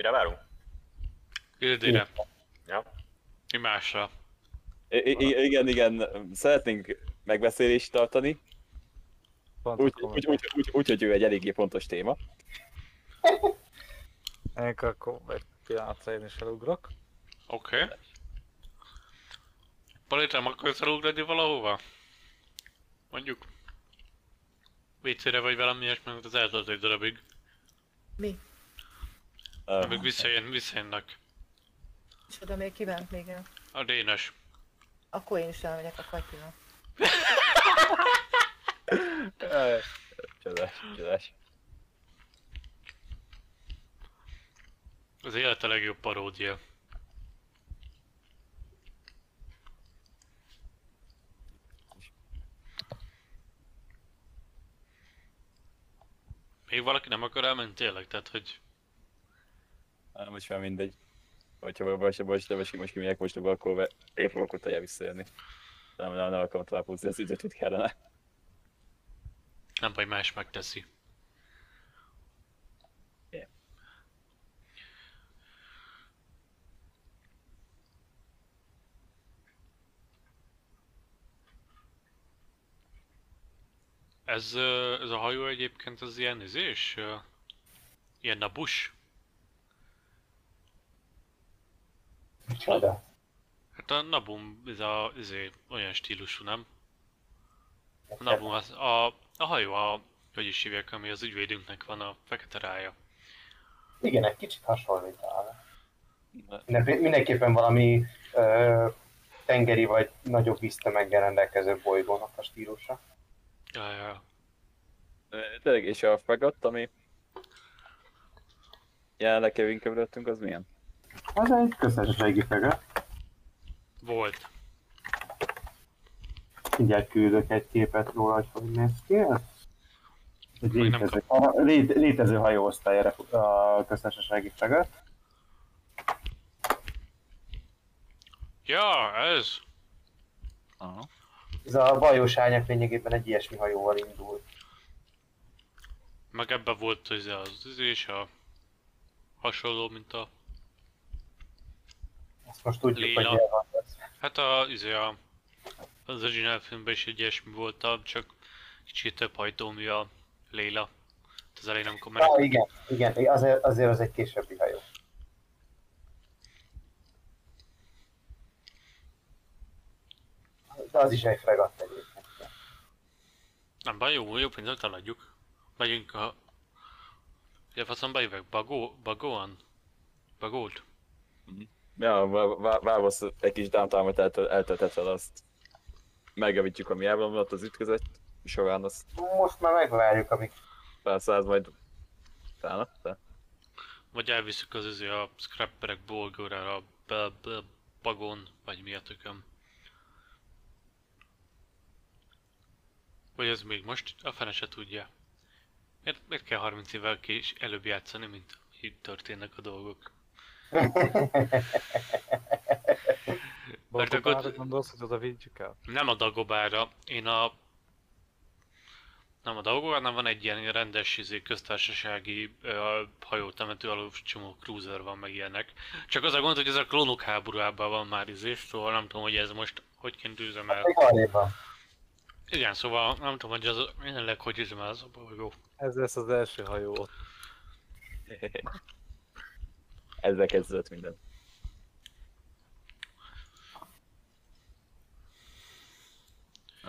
Mi, mire várunk? Ildére. Ja. Mi másra? I- I- igen, igen, szeretnénk megbeszélést tartani, úgy, úgy, úgy, úgy, úgy, hogy ő egy eléggé fontos téma. Ennek akkor egy pillanatra én is elugrok. Oké. Okay. Palitrám, akarsz elugrani valahova? Mondjuk. WC-re vagy valami ilyesmi, mert az eltart egy darabig. Mi? Ö, Amíg visszajön, visszajönnek. És oda még kívánt még el. A Dénes. Akkor én is elmegyek a katyina. Csodás, csodás. Az élet a legjobb paródia. Még valaki nem akar elmenni tényleg, tehát hogy Á, Most már mindegy. Hogyha most, most, most, most kimegyek most akkor én fogok eljel visszajönni. Nem, nem, nem akarom tovább húzni az időt, hogy kellene. nem baj, más megteszi. Yeah. Ez, ez a hajó egyébként az ilyen izés? Ö, Ilyen nabus? Micsoda? Hát a Nabum, ez a, izé, olyan stílusú, nem? A Nabum az, a, a hajó, a, hogy is hívják, ami az ügyvédünknek van, a fekete rája. Igen, egy kicsit hasonlít arra. Minden- Mindenképpen valami ö, tengeri vagy nagyobb víztömeggel rendelkező bolygónak a stílusa. Ja, ja. Tényleg, és a fregat, ami jelenleg körülöttünk, az milyen? Az egy közösségi fega. Volt. Mindjárt küldök egy képet róla, hogy hogy néz ki. Ez egy létező, a, lé, létező hajóosztály erre a köztársasági fega. Ja, ez. Aha. Ez a bajós árnyak lényegében egy ilyesmi hajóval indul. Meg ebben volt az az, az és a hasonló, mint a... Azt most tudjuk, Lila. hogy van. Hát a, izé a, az original filmben is egy ilyesmi volt, csak kicsit több hajtómű a Léla. Az elején, amikor Ah, menekült. igen, igen, azért, azért az egy későbbi hajó. De az is egy fregatt egyébként. Nem baj, jó, jó pénzzel taladjuk. Megyünk a... Ja, faszom bejövök, bagó, bagóan? Bagolt? Ja, válasz egy kis downtime-ot eltöl- eltöltett fel azt. Megjavítjuk, ami elvonulott az ütközet során, azt Most már megvárjuk, amíg felszállsz majd utána. De. Vagy elviszük az izé a scrapperek bolgórára, a be, be, bagón, vagy mi a tököm. Vagy ez még most a fene se tudja. Miért, miért kell 30 évvel kés előbb játszani, mint így történnek a dolgok? Mert akkor- gondolsz, hogy oda vigyük el? Nem a Dagobára, én a... Nem a Dagobára, hanem van egy ilyen rendes izé, köztársasági ö, hajótemető, ahol csomó cruiser van meg ilyenek. Csak az a gond, hogy ez a klónok háborújában van már izé, szóval nem tudom, hogy ez most hogyként üzemel. még arrébb van. Igen, szóval nem tudom, hogy az jelenleg hogy üzemel az a bolygó. Ez lesz az első hajó ott. Ezzel kezdődött minden.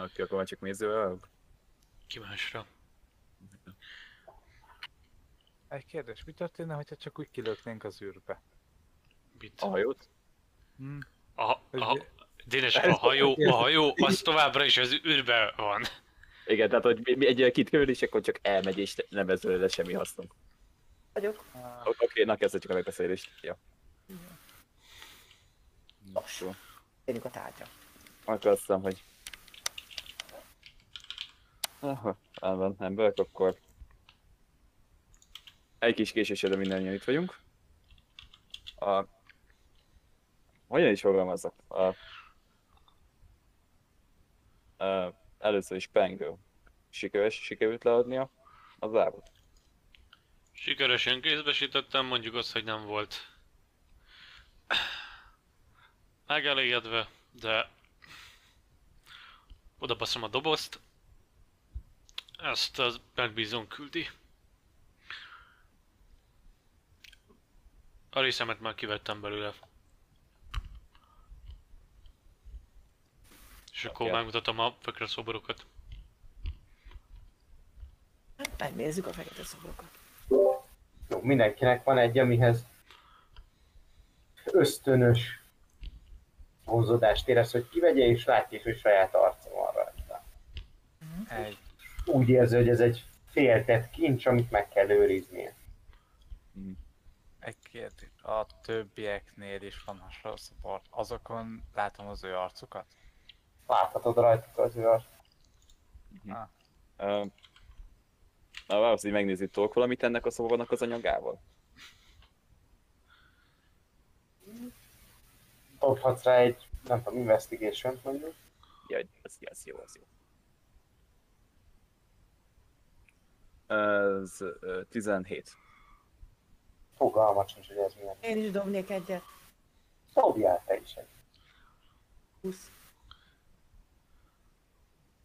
Oké, akkor már csak nézővel. Ki másra? Egy kérdés, mi történne, hogyha csak úgy kilöknénk az űrbe? Mit? A hajót? Hm? A, a, Dénes, a hajó, a hajó, az továbbra is az űrben van. Igen, tehát hogy mi- mi egy ilyen kitkerül, és akkor csak elmegy, és nem ez lesz semmi hasznom. Vagyok. Ah, Oké, okay, na kezdhetjük a megbeszélést. Ja. Nos, Jó. térjünk a tárgyra. Akkor azt hiszem, hogy... Aha, elven, emberek, akkor... Egy kis késéssel, de mindannyian itt vagyunk. A... Hogyan is fogalmazzak? A... A... Először is Pengő. Sikeres, sikerült leadnia az árut. Sikeresen kézbesítettem, mondjuk azt, hogy nem volt megelégedve, de oda baszom a dobozt. Ezt az megbízón küldi. A részemet már kivettem belőle. És akkor Oké. megmutatom a fekre szoborokat. Hát megnézzük a fekete szobrokat. Jó, mindenkinek van egy, amihez ösztönös vonzódást érez, hogy kivegye, és látja, hogy saját arca van rajta. egy. Úgy érzi, hogy ez egy féltett kincs, amit meg kell őriznie. Egy kérdés. A többieknél is van hasonló szobor. Azokon látom az ő arcukat? Láthatod rajtuk az ő arcát. Uh, na, valószínűleg megnézi Tolk valamit ennek a szóvalnak az anyagával. Dobhatsz rá egy, nem tudom, investigation mondjuk. Ja, ez, ez jó, ez jó. Ez uh, 17. Fogalmat sincs, hogy ez milyen. Én is dobnék egyet. Dobjál te is egy. 20.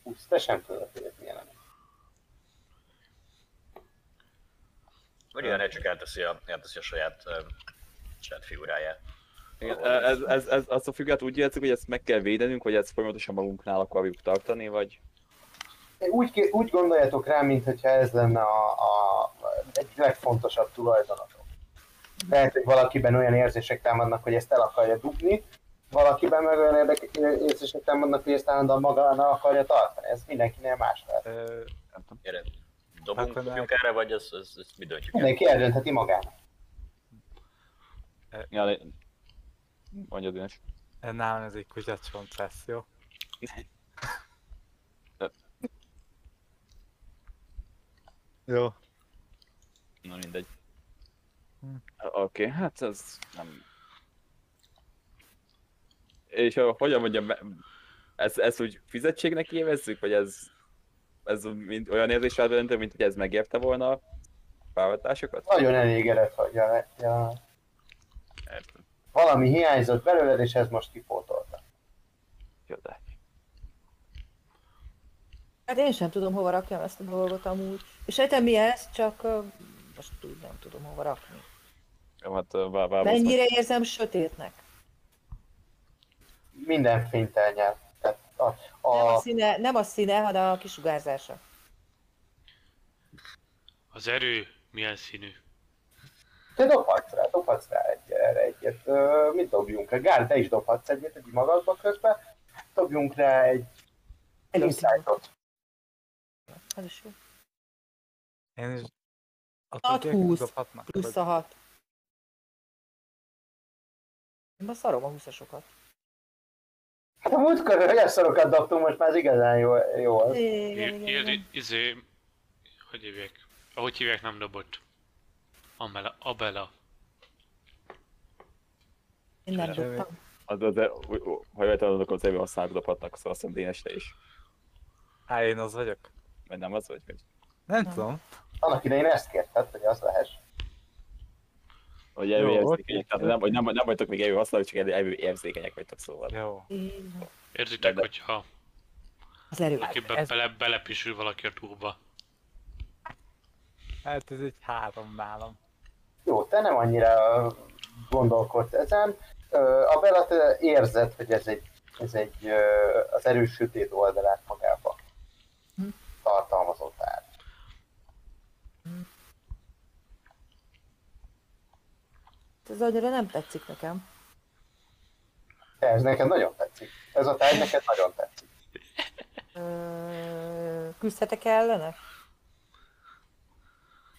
20, te sem tudod, hogy ez milyen. Vagy olyan, csak elteszi a, elteszi a saját, uh, saját figuráját. Igen, ez, ez, ez, azt a figurát úgy érzik, hogy ezt meg kell védenünk, vagy ezt folyamatosan magunknál akarjuk tartani, vagy... Úgy, úgy gondoljatok rá, mintha ez lenne a, a egy legfontosabb tulajdonatok. Lehet, hogy valakiben olyan érzések támadnak, hogy ezt el akarja dugni, valakiben meg olyan érdek- érzések támadnak, hogy ezt állandóan magának akarja tartani. Ez mindenkinél más lehet. Ö, Gyere, dobunk, Akkor dobjunk erre, vagy ezt, ezt, ezt mi döntjük? Mindenki eldöntheti magának. Ja, ne- mondja Dénes. nálam ez egy kutyacsont lesz, jó? Jó. Na mindegy. Hm. Oké, okay, hát ez nem... és a, hogyan mondjam, ezt, ezt úgy fizetségnek évezzük, vagy ez, ez mint, olyan érzés jelentő, mint hogy ez megérte volna a felvetásokat? Nagyon elégedett vagy. A, a, Értem. valami hiányzott belőled, és ez most kipótolta. Csodás. Hát én sem tudom, hova rakjam ezt a dolgot amúgy. És sejtem mi ez, csak most úgy nem tudom hova rakni. Jó, hát uh, vá- vá- Mennyire érzem sötétnek? Minden fényt elnyel a, a... Nem, a színe, nem a színe, hanem a kisugárzása. Az erő milyen színű? Te dobhatsz rá, dobhatsz rá egy, erre egyet. Ö, mit dobjunk rá? Gál, te is dobhatsz egyet, egy magadba közben. Dobjunk rá egy... Egy insightot. Az is jó. Én is... 6-20, plusz a 6. Én már szarom a 20-asokat a múltkor olyan szorokat dobtunk, most már ez igazán jó, jó az. Igen. izé, hogy hívják? Ahogy hívják nem dobott. Amela, Abela. Én nem dobtam. Az, az, az, ha jól tudom, akkor az évő használók dobhatnak, szóval azt mondom, Dénes te is. Á, én az vagyok. Vagy nem az vagy? Vagy, Nem Nem. tudom. Annak idején ezt kérted, hogy az lehess. Vagy Jó, evő oké. érzékenyek, tehát nem, vagy nem, nem vagytok még evő használók, csak evő érzékenyek vagytok szóval. Jó. Érzitek, De- hogyha Az erő. valaki be, ez- bele, belepisül valaki a túlba. Hát ez egy három nálam. Jó, te nem annyira gondolkodsz ezen. A Bella, te érzed, hogy ez egy, ez egy az erős sötét oldalát magába Hm. tartalmazó tárgy. Ez annyira nem tetszik nekem. De ez neked nagyon tetszik. Ez a tárgy neked nagyon tetszik. Küzdhetek ellene?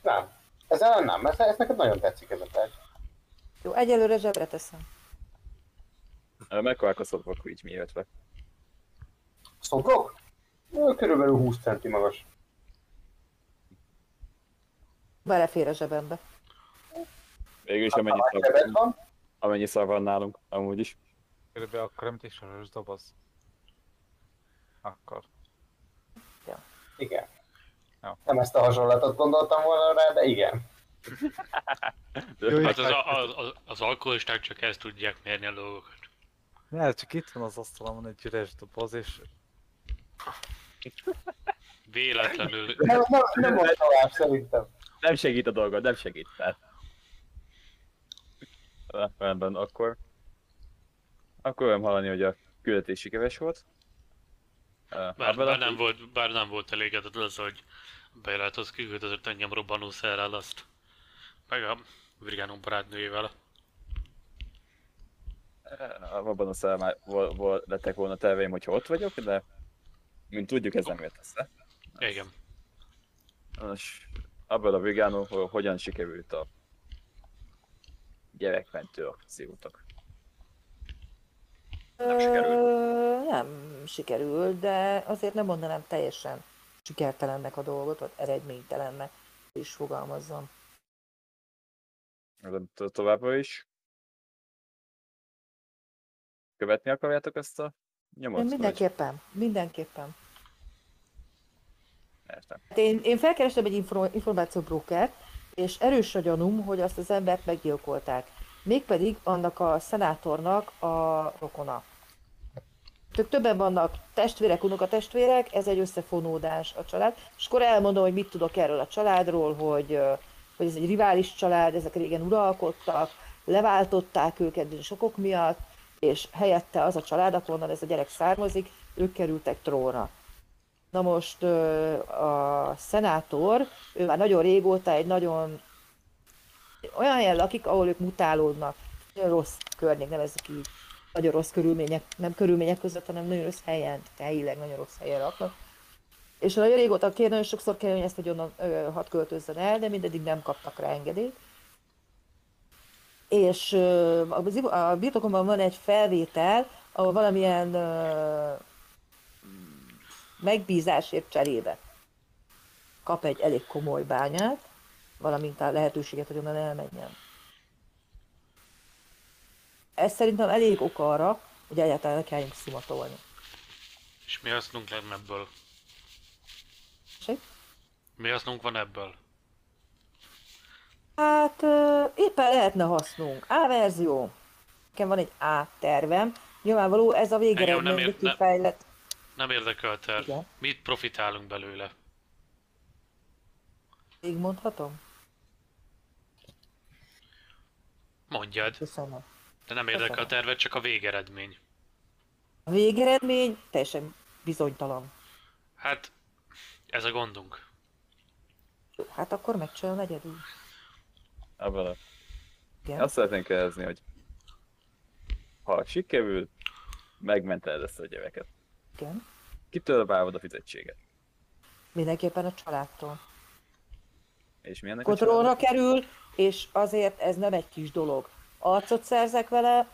Nem. Ez ellen nem, ez, ez neked nagyon tetszik ez a tárgy. Jó, egyelőre zsebre teszem. Mekkorák a szobok így mi jöttve? Szobrok? Körülbelül 20 centi magas. Belefér a zsebembe. Végül is amennyi Ha szar, van, amennyi szar van nálunk, amúgy is. Körülbelül akkor, mint egy soros doboz. Akkor. igen. Jó. Nem ezt a hasonlatot gondoltam volna rá, de igen. Jó, Hát az, az, az, az alkoholisták csak ezt tudják mérni a dolgokat. Ne, csak itt van az asztalon egy üres doboz, és Véletlenül Nem, nem, nem tovább szerintem. Nem segít a dolgod, nem segít. Tehát. Rendben, akkor... Akkor nem hallani, hogy a küldetés sikeres volt. Bár, bár, nem volt, bár nem volt elégedett az, hogy bejelentett kiküldözött engem robbanószerrel azt. Meg a Virgánum barátnőjével. Abban a szám már lettek volna terveim, hogyha ott vagyok, de mint tudjuk, ez nem jött össze. Igen. Nos, abban a vigánó, hogy hogyan sikerült a gyerekmentő akciótok. Nem sikerült. Ö, nem sikerült, de azért nem mondanám teljesen sikertelennek a dolgot, vagy eredménytelennek is fogalmazzam. Továbbra is. Követni akarjátok ezt a nyomot? Én vagy- mindenképpen, mindenképpen. Értem. Hát én, én felkerestem egy info, információbrókert, és erős a gyanúm, hogy azt az embert meggyilkolták. Mégpedig annak a szenátornak a rokona. Tök többen vannak testvérek, unokatestvérek, ez egy összefonódás a család. És akkor elmondom, hogy mit tudok erről a családról, hogy, hogy ez egy rivális család, ezek régen uralkodtak, leváltották őket bizonyos okok miatt, és helyette az a család, ahonnan ez a gyerek származik, ők kerültek trónra. Na most a szenátor, ő már nagyon régóta egy nagyon olyan helyen lakik, ahol ők mutálódnak. Nagyon rossz környék, nevezzük így. Nagyon rossz körülmények, nem körülmények között, hanem nagyon rossz helyen, helyileg nagyon rossz helyen laknak. És nagyon régóta kér, nagyon sokszor kell, hogy ezt, hogy onnan hat költözzen el, de mindeddig nem kaptak rá engedélyt. És ö, a a birtokomban van egy felvétel, ahol valamilyen megbízásért cserébe kap egy elég komoly bányát, valamint a lehetőséget, hogy onnan elmenjen. Ez szerintem elég ok arra, hogy egyáltalán kelljünk szimatolni. És mi hasznunk lenne ebből? Tessék? Mi hasznunk van ebből? Hát éppen lehetne hasznunk. A verzió. Nekem van egy A tervem. Nyilvánvaló ez a Engem nem ért- ne- kifejlett. Nem érdekel a terv. Igen. Mit profitálunk belőle? Még mondhatom? Mondjad, Köszönöm. de nem érdekel a tervet, csak a végeredmény. A végeredmény teljesen bizonytalan. Hát, ez a gondunk. Jó, hát akkor megcsinálom egyedül. Abban a... Igen. Azt szeretnénk kérdezni, hogy ha sikerül, megmented ezt a gyereket. Igen. Kitől várod a fizetséget? Mindenképpen a családtól. És milyennek a Kontrollra kerül, és azért ez nem egy kis dolog. Arcot szerzek vele,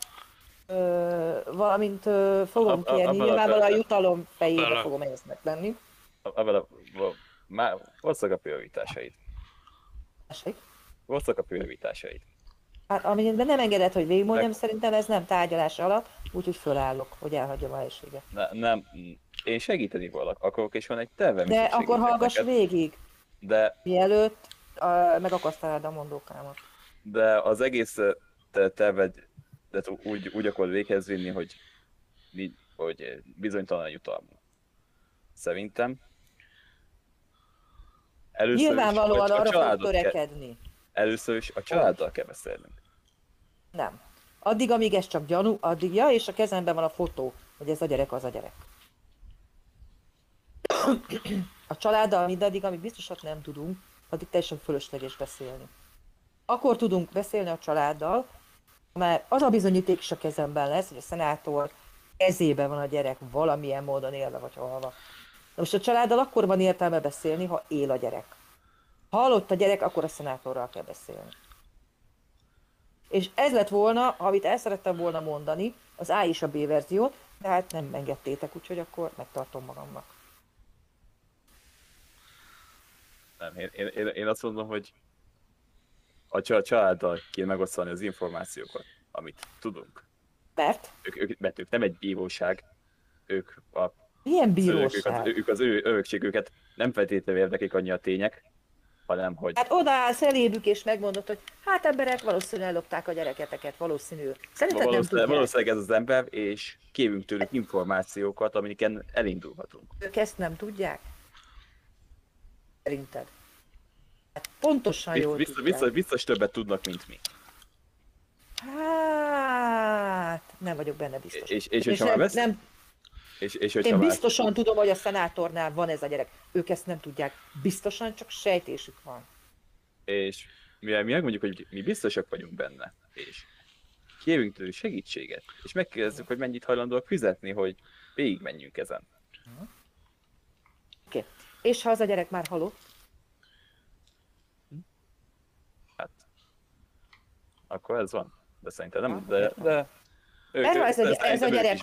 ö, valamint ö, fogom A- a- kérni, nyilvánvalóan a jutalom fejébe Bele. fogom ezt megtenni. Abban a... a- Már hozzak a prioritásaid. Tessék? Hozzak a prioritásaid. Hát amennyiben nem engedett, hogy végigmondjam, Meg- szerintem ez nem tárgyalás alatt, úgyhogy fölállok, hogy elhagyjam a helységet. Ne, nem, én segíteni volak akarok, és van egy tervem De akkor hallgass neked. végig, De, mielőtt uh, megakasztalod a mondókámat. de az egész terved de úgy, úgy akarod véghez vinni, hogy, hogy bizonytalan a jutalmunk. Szerintem. Először Nyilvánvalóan is, a, a arra fog családot kell, törekedni. Először is a családdal kell beszélnünk. Nem. Addig, amíg ez csak gyanú, addig, ja, és a kezemben van a fotó, hogy ez a gyerek az a gyerek. A családdal mindaddig, amíg biztosat nem tudunk, addig teljesen fölösleges beszélni. Akkor tudunk beszélni a családdal, mert az a bizonyíték is a kezemben lesz, hogy a szenátor kezében van a gyerek valamilyen módon élve vagy halva. Na most a családdal akkor van értelme beszélni, ha él a gyerek. Ha halott a gyerek, akkor a szenátorral kell beszélni. És ez lett volna, amit el szerettem volna mondani, az A és a B verziót, de hát nem engedtétek, úgyhogy akkor megtartom magamnak. Nem, én, én, én, én azt mondom, hogy a csa- családdal kéne megosztani az információkat, amit tudunk. Mert Ők, ők, mert ők nem egy bíróság, ők a milyen ők, ők, az, bíróság? ők az ő örökség, őket nem feltétlenül érdeklik annyi a tények, hanem hogy Hát odaállsz elébük és megmondod, hogy hát emberek valószínűleg ellopták a gyereketeket, valószínű. Szerinted nem valószínűleg, tudják. valószínűleg ez az ember, és kérünk tőlük információkat, amiken elindulhatunk. Ők ezt nem tudják? Szerinted? Hát pontosan jól Biztos, tudják. biztos, biztos többet tudnak, mint mi. Hát, nem vagyok benne biztos. És, és, és és, ha már nem, vesz, nem, és, és én biztosan tudom, hogy a szenátornál van ez a gyerek. Ők ezt nem tudják. Biztosan csak sejtésük van. és mivel mi megmondjuk, hogy mi biztosak vagyunk benne, és kérünk tőlük segítséget, és megkérdezzük, hogy mennyit hajlandóak fizetni, hogy végigmenjünk ezen. Oké. Okay. És ha az a gyerek már halott, Hát, akkor ez van. De szerintem nem, de, de ők, Erről ez a- de ez a gyerek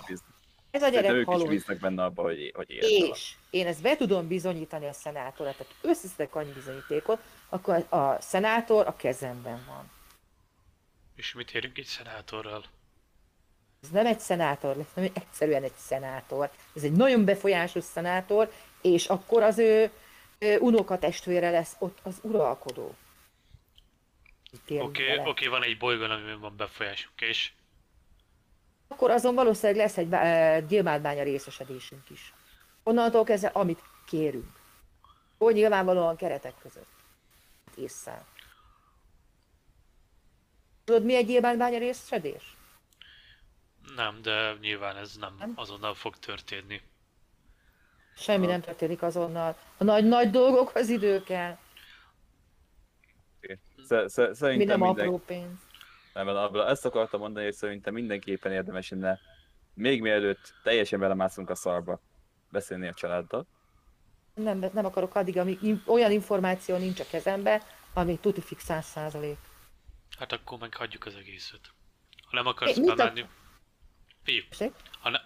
ez a szerintem gyerek ők is halott. bíznak benne abba, hogy, hogy. És én ezt be tudom bizonyítani a szenátorra, tehát összeszedek annyi bizonyítékot, akkor a szenátor a kezemben van. És mit érünk itt szenátorral? Ez nem egy szenátor lesz, nem egyszerűen egy szenátor. Ez egy nagyon befolyásos szenátor, és akkor az ő, ő unokatestvére lesz ott az uralkodó. Oké, okay, oké, van egy bolygón, amiben van befolyásunk, és Akkor azon valószínűleg lesz egy uh, gyilmádbánya részesedésünk is. Onnantól kezdve, amit kérünk. Hogy nyilvánvalóan keretek között. Észszel. Tudod, mi egy gyilmádbánya részesedés? nem, de nyilván ez nem Nem? azonnal fog történni. Semmi nem történik azonnal. A nagy-nagy dolgokhoz idő kell. Szerintem nem minden, apró pénz. Nem, abban ezt akartam mondani, hogy szerintem mindenképpen érdemes lenne, még mielőtt teljesen belemászunk a szarba, beszélni a családdal. Nem, nem akarok addig, amíg olyan információ nincs a kezembe, ami tuti fix 100 százalék. Hát akkor meg hagyjuk az egészet. Ha nem akarsz É, a- bemenni... Tessék? ha, ne,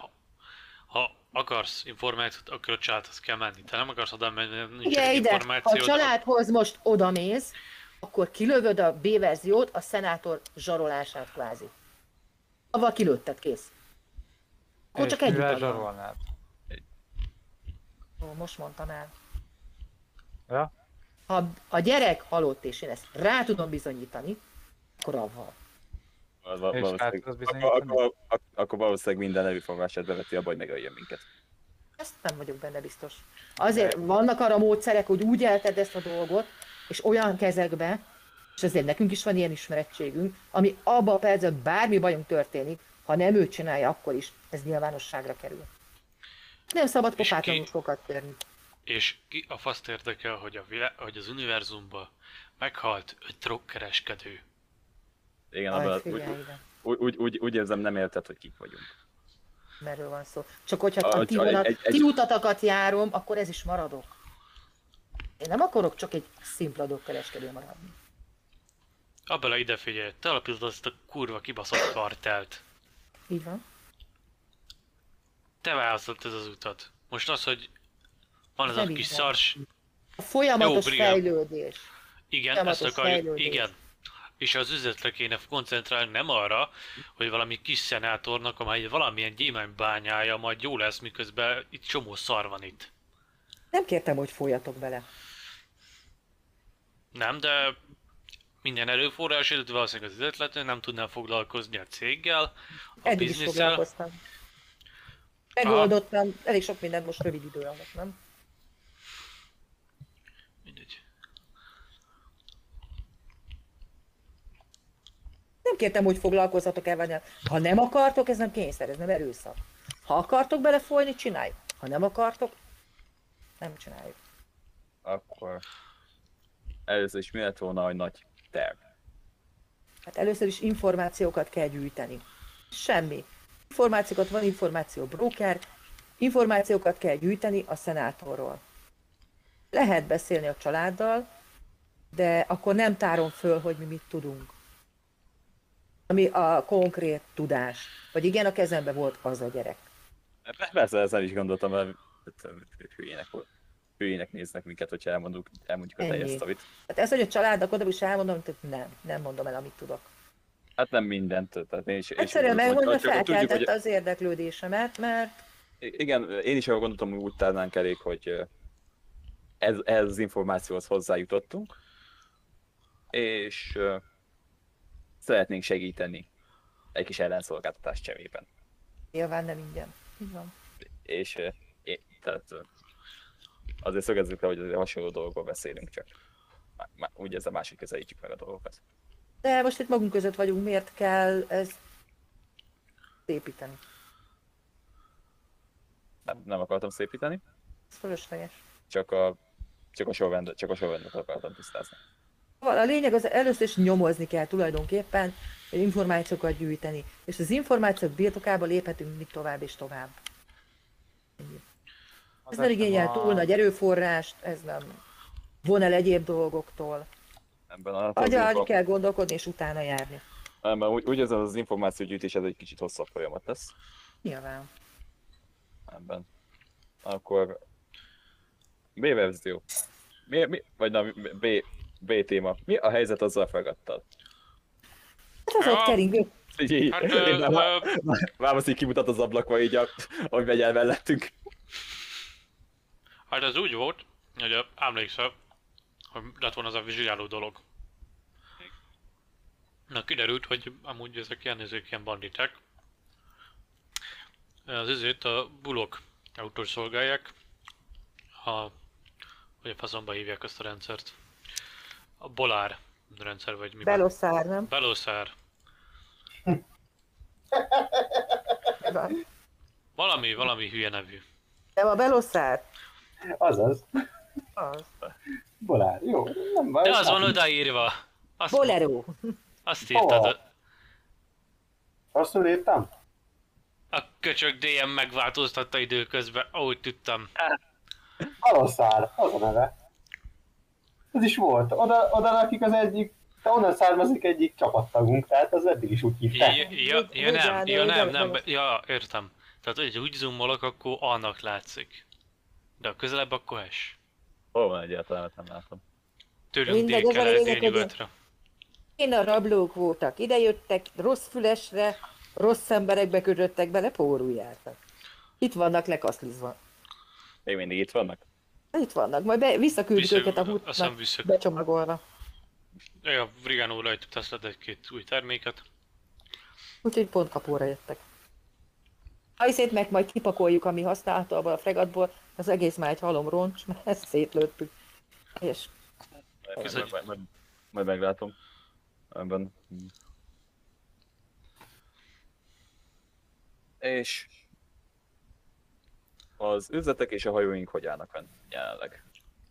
ha akarsz információt, akkor a családhoz kell menni. Te nem akarsz oda menni, nincs Ugye ide, ha a információ. családhoz most odamész, akkor kilövöd a B verziót, a szenátor zsarolását kvázi. Avval kilőtted, kész. Akkor csak És egy utad van. zsarolnád? Ó, most mondtam el. Ja? Ha a gyerek halott, és én ezt rá tudom bizonyítani, akkor avval. Valószínűleg- hát az akkor, akkor, akkor, valószínűleg minden nevűfogását beveti abba, hogy megöljön minket. Ezt nem vagyok benne biztos. Azért vannak arra módszerek, hogy úgy elted ezt a dolgot, és olyan kezekbe, és azért nekünk is van ilyen ismerettségünk, ami abban a percben bármi bajunk történik, ha nem ő csinálja, akkor is ez nyilvánosságra kerül. Nem szabad pofátlanul ki- sokat törni. És ki a faszt érdekel, hogy, a vilá- hogy az univerzumban meghalt öt drogkereskedő. Igen, Aj, abban úgy, úgy, úgy, úgy, úgy érzem, nem érted, hogy kik vagyunk. merről van szó. Csak hogyha A- a ti, egy- vonat, egy- egy- ti utatakat járom, akkor ez is maradok. Én nem akarok csak egy szimpla drogkereskedő maradni. Abba ide figyelj, te alapítod azt a kurva kibaszott kartelt. Így van. Te választott ez az utat. Most az, hogy van ez a kis szars... A folyamatos Jó, Brian. fejlődés. Igen, Folyamatos ezt akarjuk. fejlődés. Igen. És az üzletre kéne koncentrálni, nem arra, hogy valami kis szenátornak, amely valamilyen gyémánybányája majd jó lesz, miközben itt csomó szar van itt. Nem kértem, hogy folyatok bele. Nem, de minden erőforrás, illetve valószínűleg az üzletlető nem tudnám foglalkozni a céggel, a Eddig is bizniszel. foglalkoztam. Megoldottam elég sok mindent most rövid idő alatt, nem? Mindegy. Nem kértem, hogy foglalkozzatok el. Ha nem akartok, ez nem kényszer, ez nem erőszak. Ha akartok belefolyni, csináljuk. Ha nem akartok, nem csináljuk. Akkor először is mi lett volna a nagy terv? Hát először is információkat kell gyűjteni. Semmi. Információkat, van információ broker, információkat kell gyűjteni a szenátorról. Lehet beszélni a családdal, de akkor nem tárom föl, hogy mi mit tudunk. Ami a konkrét tudás. Vagy igen, a kezembe volt az a gyerek. Persze, ezt nem is gondoltam, mert hülyének, hülyének néznek minket, hogyha elmondjuk, elmondjuk a teljes szavit. Hát ez, hogy a családnak oda is elmondom, hogy nem, nem mondom el, amit tudok. Hát nem mindent, tehát én is... Egyszerűen megmondom, hogy- az érdeklődésemet, mert Igen, én is arra gondoltam, hogy úgy tárnánk elég, hogy ez, ez az információhoz hozzájutottunk, és szeretnénk segíteni egy kis ellenszolgáltatás cserében. nyilván nem ingyen. Így van. És tehát azért szögezzük le, hogy azért hasonló dolgokról beszélünk, csak úgy ezzel másik közelítjük meg a dolgokat. De most itt magunk között vagyunk, miért kell ezt építeni? Nem, nem akartam szépíteni, Ez fölösleges. csak a, csak a sorrendet, csak a sorrendet akartam tisztázni. Szóval A lényeg az először is nyomozni kell tulajdonképpen, információkat gyűjteni. És az információk birtokába léphetünk mindig tovább és tovább. Ennyi. Ez nem igényel túl nagy erőforrást, ez nem von el egyéb dolgoktól. Ebben a Agyalni kell gondolkodni és utána járni. Nem, mert úgy, úgy érzem, az információgyűjtés ez egy kicsit hosszabb folyamat lesz. Nyilván. Ebben. Akkor B verzió. Mi, mi, vagy na, B, B téma. Mi a helyzet azzal a fregattal? Hát az ott keringő. Így, így, Hát, én ö, már- ö, már- már most így kimutat az ablakba, így, a, ahogy megy el mellettünk. Hát ez úgy volt, hogy emlékszel, hogy lett volna az a vizsgáló dolog. Na kiderült, hogy amúgy ezek ilyen, ezek ilyen banditek. Az ezért a bulok autós szolgálják. A, hogy a faszomba hívják azt a rendszert. A bolár rendszer vagy mi? Beloszár, nem? Belószár. Van. Valami, valami hülye nevű. Nem a beloszár? Azaz. Az. Bolár, jó, nem baj. De az van odaírva. Azt, Bolero. azt írtad. Hova? Rosszul írtam? A köcsög DM megváltoztatta időközben, ahogy tudtam. Aloszár, az a neve. Ez is volt. Oda, oda lakik az egyik, de onnan származik egyik csapattagunk, tehát az eddig is úgy Ja, hívták. ja, ja, nem, Vigyázz, ja, nem, nem, ja, értem. Tehát, hogy úgy zoomolok, akkor annak látszik. De a közelebb akkor es. Hol van egyáltalán, nem látom. Tőlünk Mindegy, dél az a kelet, lényeg, hogy- délnyugatra. Én a rablók voltak, idejöttek, rossz fülesre, rossz emberekbe kötöttek bele, pórul jártak. Itt vannak lekaszlizva. Még mindig itt vannak? Itt vannak, majd be, visszaküldjük Vissza, őket a hútnak becsomagolva. Ja, Brigano rajtuk teszed egy-két új terméket. Úgyhogy pont kapóra jöttek. Ha hiszét meg majd kipakoljuk, ami használható abból a fregatból, az egész már egy halom roncs, mert ezt szétlőttük. És majd, majd, majd meglátom. Ebben. És az üzletek és a hajóink hogy állnak fenn jelenleg?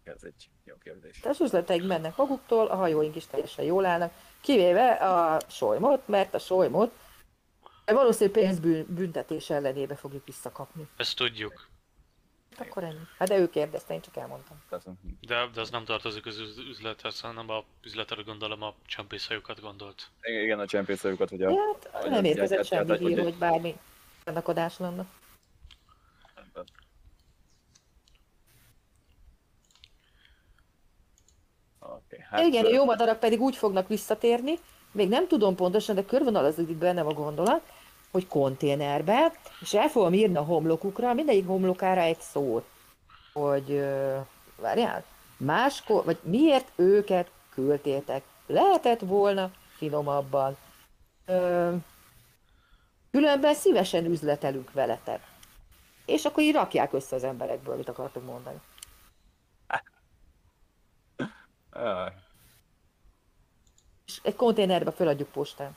Ez egy jó kérdés. az üzleteik mennek maguktól, a hajóink is teljesen jól állnak, kivéve a solymot, mert a solymot valószínűleg pénzbüntetés ellenébe fogjuk visszakapni. Ezt tudjuk. Akkor ennyi. Hát de ő kérdezte, én csak elmondtam. De, de az nem tartozik az üz- üzlethez, hanem a üzletre gondolom a csempészhajókat gondolt. Igen, a csempészajukat, hogy a... Hát Hogy nem a- érkezett hát- semmi hát- hír, hogy- hogy bármi fennakadás lenne. Okay, Hát, Igen, a jó madarak pedig úgy fognak visszatérni, még nem tudom pontosan, de körvonalazódik bennem a gondolat, hogy konténerbe, és el fogom írni a homlokukra, mindegyik homlokára egy szót, hogy várjál, máskor, vagy miért őket küldtétek. Lehetett volna finomabban. Ö, különben szívesen üzletelünk veletek. És akkor így rakják össze az emberekből, mit akartok mondani. És egy konténerbe feladjuk postán.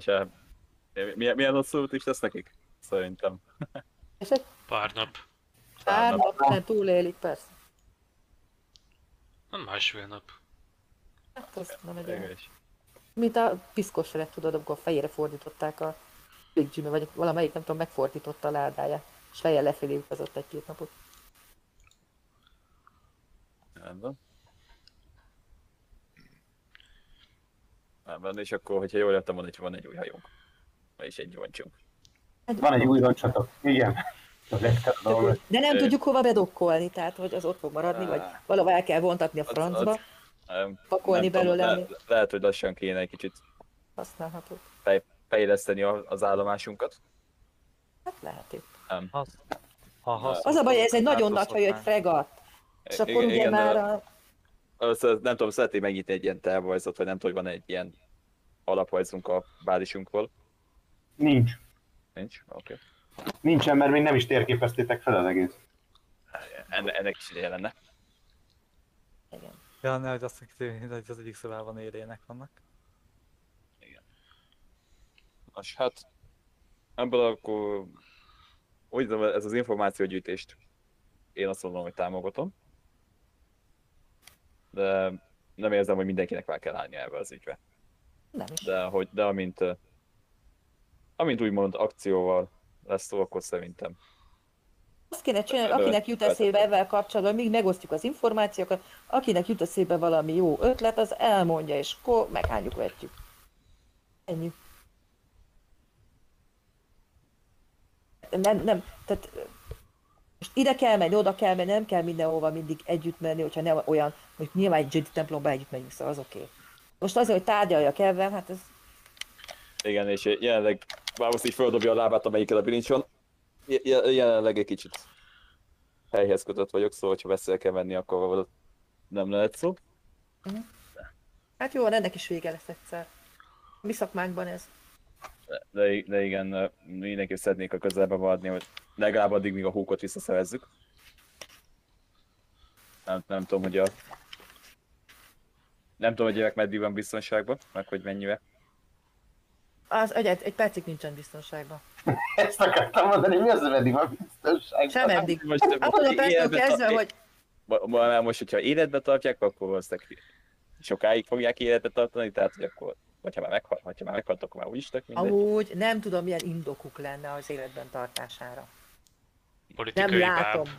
Se, milyen, milyen hosszú út is lesz nekik? Szerintem. És egy Pár nap. pár nap. nap túlélik, persze. Nem másfél nap. Hát az nem egy. Mint a piszkosra, tudod, amikor a fejére fordították a Big Jimmy, vagy valamelyik, nem tudom, megfordította a ládáját, és fejjel lefelé utazott egy-két napot. Rendben. Rendben, és akkor, hogyha jól értem, van egy, van egy új hajónk. És egy gyoncsunk. Van egy új roncsatok. Igen. De nem tudjuk hova bedokkolni, tehát hogy az ott fog maradni, vagy valahol el kell vontatni a Az- francba, az- Nem, pakolni nem tudom, belőle, le, ami lehet, hogy lassan kéne egy kicsit használható. fej, fejleszteni a- az állomásunkat. Hát lehet itt. Nem. Az, ha Az a baj, ez egy nagyon nagy hajó, egy fregat. És akkor ugye már a... Nem tudom, szeretné megnyitni egy ilyen tervrajzot, vagy nem tudom, hogy van egy ilyen alaprajzunk a bázisunkról. Nincs. Nincs? Oké. Nincsen, mert még nem is térképeztétek fel az egész. Enne, ennek is ideje lenne. Igen. Ja, ne, hogy azt mondjuk, hogy az egyik szobában élének vannak. Nos, hát ebből akkor úgy tudom, ez az információgyűjtést én azt mondom, hogy támogatom. De nem érzem, hogy mindenkinek már kell állni ebbe az ügybe. Nem is. De, hogy, de amint, amint úgymond akcióval lesz szó, akkor szerintem Azt kéne csinálni, akinek jut eszébe ezzel kapcsolatban, míg megosztjuk az információkat, akinek jut eszébe valami jó ötlet, az elmondja, és akkor meghányjuk vetjük. Ennyi. Nem, nem, tehát most ide kell menni, oda kell menni, nem kell mindenhova mindig együtt menni, hogyha nem olyan, hogy nyilván egy Jedi templomba együtt megyünk, szóval az oké. Okay. Most azért, hogy tárgyaljak ebben, hát ez igen, és jelenleg már most így földobja a lábát, amelyikkel a bilincson. Je- je- jelenleg egy kicsit helyhez kötött vagyok, szóval ha veszél kell menni, akkor nem lehet szó. Hát jó, ennek is vége lesz egyszer. Mi szakmánkban ez. De, de igen, mindenképp szeretnék a közelbe maradni, hogy legalább addig, míg a húkot visszaszerezzük. Nem, nem tudom, hogy a... Nem tudom, hogy gyerek meddig van biztonságban, meg hogy mennyire. Az egyet, egy percig nincsen biztonságban. Ezt akartam mondani, mi az, hogy a biztonság? Sem eddig. Most, Attól a életbe kezdve, hogy Ma- ma- most, hogyha életbe tartják, akkor valószínűleg sokáig fogják életbe tartani, tehát hogy akkor, hogyha már, meghal, hogyha már meghalt, akkor már úgyis tök mindegy. amúgy nem tudom, milyen indokuk lenne az életben tartására. Politikai Nem látom. báb.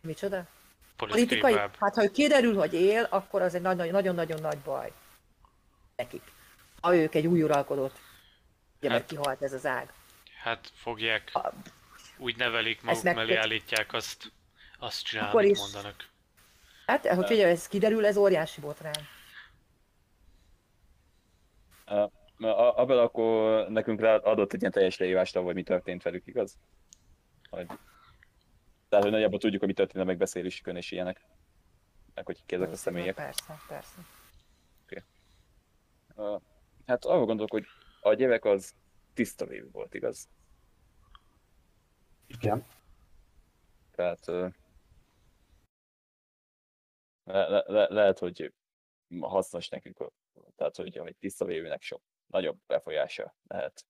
Micsoda? Politikai, Politikai? báb. Hát ha kiderül, hogy él, akkor az egy nagy- nagyon-nagyon nagy baj. Nekik. Ha ők egy új uralkodót. Ugye, mert Hát- kihalt ez az ág. Hát fogják, Ha- úgy nevelik maguk mellé megköt- állítják azt, azt csinál, Akkor amit is. mondanak. Hát, hogy figyelj, ez kiderül, ez óriási botrány. A- Abel akkor nekünk rá adott egy ilyen teljes leírást, hogy mi történt velük, igaz? Hogy... Tehát, hogy nagyjából tudjuk, hogy mi történt a megbeszélésükön és ilyenek. Meg hogy kik ezek a személyek. Persze, persze. Uh, hát arra gondolok, hogy a gyerek az tiszta vévő volt, igaz? Igen. Tehát uh, le, le, le, lehet, hogy hasznos nekünk, tehát hogy egy tiszta vévőnek sok nagyobb befolyása lehet.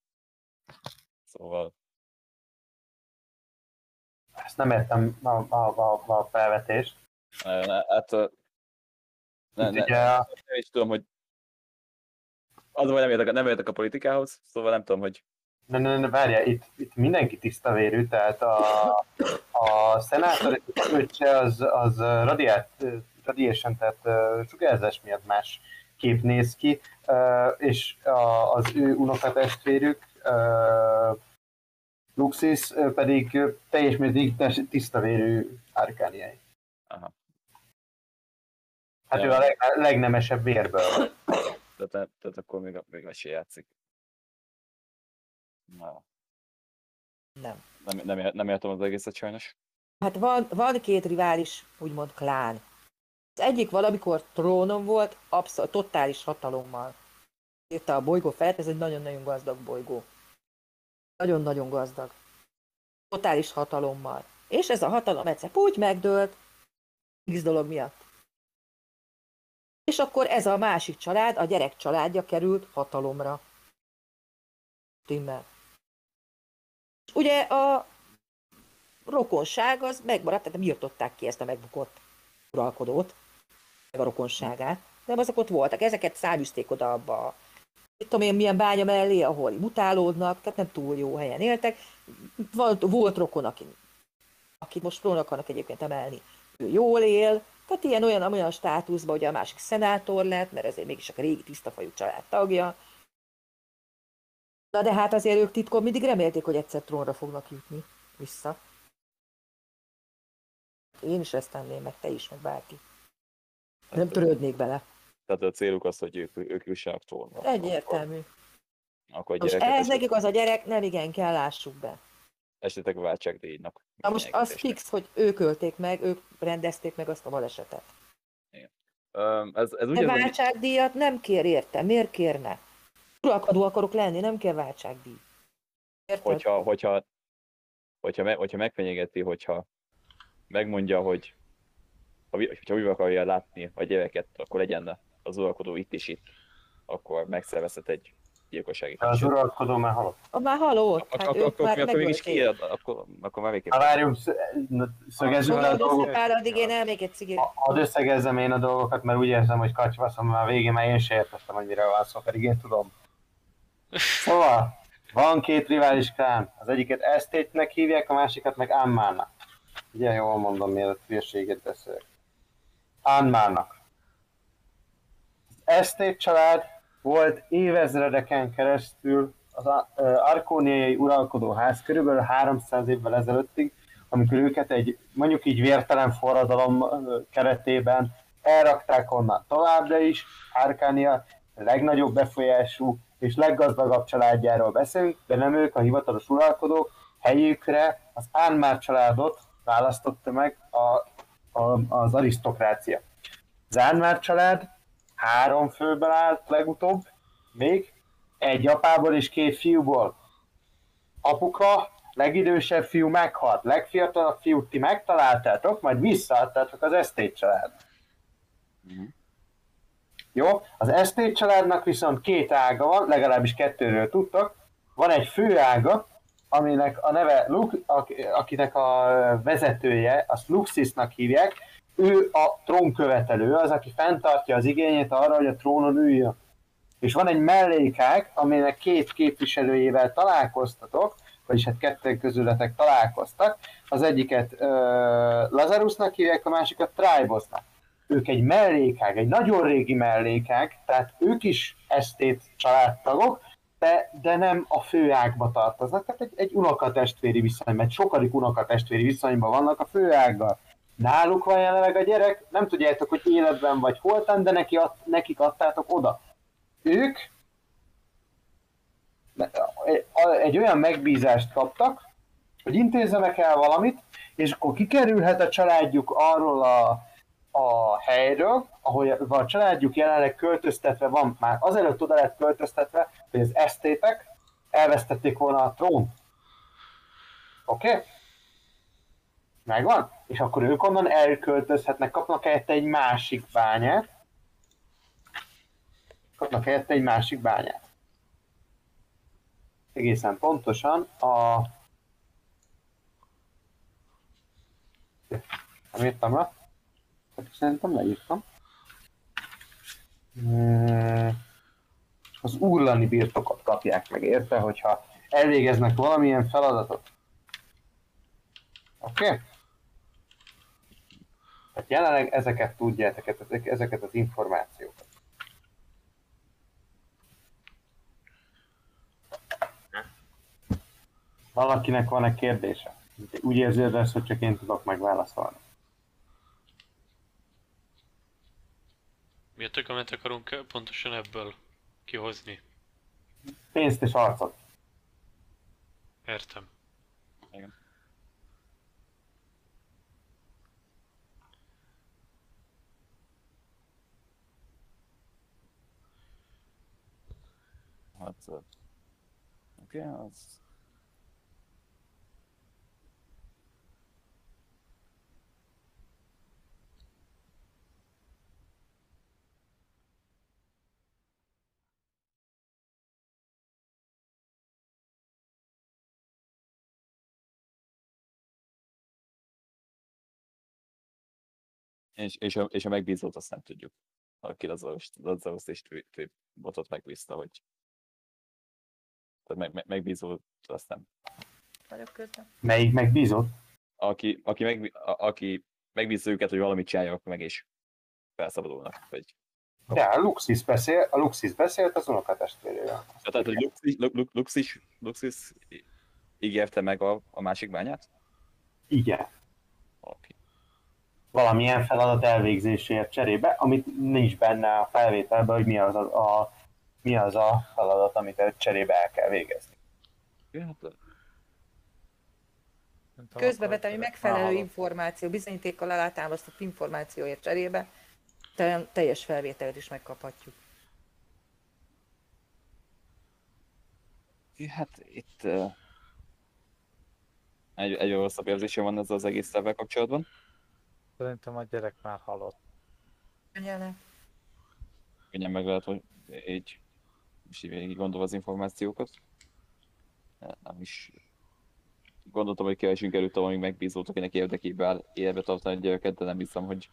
Szóval Ezt nem értem a, a, a, a felvetést. uh, ne, hát ne, ne, ugye a- nem is tudom, hogy az vagy nem értek, nem értek a politikához, szóval nem tudom, hogy Ne, ne, ne, várjál, itt, itt mindenki tiszta vérű, tehát a, a szenátor öccse az, az radiát, radiation, tehát sugárzás miatt más kép néz ki, és az ő unokatestvérük Luxis pedig teljes mértékben tiszta vérű árkániai. Aha. Hát Ja. ő a leg, legnemesebb vérből. tehát, tehát akkor még, még meg se játszik. Na, Nem. nem, nem, nem értem az egészet sajnos. Hát van, van két rivális, úgymond klán. Az egyik valamikor trónon volt, abszolút, totális hatalommal. Írta a bolygó felett, ez egy nagyon-nagyon gazdag bolygó. Nagyon-nagyon gazdag. Totális hatalommal. És ez a hatalom egyszer úgy megdőlt, X dolog miatt. És akkor ez a másik család, a gyerek családja került hatalomra. Timmel. Ugye a rokonság az megmaradt, tehát nem írtották ki ezt a megbukott uralkodót, a rokonságát, de azok ott voltak, ezeket száműzték oda abba a mit tudom én, milyen bánya mellé, ahol mutálódnak, tehát nem túl jó helyen éltek. Volt, volt rokon, aki, akit most próbálnak akarnak egyébként emelni, ő jól él, tehát ilyen olyan, olyan státuszban, hogy a másik szenátor lett, mert ezért mégis a régi tisztafajú család tagja. Na de hát azért ők titkon mindig remélték, hogy egyszer trónra fognak jutni vissza. Én is ezt tenném, meg te is, meg bárki. Nem törődnék bele. Tehát a céluk az, hogy ők, ők jussanak trónra. Egyértelmű. Akkor, akkor Most ehhez nekik az a gyerek, nem igen kell, lássuk be. esetleg a váltságdíjnak. Na most az fix, hogy ők ölték meg, ők rendezték meg azt a balesetet. Öm, Ez, ez De váltságdíjat nem kér érte. Miért kérne? Uralkodó akarok lenni, nem kell váltságdíj. Érted? hogyha, hogyha, hogyha, me, hogyha megfenyegeti, hogyha megmondja, hogy hogyha úgy akarja látni a gyereket, akkor legyen az uralkodó itt is itt, akkor megszervezhet egy gyilkossági Az kísérletet. uralkodó már halott. Ah, már halott, hát ak- ők akkor, már akkor mégis megölték. ki, akkor, akkor már végképp. Ha várjunk, sz- szögezzük le a dolgokat. addig én elmék egy cigit. Hadd összegezzem én a dolgokat, mert úgy érzem, hogy kacsvaszom már a végén, mert én sem értettem, hogy mire van szó, pedig én tudom. Szóval, van két rivális klán. Az egyiket Estate-nek hívják, a másikat meg Anmárnak. Ugye jól mondom, mielőtt hülyeséget beszélek. Anmárnak. Az Estate család volt évezredeken keresztül az arkóniai uralkodóház körülbelül 300 évvel ezelőttig, amikor őket egy mondjuk így vértelen forradalom keretében elrakták onnan továbbra is. Árkánia legnagyobb befolyású és leggazdagabb családjáról beszélünk, de nem ők a hivatalos uralkodók, helyükre az Ánmár családot választotta meg a, a, az arisztokrácia. Az Ánmár család három főből állt legutóbb, még egy apából és két fiúból. Apuka, legidősebb fiú meghalt, legfiatalabb fiút ti megtaláltátok, majd visszaadtátok az Estate család. Mhm. Jó, az Estate családnak viszont két ága van, legalábbis kettőről tudtak. Van egy fő ága, aminek a neve, Luke, ak- akinek a vezetője, azt Luxisnak hívják, ő a trónkövetelő, az, aki fenntartja az igényét arra, hogy a trónon üljön. És van egy mellékág, aminek két képviselőjével találkoztatok, vagyis hát kettő közületek találkoztak. Az egyiket ö, Lazarusnak hívják, a másikat Tribosnak. Ők egy mellékág, egy nagyon régi mellékág, tehát ők is esztét családtagok, de, de nem a főágba tartoznak, tehát egy, egy unokatestvéri viszonyban, egy sokadik unokatestvéri viszonyban vannak a főággal. Náluk van jelenleg a gyerek, nem tudjátok, hogy életben vagy holtan, de neki ad, nekik adtátok oda. Ők egy olyan megbízást kaptak, hogy intézzenek el valamit, és akkor kikerülhet a családjuk arról a, a helyről, ahol a családjuk jelenleg költöztetve van, már azelőtt oda lett költöztetve, hogy az esztétek elvesztették volna a trónt. Oké? Okay? Megvan? És akkor ők onnan elköltözhetnek, kapnak helyette egy másik bányát. Kapnak helyette egy másik bányát. Egészen pontosan a... Nem írtam le? Szerintem leírtam. Hmm. Az urlani birtokot kapják meg, érte, hogyha elvégeznek valamilyen feladatot. Oké? Okay? Tehát jelenleg ezeket tudjátok, ezeket az információkat. Valakinek van-e kérdése? Úgy ezt, hogy csak én tudok megválaszolni. Mi a tökömet akarunk pontosan ebből kihozni? Pénzt és arcot. Értem. Igen. Hát, oké, okay, az És, és, a, és a megbízót azt nem tudjuk. Aki az az és botot megbízta, hogy tehát meg, meg, megbízót azt nem. Vagyok közben. Melyik megbízott? Aki, aki, meg, a, aki megbízza őket, hogy valamit csináljanak meg, és felszabadulnak. Vagy... De a Luxis beszél, a Luxis beszélt az unokatestvérével. Tehát, hogy Luxis, Luxis, Luxis ígérte meg a, a másik bányát? Igen. Oké. Okay valamilyen feladat elvégzéséért cserébe, amit nincs benne a felvételben, hogy mi az a, a, mi az a feladat, amit cserébe el kell végezni. Hát, Közbevetem, hogy megfelelő információ, bizonyítékkal alátámasztott információért cserébe teljes felvételt is megkaphatjuk. Hát itt uh, egy, egy rosszabb érzésem van ez az egész szervvel kapcsolatban. Szerintem a gyerek már halott. Könnyen Könnyen meg lehet, hogy így, és így végig gondolva az információkat. Nem is gondoltam, hogy keresünk előtt, amíg megbízott, akinek érdekében élve tartani a gyereket, de nem hiszem, hogy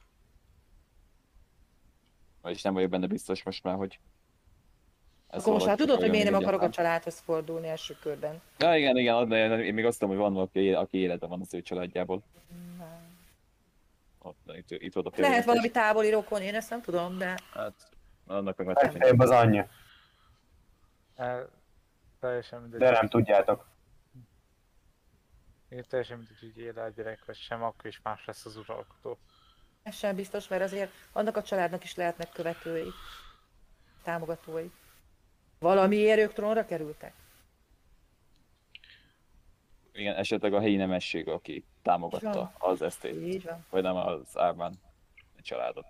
vagyis nem vagyok benne biztos most már, hogy ez Akkor most már tudod, hogy miért nem akarok a családhoz fordulni első körben. Ja, igen, igen, én még azt tudom, hogy van valaki, aki életben van az ő családjából. Nem. Ott, itt, itt volt a Lehet valami távoli rokon, én ezt nem tudom, de... Hát, annak meg Legfeljebb az anyja. El, teljesen mindegy. De nem tudjátok. Én teljesen mindegy, hogy él a gyerek, vagy sem, akkor is más lesz az uralkodó. Ez sem biztos, mert azért annak a családnak is lehetnek követői, támogatói. Valamiért ők trónra kerültek? Igen, esetleg a helyi nemesség, aki támogatta az esztét. Így van. Vagy nem az Ármán családot.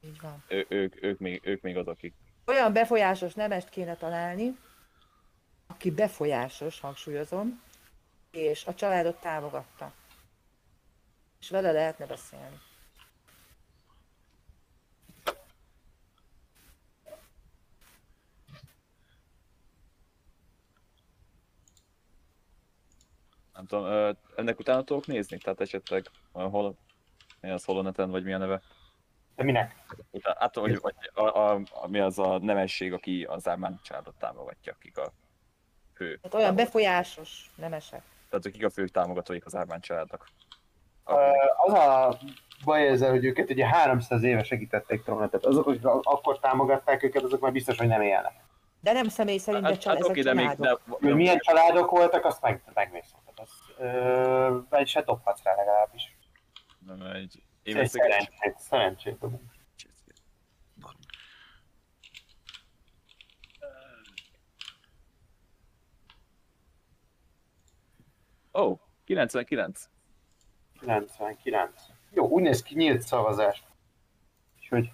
Így van. Ő, ők, ők, még, ők még az, akik... Olyan befolyásos nemest kéne találni, aki befolyásos, hangsúlyozom, és a családot támogatta. És vele lehetne beszélni. Nem tudom, ennek utána tudok nézni? Tehát esetleg hol, mi az Holoneten, vagy mi a neve? De minek? Utána, hát, hogy, vagy a, a, a, mi az a nemesség, aki az Ármán családot támogatja, akik a fő. Hát olyan befolyásos nemesek. Tehát akik a fő támogatóik az Ármán családnak. Az a baj ezzel, hogy őket ugye 300 éve segítették trónetet. Azok, akik akkor támogatták őket, azok már biztos, hogy nem élnek. De nem személy szerint, de hát, család, hát, ezek de még, de, de, milyen családok voltak, azt meg, Ö, és hát dobhatsz rá legalábbis. Nem, egy... Én egy szerencsét, szerencsét dobunk. Ó, oh, 99. 99. Jó, úgy néz ki nyílt szavazás. Úgyhogy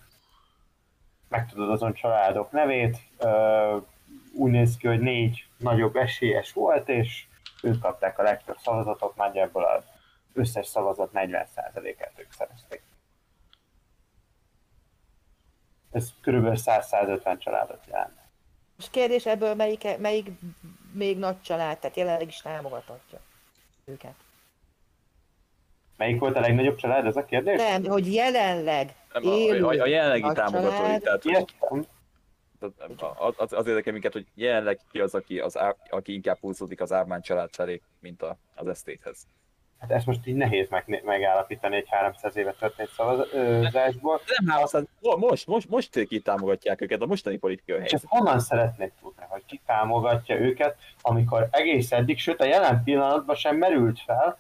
megtudod azon családok nevét, úgy néz ki, hogy négy nagyobb esélyes volt, és ők kapták a legtöbb szavazatot, nagyjából az összes szavazat 40%-át ők szerezték. Ez körülbelül 100-150 családot jelent. Most kérdés, ebből melyik, melyik még nagy család, tehát jelenleg is támogathatja őket? Melyik volt a legnagyobb család, ez a kérdés? Nem, hogy jelenleg Nem, a, a, a jelenlegi támogatói, család. tehát hogy Értem. Az, az, az érdekel minket, hogy jelenleg ki az, aki, az, aki inkább húzódik az Ármán család felé, mint a, az esztéthez. Hát ezt most így nehéz meg, megállapítani egy 300 éve történt szavazásból. Nem 300, most, most, most ki támogatják őket, a mostani politikai helyzet. ezt honnan szeretnék tudni, hogy ki támogatja őket, amikor egész eddig, sőt a jelen pillanatban sem merült fel,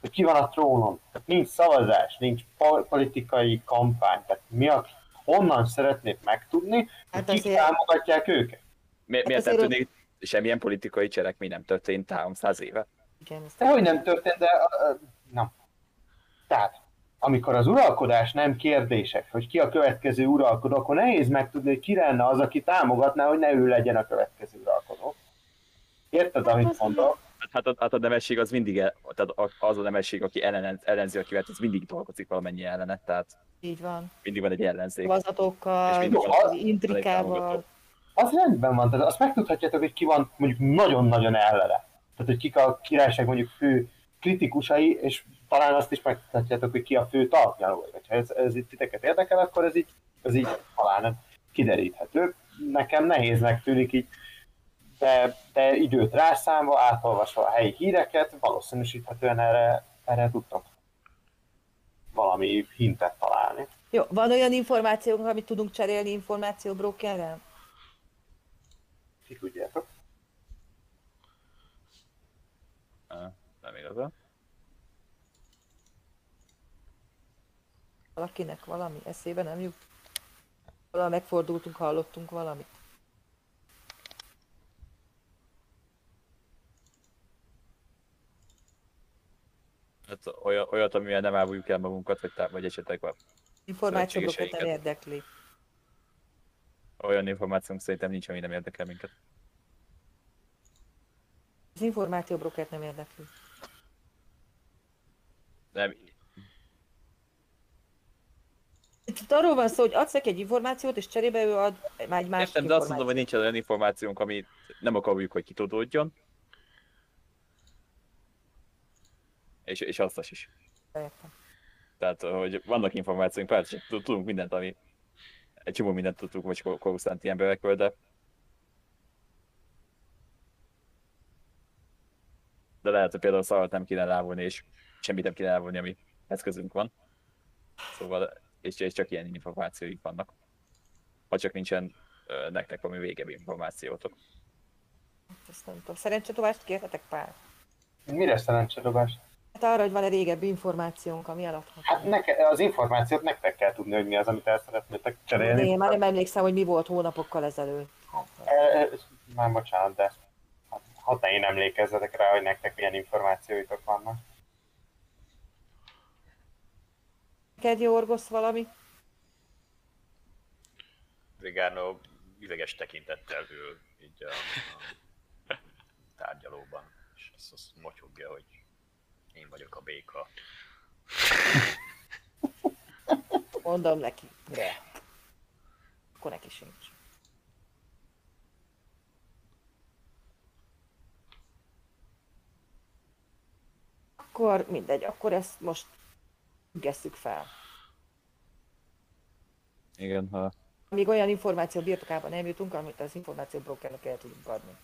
hogy ki van a trónon. Nincs szavazás, nincs po- politikai kampány. Tehát mi a, honnan szeretnék megtudni, hogy Hát kik azért- támogatják őket. Mi, miért nem azért- tűnik, semmilyen politikai cselekmény nem történt 300 éve? Igen, De hogy nem történt, de uh, nem. Tehát, amikor az uralkodás nem kérdések, hogy ki a következő uralkodó, akkor nehéz megtudni, hogy ki lenne az, aki támogatná, hogy ne ő legyen a következő uralkodó. Érted, amit mondok? Hát a, hát a nemesség az mindig, el, tehát az a nemesség, aki ellen, ellenzi a kivet, az mindig dolgozik valamennyi ellenet, tehát így van. mindig van egy ellenzék. Az intrikával. Az rendben van, tehát azt megtudhatjátok, hogy ki van mondjuk nagyon-nagyon ellene. Tehát, hogy kik a királyság mondjuk fő kritikusai, és talán azt is megtudhatjátok, hogy ki a fő talpnyalói. Ha ez, ez itt titeket érdekel, akkor ez így, ez így talán kideríthető. Nekem nehéznek tűnik így, de, de időt rászámva, átolvasva a helyi híreket, valószínűsíthetően erre, erre tudtok valami hintet találni. Jó, van olyan információnk, amit tudunk cserélni információbrókerrel? Ki tudjátok? Nem igazán. Valakinek valami eszébe nem jut? Valahol megfordultunk, hallottunk valamit. Hát olyat, amivel nem áruljuk el magunkat, vagy, tá- vagy esetleg van Információbrókert nem érdekli. olyan információnk szerintem nincs, ami nem érdekel minket. Az információbrókert nem érdekli. Nem, Itt arról van szó, hogy adsz neki egy információt, és cserébe ő ad egy másik Értem, de azt mondom, hogy nincs olyan információnk, amit nem akarjuk, hogy kitudódjon. És, és azt is. Értem. Tehát, hogy vannak információink, persze, tud- tudunk mindent, ami egy csomó mindent tudtuk, vagy korrusztánti emberekről, de de lehet, hogy például szavat nem kéne elávulni, és semmit nem kéne elávulni, ami eszközünk van. Szóval, és, és csak ilyen információik vannak. Ha csak nincsen ö, nektek valami végebbi információtok. Ezt nem tudom. Szerencsedovást kérhetek pár? Mire szerencsedobás? Hát arra, hogy van-e régebbi információnk, ami eladható. Hát neke, az információt nektek kell tudni, hogy mi az, amit el szeretnétek cserélni. én már nem emlékszem, hogy mi volt hónapokkal ezelőtt. E, Már bocsánat, de ha te én emlékezzetek rá, hogy nektek milyen információitok vannak. Neked jó orgosz valami? Brigano ideges tekintettel ül így a, a tárgyalóban, és azt, azt motyogja, hogy én vagyok a béka. Mondom neki. De. Akkor neki sincs. Akkor mindegy, akkor ezt most függesszük fel. Igen, ha Még olyan információ birtokában nem jutunk, amit az információbrokernek el tudunk adni.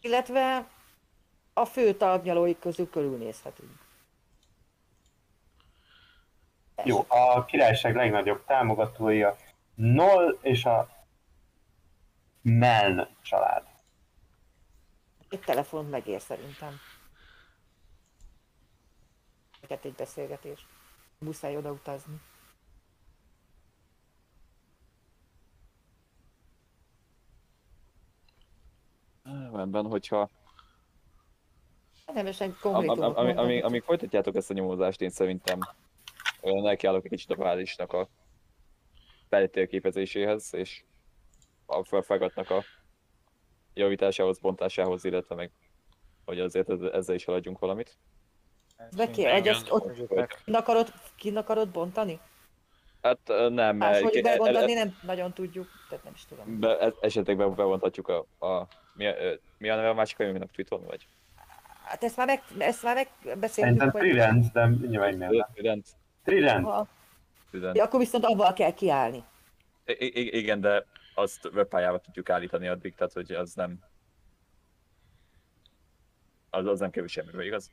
Illetve a fő talpnyalóik közül körülnézhetünk. Jó, a királyság legnagyobb támogatói a Noll és a Meln család. Egy telefon megér szerintem. Neked egy beszélgetés. Muszáj oda utazni. rendben, hogyha Nemesen Am, am, konkrétumot am, ami, mondani. amíg, amíg folytatjátok ezt a nyomozást, én szerintem olyan nekiállok egy kicsit a bázisnak a feltérképezéséhez, és a fel- felgatnak a javításához, bontásához, illetve meg hogy azért ez- ezzel is haladjunk valamit. Beki, Igen. egy azt ott kin akarod, kin akarod bontani? Hát nem, mert bebontani e- nem nagyon tudjuk, tehát nem is tudom. be, e- esetleg bevontatjuk a, a mi, a, mi a neve a másik hajónknak, Triton vagy? Hát ezt már, meg, ezt már megbeszéltük, Szerintem hogy... Trident, de nyilván nem. Trident. Trident. Trident. ja, akkor viszont avval kell kiállni. I- i- igen, de azt webpályába tudjuk állítani addig, tehát hogy az nem... Az, az nem kerül semmibe, igaz?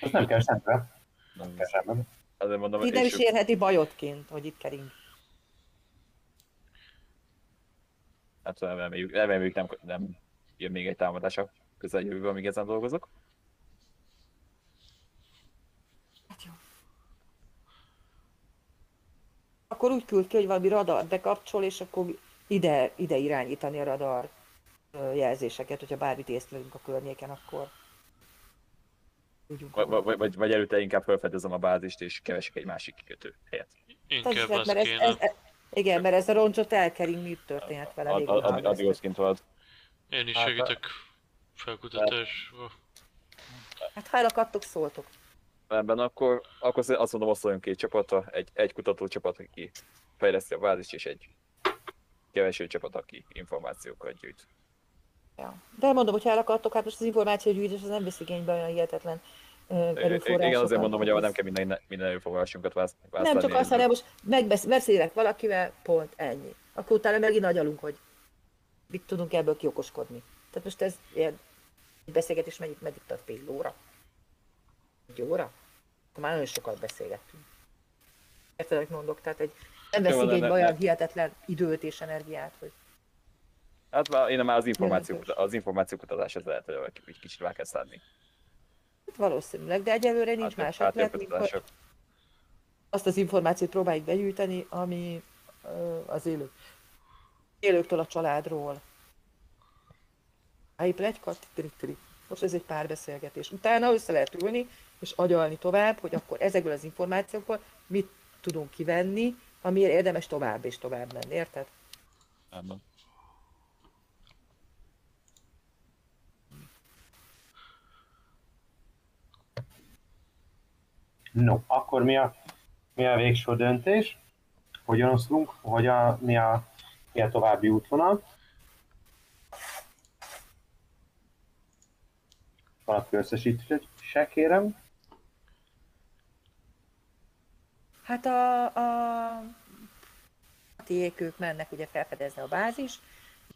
Ez nem kell szembe. Nem, Kell semmi. azért mondom, Itt nem is érheti bajotként, hogy itt kering. hát reméljük, reméljük nem, nem jön még egy támadás a közeljövőben, amíg ezen dolgozok. Hát jó. Akkor úgy küld ki, hogy valami radar bekapcsol, és akkor ide, ide irányítani a radar jelzéseket, hogyha bármit észlelünk a környéken, akkor tudjunk. Vagy, vagy, vagy, előtte inkább felfedezem a bázist, és keresek egy másik kikötő helyet. Inkább lehet, mert ez, kéne. ez, ez, igen, mert ez a roncsot elkering, mi történhet vele addig ott kint volt. Én is Hát, segítek felkutatásba. Hát ha elakadtok, szóltok. Ebben akkor, akkor azt mondom, osztoljunk két csapatra, egy, egy kutató csapat, aki fejleszti a bázist, és egy kereső csapat, aki információkat gyűjt. Ja. De mondom, hogy ha elakadtok, hát most az információ gyűjtés az nem vesz igénybe olyan hihetetlen erőforrásokat. Igen, azért mondom, hogy nem kell minden, minden erőforrásunkat választani. Nem csak azt, hanem most megbeszélek valakivel, pont ennyi. Akkor utána megint agyalunk, hogy mit tudunk ebből kiokoskodni. Tehát most ez ilyen egy beszélgetés meddig, meddig tart fél óra? Egy óra? Akkor már nagyon sokat beszélgettünk. Érted, amit mondok? Tehát egy, nem vesz igénybe olyan hihetetlen időt és energiát, hogy Hát már én már az információk, az információkutatás az lehet, hogy egy kicsit már kezd adni. hát valószínűleg, de egyelőre nincs más ötlet, mint azt az információt próbáljuk begyűjteni, ami az élő, élőktől a családról. Helyi plegyka, titri Most ez egy párbeszélgetés. Utána össze lehet ülni, és agyalni tovább, hogy akkor ezekből az információkból mit tudunk kivenni, amiért érdemes tovább és tovább menni, érted? Nem. No, akkor mi a, mi a végső döntés? Hogyan oszlunk? Hogy a, mi, a, mi a további útvonal? Valaki összesítése kérem. Hát a, a, tiék, ők mennek ugye felfedezni a bázis,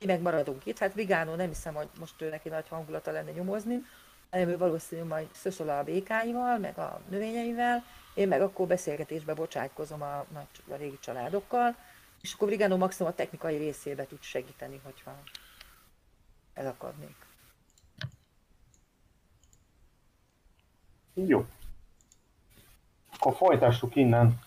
mi meg maradunk itt. Hát Vigánó nem hiszem, hogy most ő neki nagy hangulata lenne nyomozni, hanem ő valószínűleg majd szöszöl a békáival, meg a növényeivel, én meg akkor beszélgetésbe bocsátkozom a, nagy, a régi családokkal, és akkor Vigánó maximum a technikai részébe tud segíteni, hogyha elakadnék. Jó. Akkor folytassuk innen